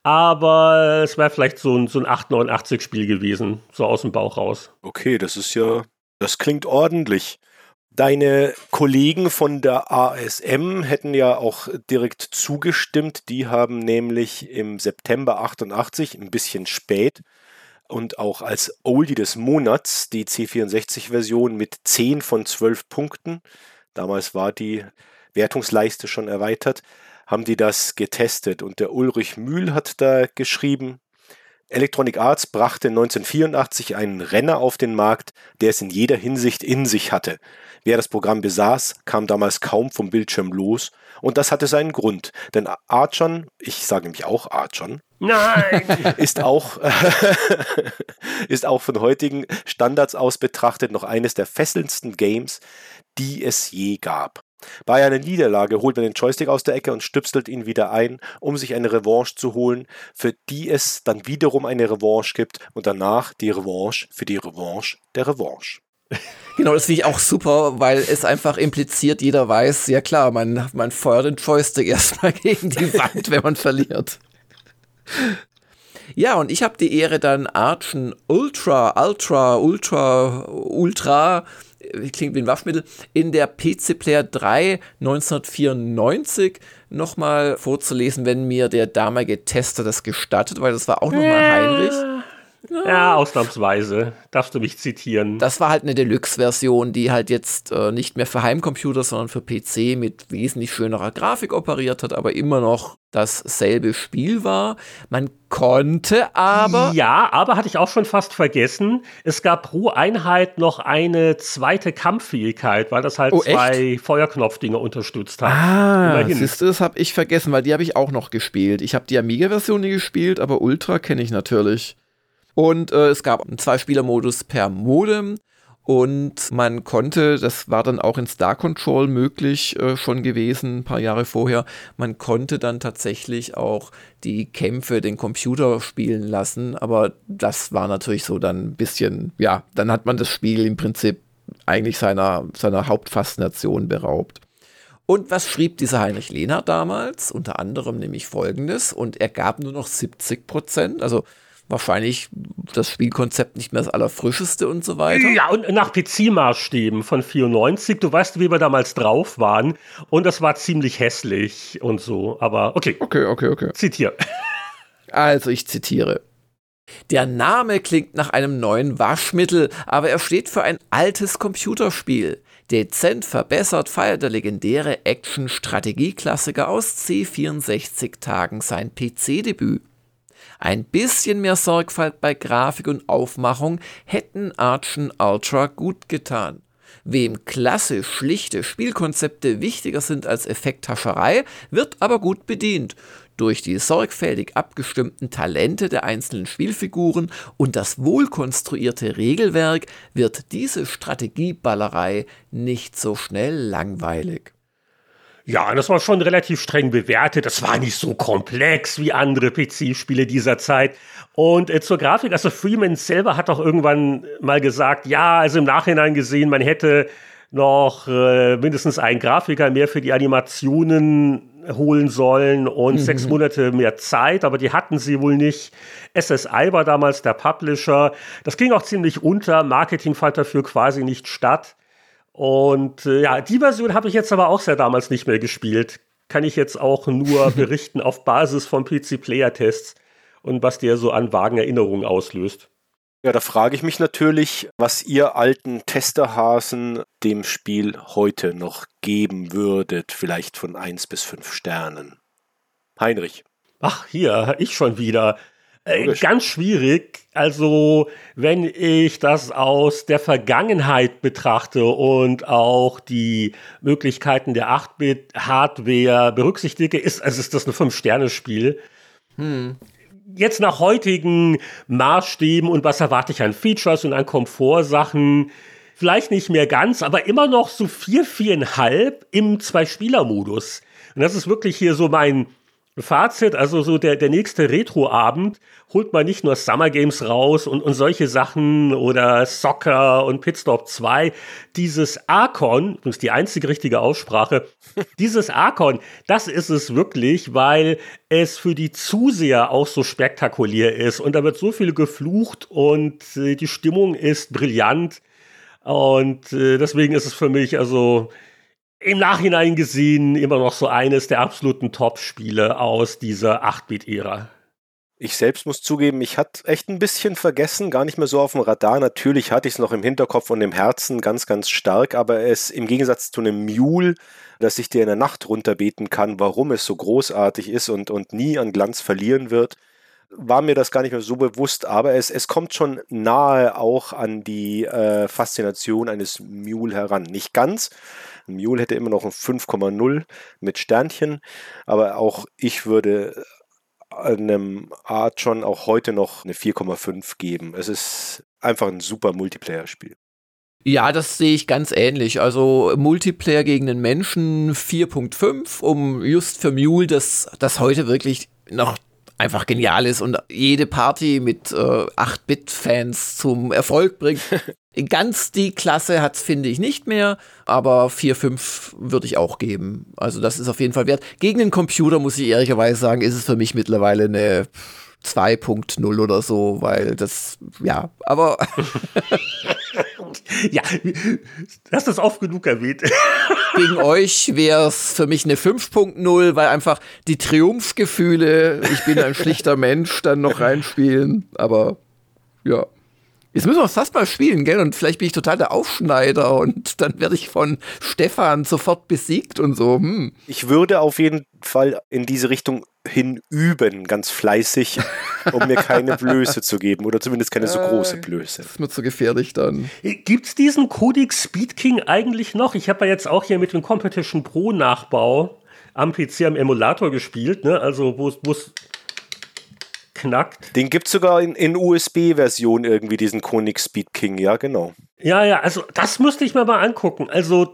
aber es wäre vielleicht so ein, so ein 889-Spiel gewesen, so aus dem Bauch raus. Okay, das ist ja, das klingt ordentlich. Deine Kollegen von der ASM hätten ja auch direkt zugestimmt. Die haben nämlich im September 88, ein bisschen spät, und auch als Oldie des Monats die C64-Version mit 10 von 12 Punkten. Damals war die Wertungsleiste schon erweitert, haben die das getestet und der Ulrich Mühl hat da geschrieben, Electronic Arts brachte 1984 einen Renner auf den Markt, der es in jeder Hinsicht in sich hatte. Wer das Programm besaß, kam damals kaum vom Bildschirm los und das hatte seinen Grund, denn Archon, ich sage nämlich auch Archon, Nein! ist auch, ist auch von heutigen Standards aus betrachtet noch eines der fesselndsten Games, die es je gab. Bei einer Niederlage holt man den Joystick aus der Ecke und stüpselt ihn wieder ein, um sich eine Revanche zu holen, für die es dann wiederum eine Revanche gibt und danach die Revanche für die Revanche der Revanche. Genau, das finde ich auch super, weil es einfach impliziert, jeder weiß, ja klar, man, man feuert den Joystick erstmal gegen die Wand, wenn man verliert. Ja, und ich habe die Ehre dann Archen Ultra, Ultra, Ultra, Ultra klingt wie ein Waschmittel, in der PC Player 3 1994 nochmal vorzulesen, wenn mir der damalige Tester das gestattet, weil das war auch nochmal Heinrich. Ja, ausnahmsweise. Darfst du mich zitieren? Das war halt eine Deluxe-Version, die halt jetzt äh, nicht mehr für Heimcomputer, sondern für PC mit wesentlich schönerer Grafik operiert hat, aber immer noch dasselbe Spiel war. Man konnte aber. Ja, aber hatte ich auch schon fast vergessen. Es gab pro Einheit noch eine zweite Kampffähigkeit, weil das halt oh, zwei Feuerknopfdinger unterstützt hat. Ah, siehst du, das habe ich vergessen, weil die habe ich auch noch gespielt. Ich habe die Amiga-Version nie gespielt, aber Ultra kenne ich natürlich. Und äh, es gab einen Zwei-Spieler-Modus per Modem. Und man konnte, das war dann auch in Star Control möglich äh, schon gewesen, ein paar Jahre vorher, man konnte dann tatsächlich auch die Kämpfe den Computer spielen lassen. Aber das war natürlich so dann ein bisschen, ja, dann hat man das Spiel im Prinzip eigentlich seiner, seiner Hauptfaszination beraubt. Und was schrieb dieser Heinrich Lehner damals? Unter anderem nämlich folgendes, und er gab nur noch 70 Prozent, also wahrscheinlich das Spielkonzept nicht mehr das allerfrischeste und so weiter. Ja, und nach PC-Maßstäben von 94, du weißt, wie wir damals drauf waren. Und das war ziemlich hässlich und so. Aber okay. Okay, okay, okay. Zitier. Also, ich zitiere. Der Name klingt nach einem neuen Waschmittel, aber er steht für ein altes Computerspiel. Dezent verbessert feiert der legendäre Action-Strategieklassiker aus C64-Tagen sein PC-Debüt. Ein bisschen mehr Sorgfalt bei Grafik und Aufmachung hätten Archen Ultra gut getan. Wem klassisch schlichte Spielkonzepte wichtiger sind als Effekthascherei, wird aber gut bedient. Durch die sorgfältig abgestimmten Talente der einzelnen Spielfiguren und das wohlkonstruierte Regelwerk wird diese Strategieballerei nicht so schnell langweilig. Ja, das war schon relativ streng bewertet. Das war nicht so komplex wie andere PC-Spiele dieser Zeit. Und äh, zur Grafik, also Freeman selber hat auch irgendwann mal gesagt, ja, also im Nachhinein gesehen, man hätte noch äh, mindestens einen Grafiker mehr für die Animationen holen sollen und mhm. sechs Monate mehr Zeit, aber die hatten sie wohl nicht. SSI war damals der Publisher. Das ging auch ziemlich unter. Marketing fand dafür quasi nicht statt. Und äh, ja, die Version habe ich jetzt aber auch sehr damals nicht mehr gespielt. Kann ich jetzt auch nur berichten auf Basis von PC-Player-Tests und was der so an vagen Erinnerungen auslöst. Ja, da frage ich mich natürlich, was ihr alten Testerhasen dem Spiel heute noch geben würdet, vielleicht von 1 bis 5 Sternen. Heinrich. Ach, hier, ich schon wieder. Äh, ganz schwierig. Also, wenn ich das aus der Vergangenheit betrachte und auch die Möglichkeiten der 8-Bit-Hardware berücksichtige, ist, also ist das ein 5-Sterne-Spiel. Hm. Jetzt nach heutigen Maßstäben und was erwarte ich an Features und an Komfortsachen, vielleicht nicht mehr ganz, aber immer noch so 4, 4,5 im Zwei-Spieler-Modus. Und das ist wirklich hier so mein Fazit, also so der, der nächste Retro-Abend holt man nicht nur Summer Games raus und, und solche Sachen oder Soccer und Pitstop 2. Dieses Archon, das ist die einzige richtige Aussprache, dieses Archon, das ist es wirklich, weil es für die Zuseher auch so spektakulär ist und da wird so viel geflucht und äh, die Stimmung ist brillant und äh, deswegen ist es für mich also im Nachhinein gesehen immer noch so eines der absoluten Top-Spiele aus dieser 8-Bit-Ära. Ich selbst muss zugeben, ich hatte echt ein bisschen vergessen, gar nicht mehr so auf dem Radar. Natürlich hatte ich es noch im Hinterkopf und im Herzen ganz, ganz stark, aber es im Gegensatz zu einem Mule, das ich dir in der Nacht runterbeten kann, warum es so großartig ist und, und nie an Glanz verlieren wird, war mir das gar nicht mehr so bewusst, aber es, es kommt schon nahe auch an die äh, Faszination eines Mule heran. Nicht ganz. Ein Mule hätte immer noch ein 5,0 mit Sternchen, aber auch ich würde einem Art schon auch heute noch eine 4,5 geben. Es ist einfach ein super Multiplayer-Spiel. Ja, das sehe ich ganz ähnlich. Also Multiplayer gegen den Menschen 4.5, um just für Mule das, das heute wirklich noch einfach genial ist und jede Party mit äh, 8-Bit-Fans zum Erfolg bringt. Ganz die Klasse hat es, finde ich, nicht mehr, aber 4, 5 würde ich auch geben. Also das ist auf jeden Fall wert. Gegen den Computer, muss ich ehrlicherweise sagen, ist es für mich mittlerweile eine 2.0 oder so, weil das, ja, aber. ja, hast das oft genug erwähnt. Gegen euch wäre es für mich eine 5.0, weil einfach die Triumphgefühle, ich bin ein schlichter Mensch, dann noch reinspielen, aber ja. Jetzt müssen wir das fast mal spielen, gell? Und vielleicht bin ich total der Aufschneider und dann werde ich von Stefan sofort besiegt und so. Hm. Ich würde auf jeden Fall in diese Richtung hinüben, ganz fleißig, um mir keine Blöße zu geben oder zumindest keine so große Blöße. Das ist mir zu gefährlich dann. Gibt es diesen Codex Speed King eigentlich noch? Ich habe ja jetzt auch hier mit dem Competition Pro Nachbau am PC am Emulator gespielt, ne? Also wo es knackt. Den gibt es sogar in, in USB-Version irgendwie, diesen Konig Speed King, ja, genau. Ja, ja, also das müsste ich mir mal angucken. Also,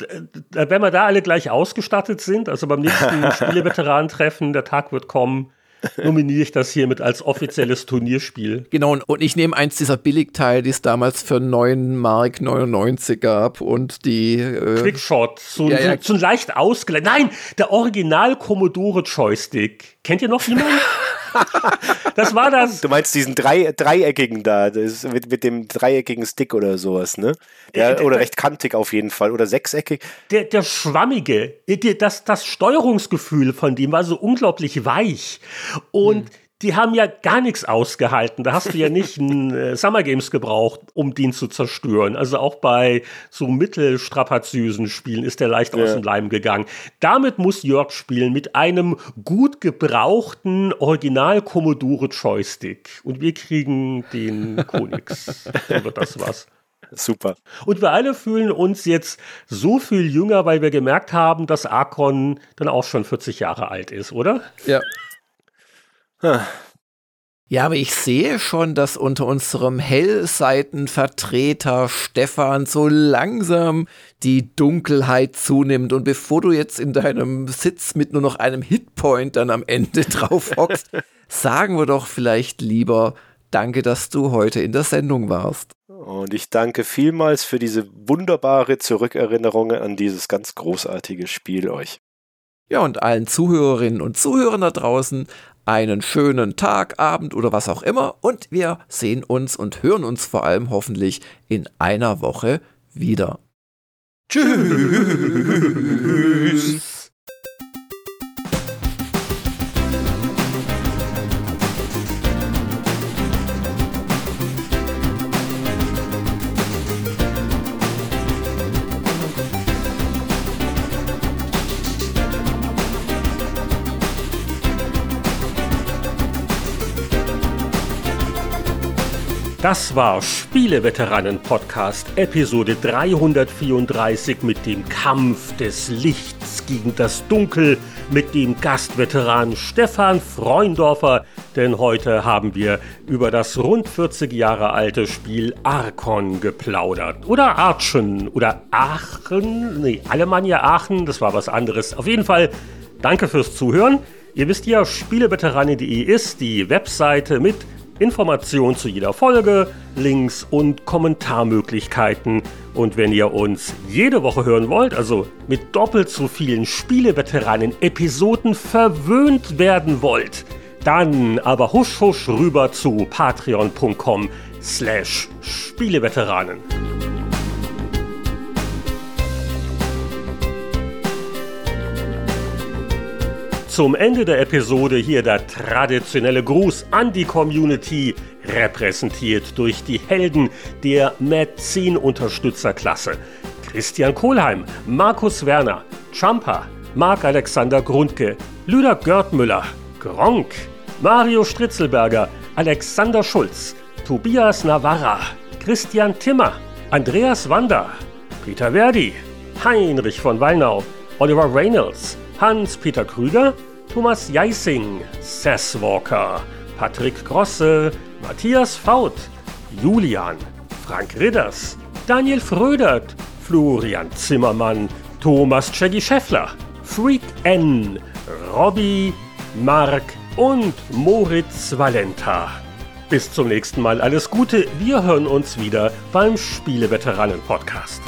wenn wir da alle gleich ausgestattet sind, also beim nächsten Spieleveteranen-Treffen, der Tag wird kommen, nominiere ich das hiermit als offizielles Turnierspiel. Genau, und ich nehme eins dieser Billigteile, die es damals für 9 Mark 99 gab und die äh Quickshot, so, ja, ja. so, so ein leicht ausgeleitet. Nein, der Original Commodore Joystick. Kennt ihr noch jemanden? das war das. Du meinst diesen drei, dreieckigen da, das mit, mit dem dreieckigen Stick oder sowas, ne? Der, der, oder recht kantig auf jeden Fall. Oder sechseckig. Der, der schwammige, das, das Steuerungsgefühl von dem war so unglaublich weich. Und hm die haben ja gar nichts ausgehalten. Da hast du ja nicht ein äh, Summer Games gebraucht, um den zu zerstören. Also auch bei so mittelstrapazösen Spielen ist der leicht ja. aus dem Leim gegangen. Damit muss Jörg spielen mit einem gut gebrauchten Original Commodore Joystick. Und wir kriegen den Konix. wird das was. Super. Und wir alle fühlen uns jetzt so viel jünger, weil wir gemerkt haben, dass Archon dann auch schon 40 Jahre alt ist, oder? Ja. Ja, aber ich sehe schon, dass unter unserem Hellseitenvertreter Stefan so langsam die Dunkelheit zunimmt. Und bevor du jetzt in deinem Sitz mit nur noch einem Hitpoint dann am Ende drauf hockst, sagen wir doch vielleicht lieber Danke, dass du heute in der Sendung warst. Und ich danke vielmals für diese wunderbare Zurückerinnerung an dieses ganz großartige Spiel euch. Ja, und allen Zuhörerinnen und Zuhörern da draußen einen schönen Tag, Abend oder was auch immer und wir sehen uns und hören uns vor allem hoffentlich in einer Woche wieder. Tschüss. Das war Spieleveteranen-Podcast, Episode 334 mit dem Kampf des Lichts gegen das Dunkel mit dem Gastveteran Stefan Freundorfer. Denn heute haben wir über das rund 40 Jahre alte Spiel Arkon geplaudert. Oder Archen oder Aachen. Nee, Alemannia Aachen, das war was anderes. Auf jeden Fall, danke fürs Zuhören. Ihr wisst ja, spieleveteranen.de ist die Webseite mit Informationen zu jeder Folge, Links und Kommentarmöglichkeiten. Und wenn ihr uns jede Woche hören wollt, also mit doppelt so vielen Spieleveteranen-Episoden verwöhnt werden wollt, dann aber husch husch rüber zu patreon.com slash Spieleveteranen. Zum Ende der Episode hier der traditionelle Gruß an die Community, repräsentiert durch die Helden der Mäzen-Unterstützerklasse. Christian Kohlheim, Markus Werner, Champa, Marc-Alexander Grundke, Lüder Görtmüller, Gronk, Mario Stritzelberger, Alexander Schulz, Tobias Navarra, Christian Timmer, Andreas Wander, Peter Verdi, Heinrich von Wallnau, Oliver Reynolds, Hans-Peter Krüger, Thomas Jeissing, Sess Walker, Patrick Grosse, Matthias Faut, Julian, Frank Ridders, Daniel Frödert, Florian Zimmermann, Thomas Cheggy Scheffler, Freak N, Robby, Mark und Moritz Valenta. Bis zum nächsten Mal alles Gute. Wir hören uns wieder beim Spieleveteranen Podcast.